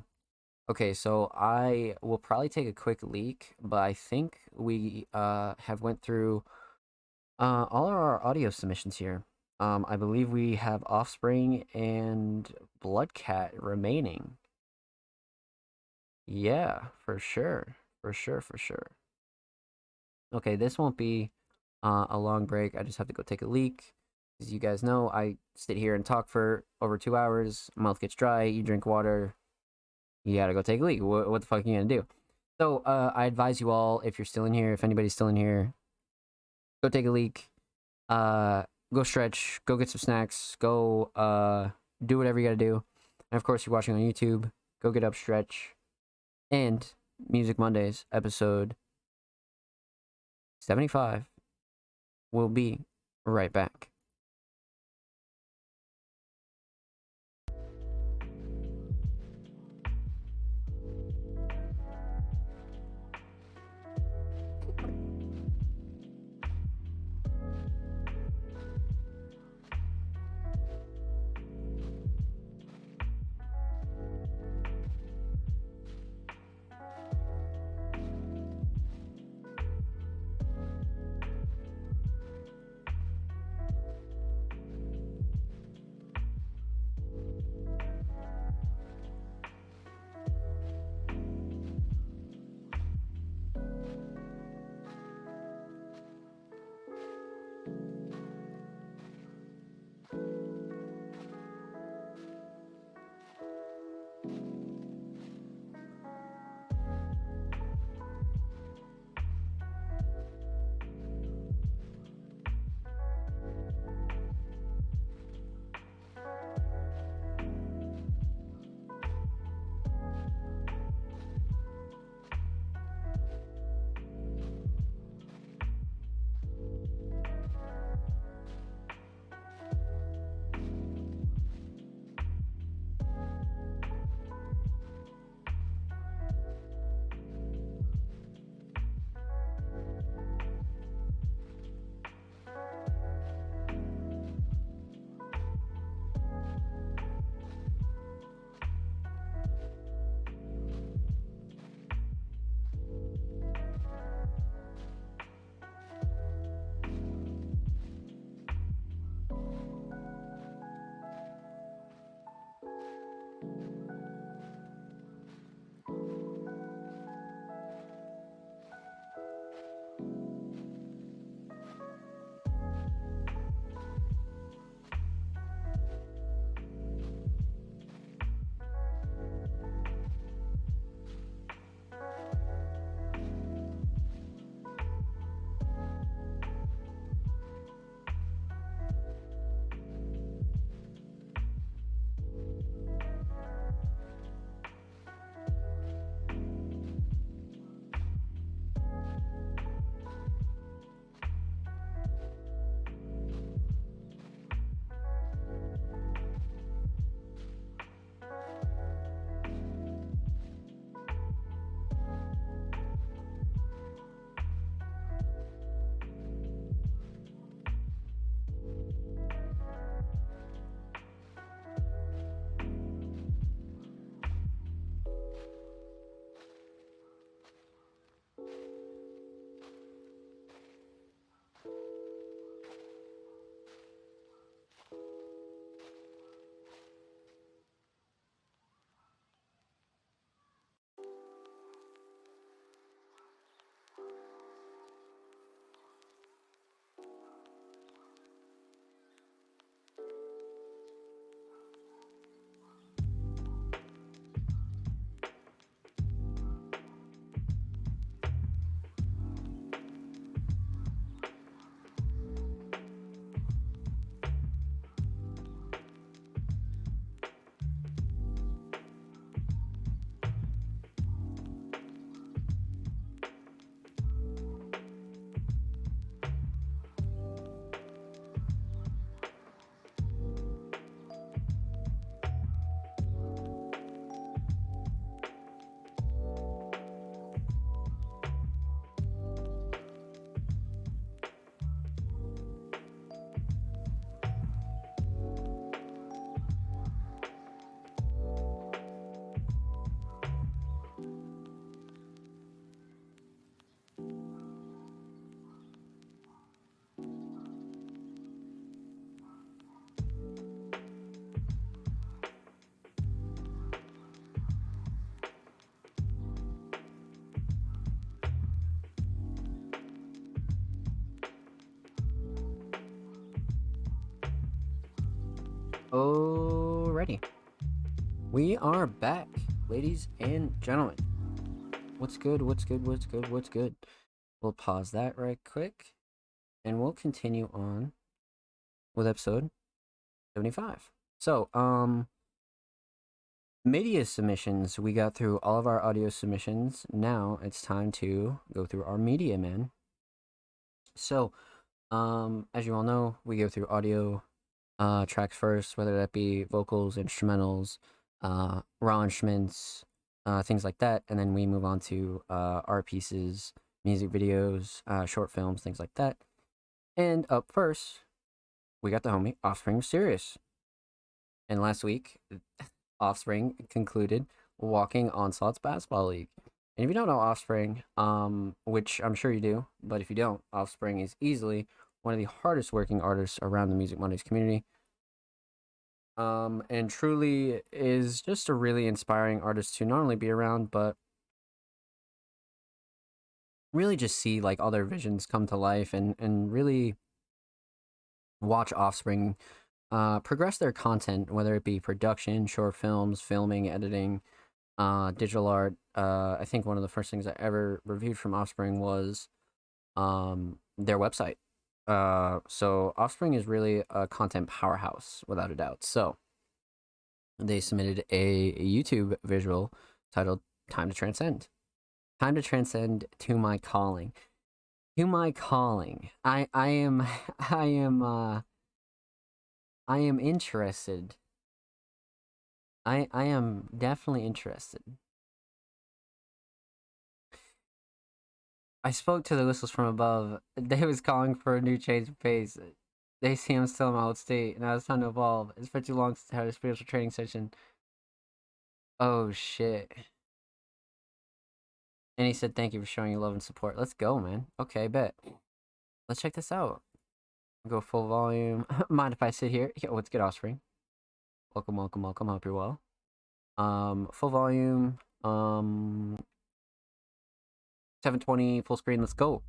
[SPEAKER 1] Okay, so I will probably take a quick leak, but I think we uh have went through uh all of our audio submissions here. Um I believe we have Offspring and Bloodcat remaining. Yeah, for sure. For sure, for sure. Okay, this won't be uh, a long break. I just have to go take a leak. As you guys know, I sit here and talk for over two hours. Mouth gets dry. You drink water. You gotta go take a leak. What, what the fuck are you gonna do? So uh, I advise you all, if you're still in here, if anybody's still in here, go take a leak. Uh, go stretch. Go get some snacks. Go uh, do whatever you gotta do. And of course, you're watching on YouTube. Go get up, stretch, and Music Mondays episode 75 will be right back. Alrighty. We are back, ladies and gentlemen. What's good? What's good? What's good? What's good? We'll pause that right quick and we'll continue on with episode 75. So, um, media submissions. We got through all of our audio submissions. Now it's time to go through our media man. So, um, as you all know, we go through audio uh, tracks first, whether that be vocals, instrumentals, uh, raw instruments, uh, things like that, and then we move on to uh, art pieces, music videos, uh, short films, things like that. And up first, we got the homie Offspring Serious. And last week, Offspring concluded Walking Onslaught's Basketball League. And if you don't know Offspring, um, which I'm sure you do, but if you don't, Offspring is easily one of the hardest working artists around the Music Mondays community. Um, and truly is just a really inspiring artist to not only be around, but really just see like all their visions come to life and, and really watch Offspring uh, progress their content, whether it be production, short films, filming, editing, uh, digital art. Uh, I think one of the first things I ever reviewed from Offspring was um, their website. Uh, so Offspring is really a content powerhouse without a doubt. So they submitted a YouTube visual titled "Time to Transcend." Time to transcend to my calling. To my calling. I I am I am uh I am interested. I I am definitely interested. I spoke to the whistles from above. They was calling for a new change of pace. They see I'm still in my old state, and I was trying to evolve. It's been too long since I had a spiritual training session. Oh shit. And he said, "Thank you for showing your love and support." Let's go, man. Okay, bet. Let's check this out. Go full volume. Mind if I sit here? Yo, what's good, Offspring? Welcome, welcome, welcome. Hope you're well. Um, full volume. Um, 720 full screen. Let's go.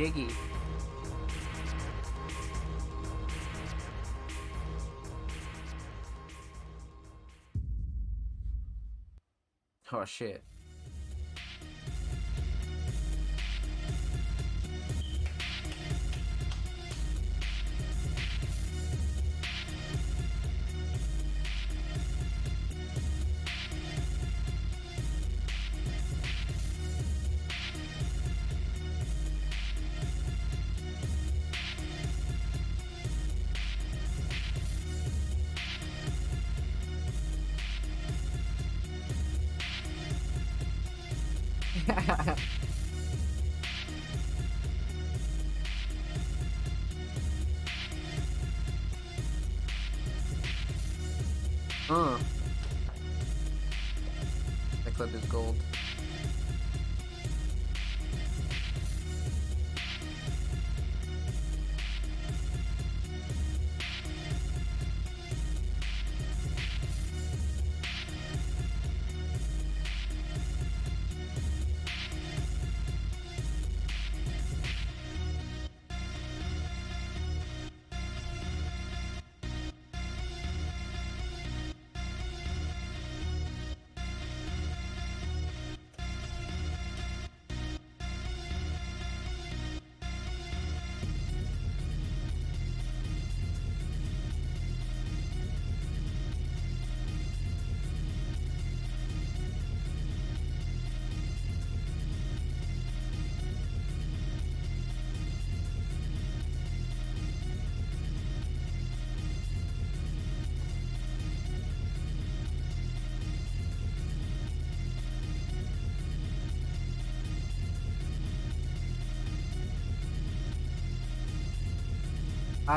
[SPEAKER 1] Jiggy. Oh shit.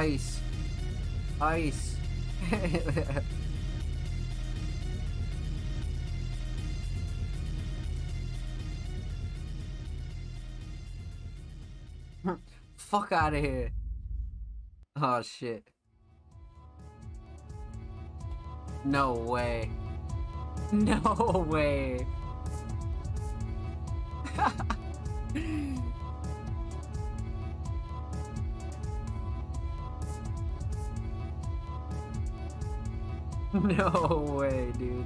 [SPEAKER 1] Ice. Ice. Fuck out of here. Oh shit. No way. No way. no way, dude.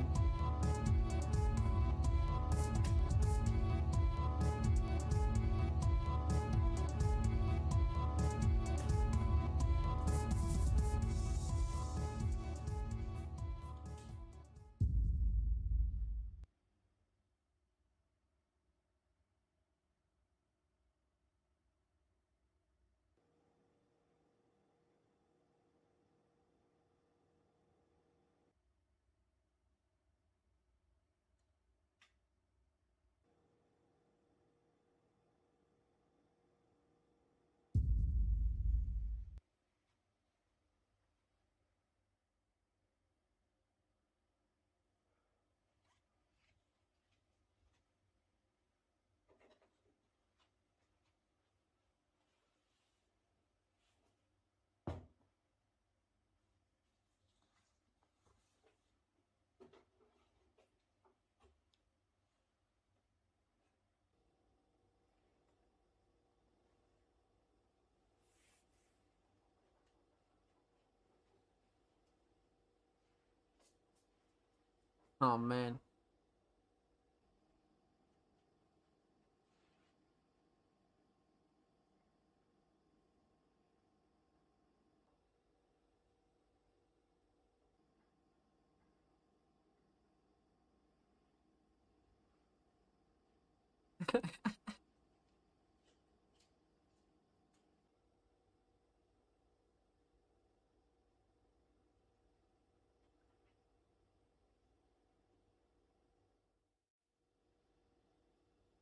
[SPEAKER 1] Oh man.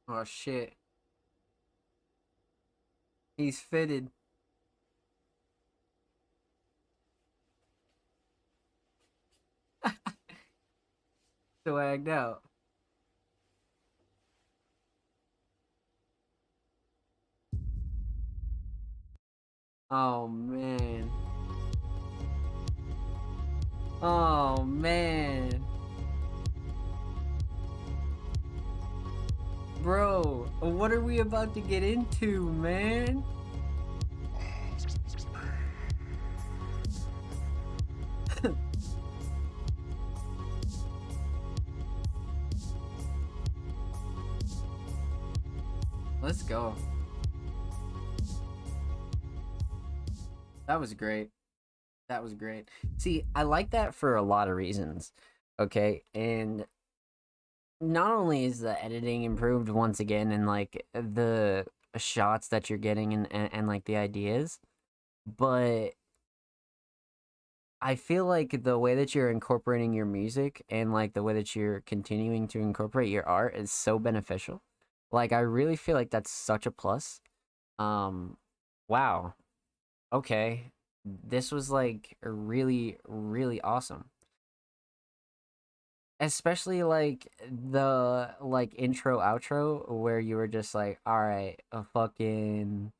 [SPEAKER 1] Oh shit. He's fitted. Swagged out. Oh man. Oh man. Bro, what are we about to get into, man? Let's go. That was great. That was great. See, I like that for a lot of reasons. Okay, and not only is the editing improved once again and like the shots that you're getting and, and, and like the ideas, but I feel like the way that you're incorporating your music and like the way that you're continuing to incorporate your art is so beneficial. Like I really feel like that's such a plus. Um wow. Okay. This was like really really awesome especially like the like intro outro where you were just like all right a fucking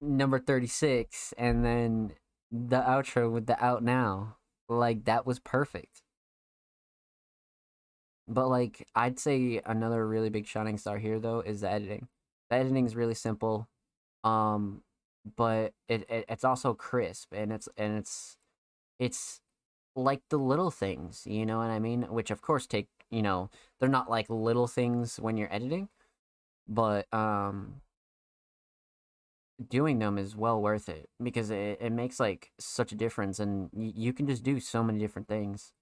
[SPEAKER 1] number 36 and then the outro with the out now. Like that was perfect. But like i'd say another really big shining star here though is the editing. The editing is really simple um but it, it it's also crisp and it's and it's it's like the little things, you know what I mean? Which of course take, you know, they're not like little things when you're editing, but um doing them is well worth it because it, it makes like such a difference and y- you can just do so many different things.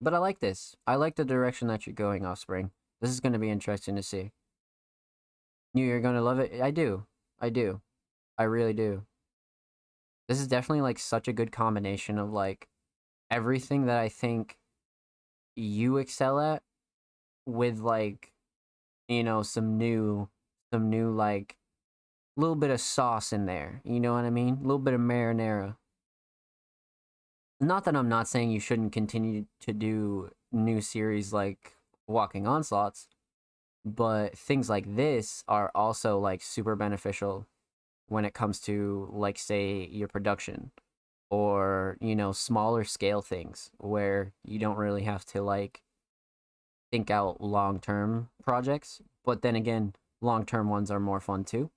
[SPEAKER 1] But I like this. I like the direction that you're going, Offspring. This is going to be interesting to see. You, you're going to love it. I do. I do. I really do this is definitely like such a good combination of like everything that I think you excel at with like you know some new some new like little bit of sauce in there. You know what I mean? A little bit of marinara. Not that I'm not saying you shouldn't continue to do new series like Walking Onslaughts, but things like this are also like super beneficial when it comes to like say your production or you know smaller scale things where you don't really have to like think out long term projects but then again long term ones are more fun too.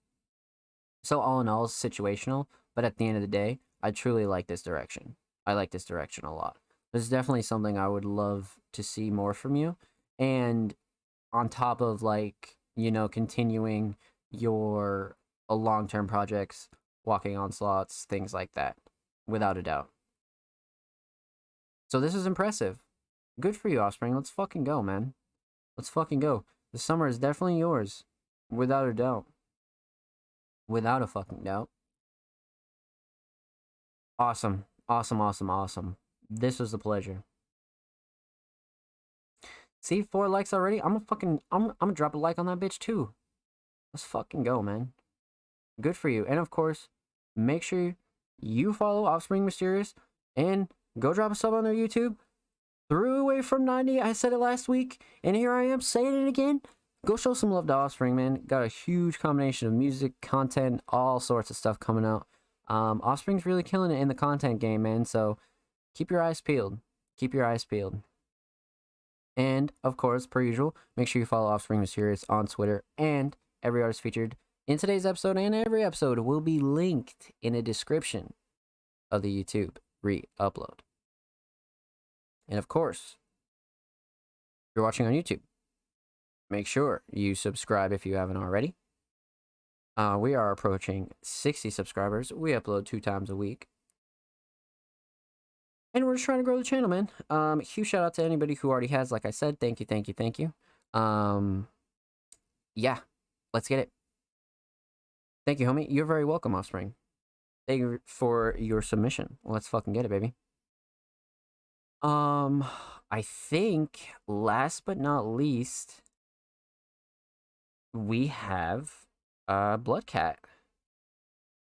[SPEAKER 1] So all in all situational but at the end of the day i truly like this direction. I like this direction a lot. This is definitely something i would love to see more from you and on top of like you know continuing your uh, long-term projects walking onslaughts things like that without a doubt. So this is impressive. Good for you offspring. Let's fucking go man. Let's fucking go. The summer is definitely yours without a doubt. Without a fucking doubt. Awesome. Awesome awesome awesome. This was a pleasure. See, four likes already. I'm gonna fucking, I'm, I'm gonna drop a like on that bitch too. Let's fucking go, man. Good for you. And of course, make sure you follow Offspring Mysterious and go drop a sub on their YouTube. Threw away from 90. I said it last week, and here I am saying it again. Go show some love to Offspring, man. Got a huge combination of music, content, all sorts of stuff coming out. Um, Offspring's really killing it in the content game, man. So keep your eyes peeled. Keep your eyes peeled. And of course, per usual, make sure you follow Offspring Mysterious on Twitter and every artist featured in today's episode and every episode will be linked in a description of the YouTube re-upload. And of course, if you're watching on YouTube, make sure you subscribe if you haven't already. Uh, we are approaching 60 subscribers. We upload two times a week. And we're just trying to grow the channel, man. Um, huge shout out to anybody who already has. Like I said, thank you, thank you, thank you. Um, yeah, let's get it. Thank you, homie. You're very welcome, Offspring. Thank you for your submission. Let's fucking get it, baby. Um, I think last but not least, we have uh Bloodcat.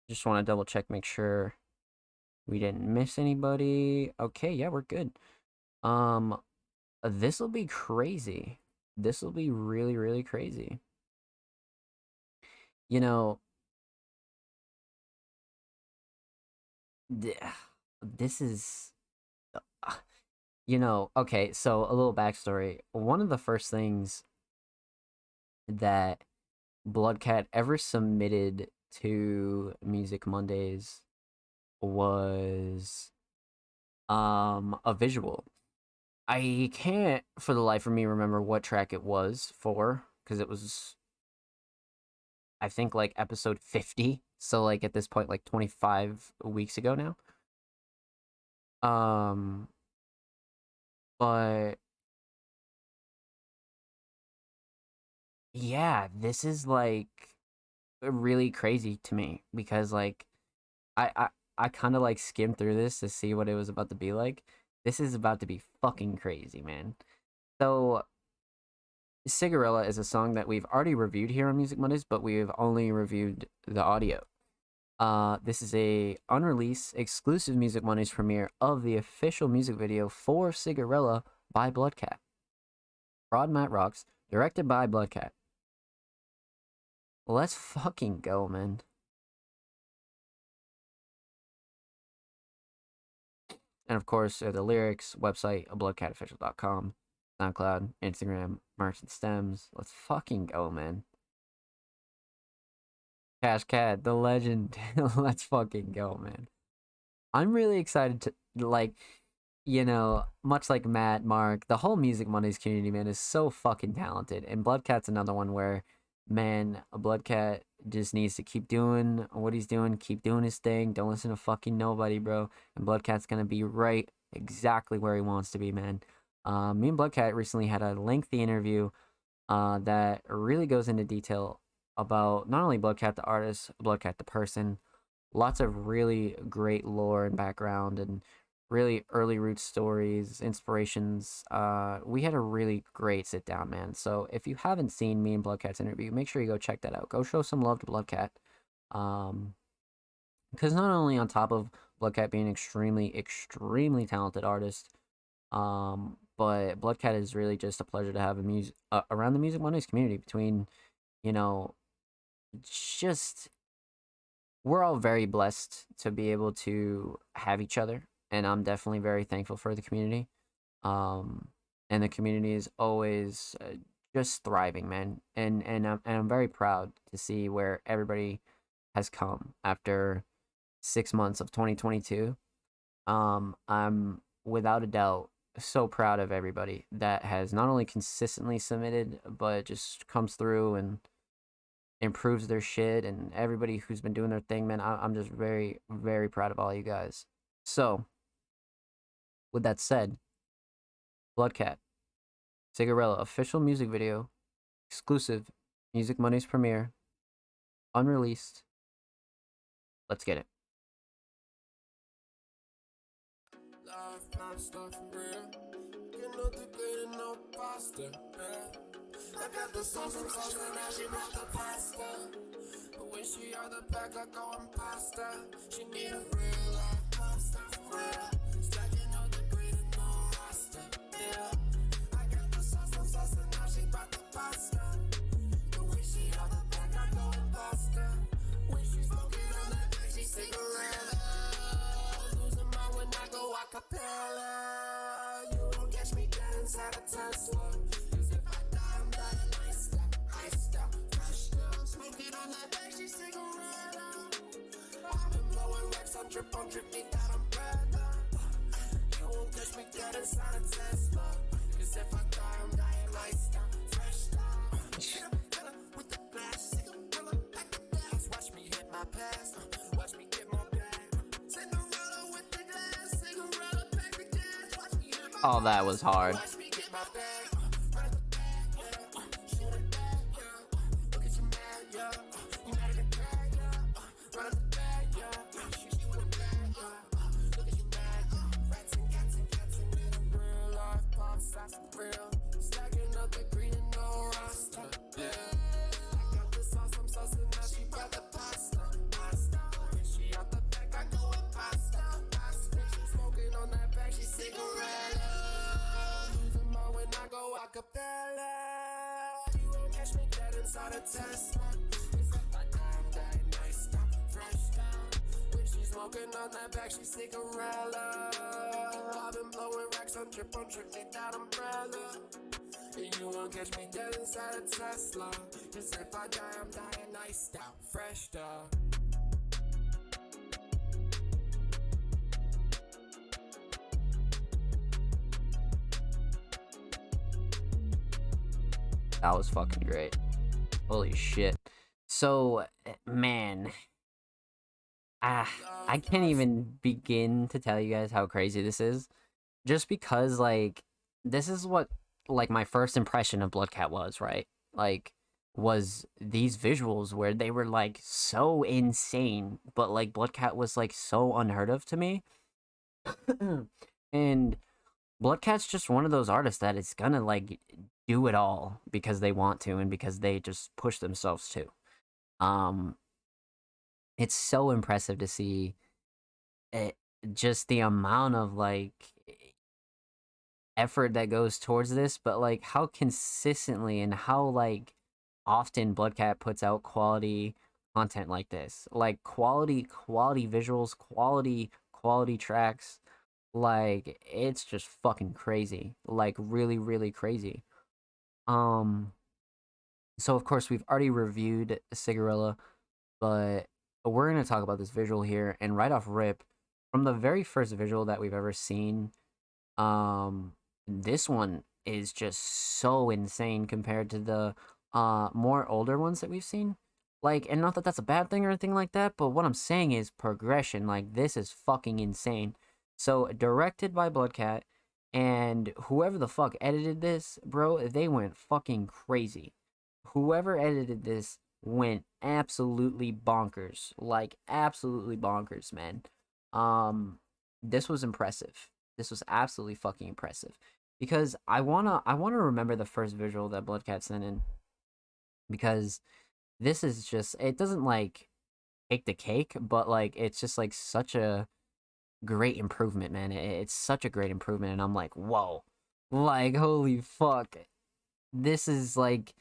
[SPEAKER 1] Just want to double check, make sure we didn't miss anybody. Okay, yeah, we're good. Um, this will be crazy. This will be really, really crazy. You know, this is, uh, you know, okay, so a little backstory. One of the first things that Bloodcat ever submitted to Music Mondays was um a visual. I can't for the life of me remember what track it was for because it was I think like episode 50. So like at this point like 25 weeks ago now. Um but yeah, this is like really crazy to me because like I I I kind of like skimmed through this to see what it was about to be like. This is about to be fucking crazy, man. So, Cigarella is a song that we've already reviewed here on Music Mondays, but we've only reviewed the audio. Uh, this is a unreleased exclusive Music Mondays premiere of the official music video for Cigarella by Bloodcat. Rod Matt Rocks, directed by Bloodcat. Let's fucking go, man. And of course, uh, the lyrics, website, bloodcatofficial.com, SoundCloud, Instagram, Merchant Stems. Let's fucking go, man. Cash Cat, the legend. Let's fucking go, man. I'm really excited to, like, you know, much like Matt, Mark, the whole Music Mondays community, man, is so fucking talented. And Bloodcat's another one where, man, Bloodcat just needs to keep doing what he's doing, keep doing his thing. Don't listen to fucking nobody, bro. And Bloodcat's gonna be right exactly where he wants to be, man. Um, me and Bloodcat recently had a lengthy interview uh, that really goes into detail about not only Bloodcat the artist, Bloodcat the person, lots of really great lore and background and really early root stories, inspirations. Uh, we had a really great sit down, man. So if you haven't seen me and Bloodcat's interview, make sure you go check that out. Go show some love to Bloodcat. Um, because not only on top of Bloodcat being extremely, extremely talented artist, um, but Bloodcat is really just a pleasure to have a music uh, around the Music Mondays community between, you know, just we're all very blessed to be able to have each other, and I'm definitely very thankful for the community. Um, and the community is always uh, just thriving, man, and and I'm and I'm very proud to see where everybody has come after six months of 2022. Um, I'm without a doubt so proud of everybody that has not only consistently submitted, but just comes through and improves their shit. And everybody who's been doing their thing, man, I- I'm just very, very proud of all you guys. So, with that said, Bloodcat, Cigarella official music video, exclusive Music Mondays premiere, unreleased. Let's get it.
[SPEAKER 9] Life, I got the sauce sauce and now she brought the pasta. But when she out the pack, I go pasta. She need a real life stuff for real. Stacking up the green and no rasta. Yeah. I got the sauce sauce and now she brought the pasta. But when she out the pack, I go pasta. When she smoking on that she cigarette. Losing my when I go acapella. You won't catch me dead inside a Tesla. On that bag, she cigarette. I've been blowing racks on drip on drip, need that umbrella. You won't catch me dead inside a Tesla. 'Cause if I die, I'm dying nice style, fresh style. Hit 'em, hit 'em with the blast, pack the. Watch me hit my pass, uh, watch me get my bag. Cinderella with the glass, pack the gas. Watch me hit my
[SPEAKER 1] Oh, that was hard.
[SPEAKER 9] Acapella. You won't catch me dead inside a Tesla. It's like my damn day, nice style, fresh style. When she smoking on that bag, she cigarella. I've been blowing racks on drip on drip, need that umbrella. And you won't catch me dead inside a Tesla. Cause if I die, I'm dying nice style, fresh style.
[SPEAKER 1] That was fucking great. Holy shit. So, man, ah, I can't even begin to tell you guys how crazy this is. Just because, like, this is what, like, my first impression of Bloodcat was, right? Like, was these visuals where they were, like, so insane, but, like, Bloodcat was, like, so unheard of to me. and Bloodcat's just one of those artists that is gonna, like, do it all because they want to and because they just push themselves to. Um it's so impressive to see it, just the amount of like effort that goes towards this, but like how consistently and how like often Bloodcat puts out quality content like this. Like quality quality visuals, quality quality tracks. Like it's just fucking crazy. Like really really crazy. Um so of course we've already reviewed Cigarella, but we're to talk about this visual here and right off rip from the very first visual that we've ever seen um this one is just so insane compared to the uh more older ones that we've seen. Like and not that that's a bad thing or anything like that but what i'm saying is progression like this is fucking insane. So directed by bloodcat and whoever the fuck edited this bro they went fucking crazy. Whoever edited this went absolutely bonkers like absolutely bonkers man. Um this was impressive. This was absolutely fucking impressive. Because i want to i want to remember the first visual that bloodcat sent in. Because this is just it doesn't like take the cake, but like it's just like such a great improvement, man. It's such a great improvement, and I'm like, whoa, like holy fuck, this is like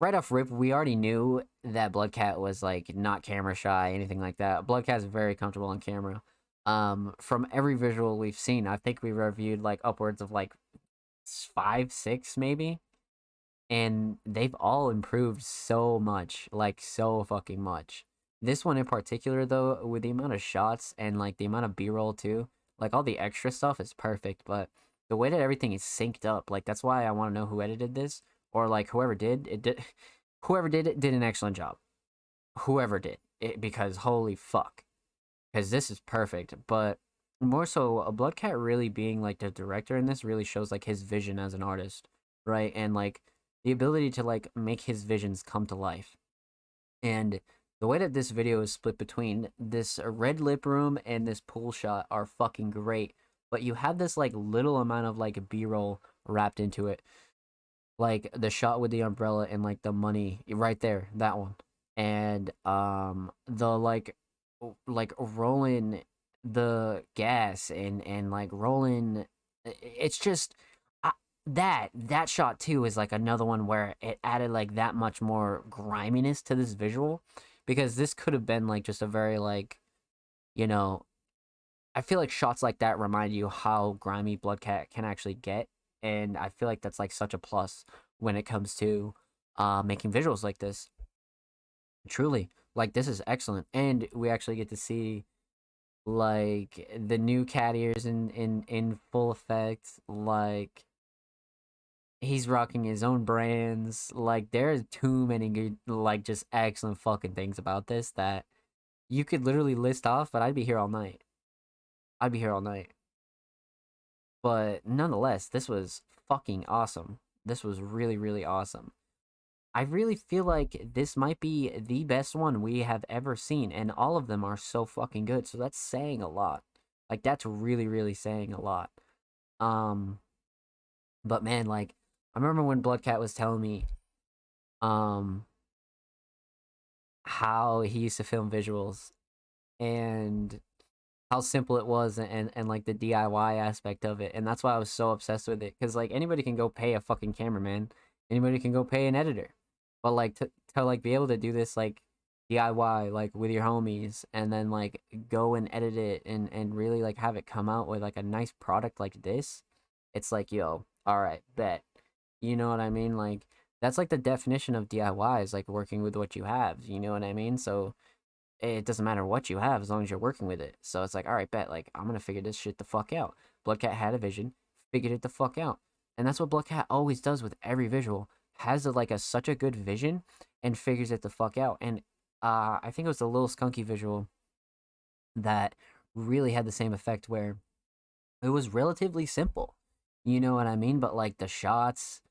[SPEAKER 1] right off rip. We already knew that Bloodcat was like not camera shy, anything like that. Bloodcat's very comfortable on camera. Um, from every visual we've seen, I think we reviewed like upwards of like five, six, maybe and they've all improved so much like so fucking much this one in particular though with the amount of shots and like the amount of b-roll too like all the extra stuff is perfect but the way that everything is synced up like that's why i want to know who edited this or like whoever did it did whoever did it did an excellent job whoever did it because holy fuck because this is perfect but more so uh, a bloodcat really being like the director in this really shows like his vision as an artist right and like the ability to like make his visions come to life. And the way that this video is split between this red lip room and this pool shot are fucking great. But you have this like little amount of like B-roll wrapped into it. Like the shot with the umbrella and like the money right there, that one. And um the like like rolling the gas and and like rolling it's just that that shot too is like another one where it added like that much more griminess to this visual because this could have been like just a very like you know i feel like shots like that remind you how grimy bloodcat can actually get and i feel like that's like such a plus when it comes to uh making visuals like this. Truly like this is excellent and we actually get to see like the new cat ears in in in full effect like he's rocking his own brands like there's too many good like just excellent fucking things about this that you could literally list off but i'd be here all night i'd be here all night but nonetheless this was fucking awesome this was really really awesome I really feel like this might be the best one we have ever seen, and all of them are so fucking good. So that's saying a lot. Like that's really, really saying a lot. Um, but man, like I remember when Bloodcat was telling me, um, how he used to film visuals, and how simple it was, and and like the DIY aspect of it, and that's why I was so obsessed with it. Cause like anybody can go pay a fucking cameraman, anybody can go pay an editor. But like to, to like be able to do this like DIY like with your homies and then like go and edit it and and really like have it come out with like a nice product like this it's like yo all right bet you know what i mean like that's like the definition of DIY is like working with what you have you know what i mean so it doesn't matter what you have as long as you're working with it so it's like all right bet like i'm gonna figure this shit the fuck out bloodcat had a vision figured it the fuck out and that's what bloodcat always does with every visual has a, like a such a good vision and figures it the fuck out. And uh, I think it was the little skunky visual that really had the same effect where it was relatively simple. You know what I mean? But like the shots,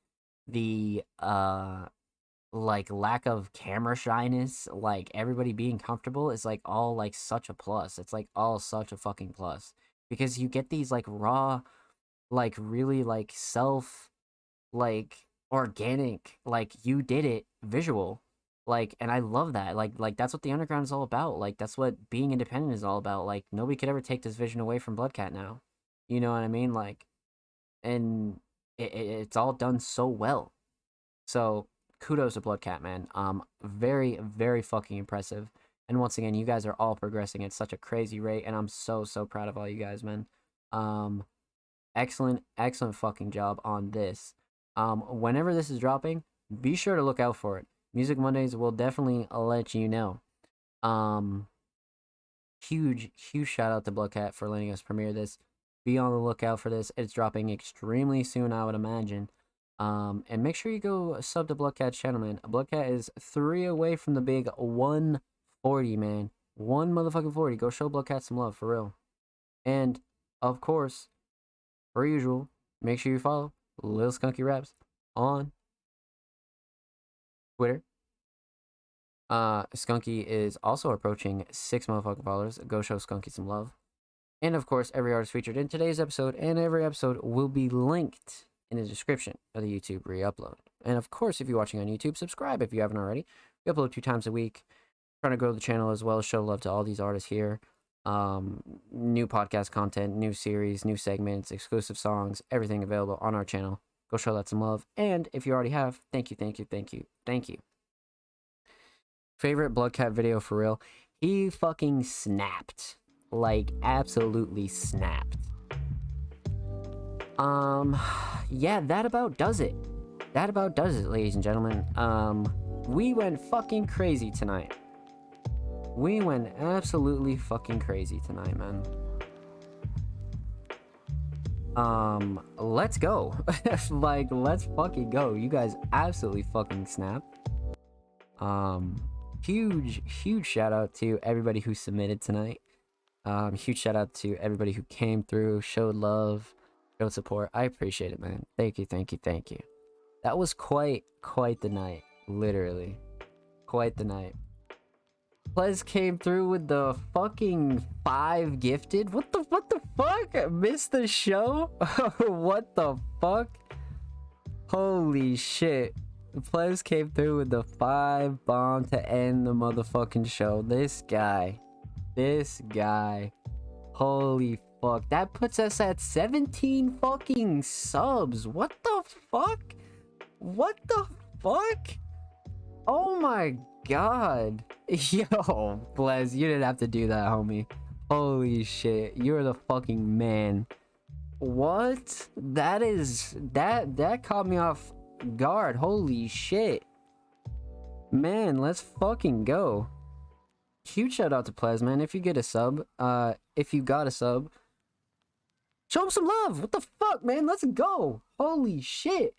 [SPEAKER 1] the uh like lack of camera shyness, like everybody being comfortable is like all like such a plus. It's like all such a fucking plus. Because you get these like raw like really like self like organic like you did it visual like and i love that like like that's what the underground is all about like that's what being independent is all about like nobody could ever take this vision away from bloodcat now. You know what i mean? Like and it, it, it's all done so well so kudos to bloodcat man um very very fucking impressive and once again you guys are all progressing at such a crazy rate and i'm so so proud of all you guys man um excellent excellent fucking job on this um, whenever this is dropping, be sure to look out for it. Music Mondays will definitely let you know. Um, huge, huge shout out to Bloodcat for letting us premiere this. Be on the lookout for this. It's dropping extremely soon, I would imagine. Um, and make sure you go sub to Bloodcat's channel, man. Bloodcat is three away from the big 140, man. One motherfucking 40. Go show Bloodcat some love, for real. And, of course, per usual, make sure you follow Lil Skunky Raps on Twitter. Uh, Skunky is also approaching six motherfucking followers. Go show Skunky some love. And of course, every artist featured in today's episode and every episode will be linked in the description of the YouTube re upload. And of course, if you're watching on YouTube, subscribe if you haven't already. We upload two times a week. trying to grow the channel as well, as show love to all these artists here. Um, new podcast content, new series, new segments, exclusive songs, everything available on our channel. Go show that some love. And if you already have, thank you, thank you, thank you, thank you. Favorite Bloodcat video for real? He fucking snapped. Like, absolutely snapped. Um, yeah, that about does it. That about does it, ladies and gentlemen. Um, we went fucking crazy tonight. We went absolutely fucking crazy tonight, man. Um, let's go. like, let's fucking go. You guys absolutely fucking snapped. Um, huge, huge shout out to everybody who submitted tonight. Um, huge shout out to everybody who came through, showed love, showed support. I appreciate it, man. Thank you, thank you, thank you. That was quite, quite the night. Literally. Quite the night. Plez came through with the fucking five gifted. What the what the fuck? Missed the show? what the fuck? Holy shit. Plez came through with the five bomb to end the motherfucking show. This guy. This guy. Holy fuck. That puts us at 17 fucking subs. What the fuck? What the fuck? Oh my god. Yo, Plez, you didn't have to do that, homie. Holy shit. You're the fucking man. What? That is that that caught me off guard. Holy shit. Man, let's fucking go. Huge shout out to Plez, man. If you get a sub, uh, if you got a sub, show him some love. What the fuck, man? Let's go. Holy shit.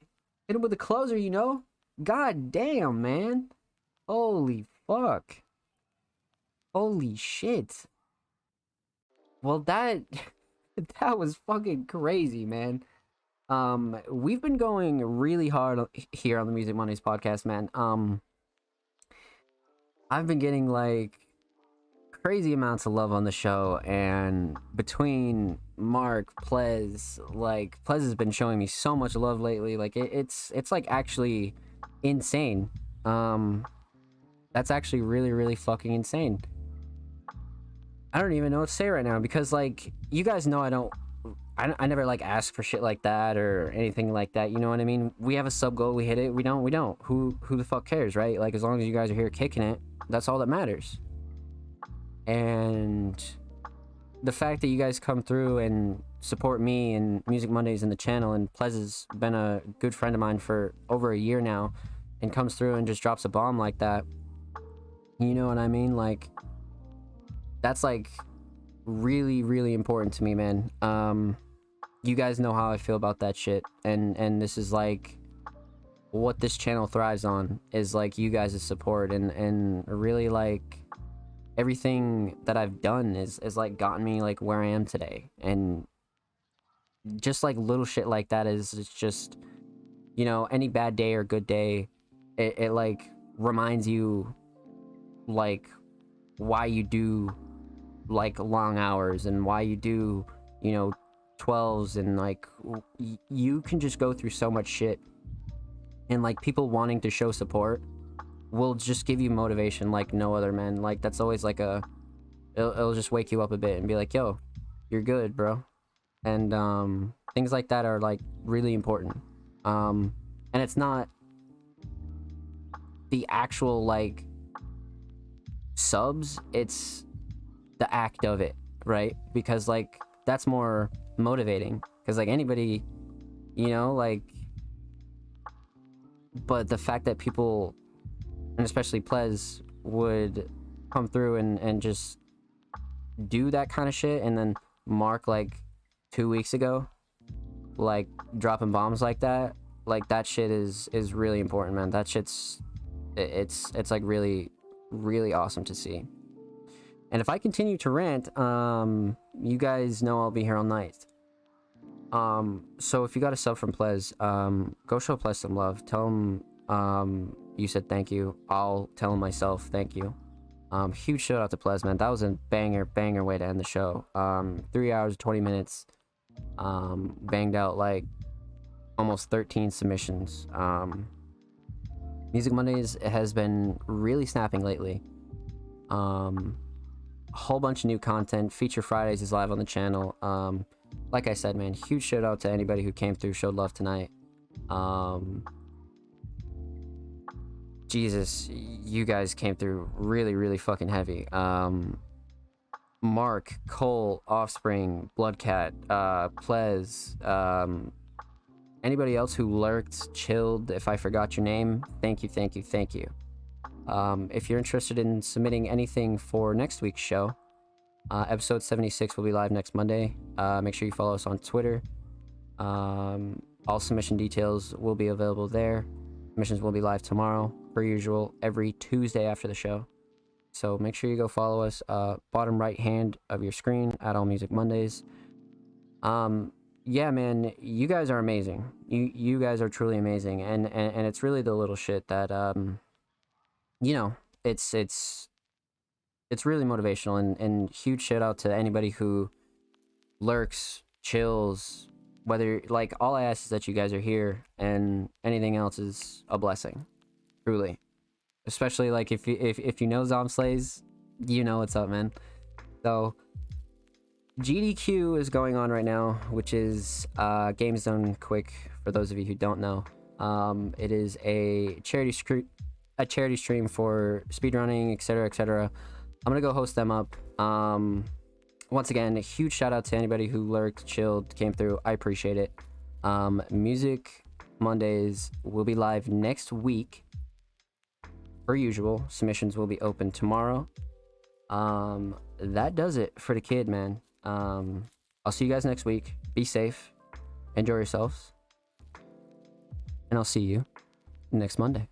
[SPEAKER 1] Hit him with the closer, you know? God damn, man. Holy fuck. Holy shit. Well, that that was fucking crazy, man. Um, we've been going really hard here on the Music Mondays podcast, man. Um, I've been getting like crazy amounts of love on the show, and between Mark, Plez, like Plez has been showing me so much love lately. Like it, it's it's like actually insane. Um, that's actually really really fucking insane. I don't even know what to say right now because like you guys know I don't I, I never like ask for shit like that or anything like that. You know what I mean? We have a sub goal, we hit it. We don't, we don't. Who who the fuck cares, right? Like as long as you guys are here kicking it, that's all that matters. And the fact that you guys come through and support me and Music Mondays and the channel and Plez has been a good friend of mine for over a year now and comes through and just drops a bomb like that. You know what I mean? Like that's like really really important to me, man. Um you guys know how I feel about that shit and and this is like what this channel thrives on is like you guys' support and and really like everything that I've done is is like gotten me like where I am today. And just like little shit like that is it's just you know any bad day or good day it, it like reminds you like why you do like long hours and why you do you know 12s and like you can just go through so much shit. And like people wanting to show support will just give you motivation like no other man like that's always like a it'll, it'll just wake you up a bit and be like yo you're good bro. And um things like that are like really important. Um and it's not the actual like subs it's the act of it right? Because like that's more motivating. Because like anybody you know like but the fact that people and especially Plez would come through and and just do that kind of shit and then mark like two weeks ago like dropping bombs like that like that shit is is really important man. That shit's it's it's like really really awesome to see. And if i continue to rant um you guys know i'll be here all night. Um so if you got a sub from Plez, um go show Plez some love. Tell him um you said thank you i'll tell him myself thank you um huge shout out to Plez, man that was a banger banger way to end the show um three hours 20 minutes um banged out like almost 13 submissions um music mondays has been really snapping lately Um, a whole bunch of new content. Feature Fridays is live on the channel. Um, like I said, man, huge shout out to anybody who came through, showed love tonight. Um, Jesus, you guys came through really, really fucking heavy. Um, Mark, Cole, Offspring, Bloodcat, uh, Plez, um, anybody else who lurked, chilled, if I forgot your name, thank you, thank you, thank you. Um, if you're interested in submitting anything for next week's show, uh, episode 76 will be live next Monday. Uh, make sure you follow us on Twitter. Um, all submission details will be available there. Submissions will be live tomorrow, per usual, every Tuesday after the show. So make sure you go follow us. Uh, bottom right hand of your screen at All Music Mondays. Um, yeah, man, you guys are amazing. You you guys are truly amazing, and and, and it's really the little shit that um, you know, it's it's it's really motivational and and huge shout out to anybody who lurks, chills, whether like all I ask is that you guys are here, and anything else is a blessing, truly. Especially like if you if if you know ZombSlays, you know what's up, man. So GDQ is going on right now, which is uh, Games Done Quick. For those of you who don't know, um, it is a charity scre- a charity stream for speedrunning, etc., etc. I'm gonna go host them up. Um, once again, a huge shout out to anybody who lurked, chilled, came through. I appreciate it. Um, Music Mondays will be live next week. Per usual, submissions will be open tomorrow. Um, that does it for the kid, man. Um, I'll see you guys next week. Be safe, enjoy yourselves, and I'll see you next Monday.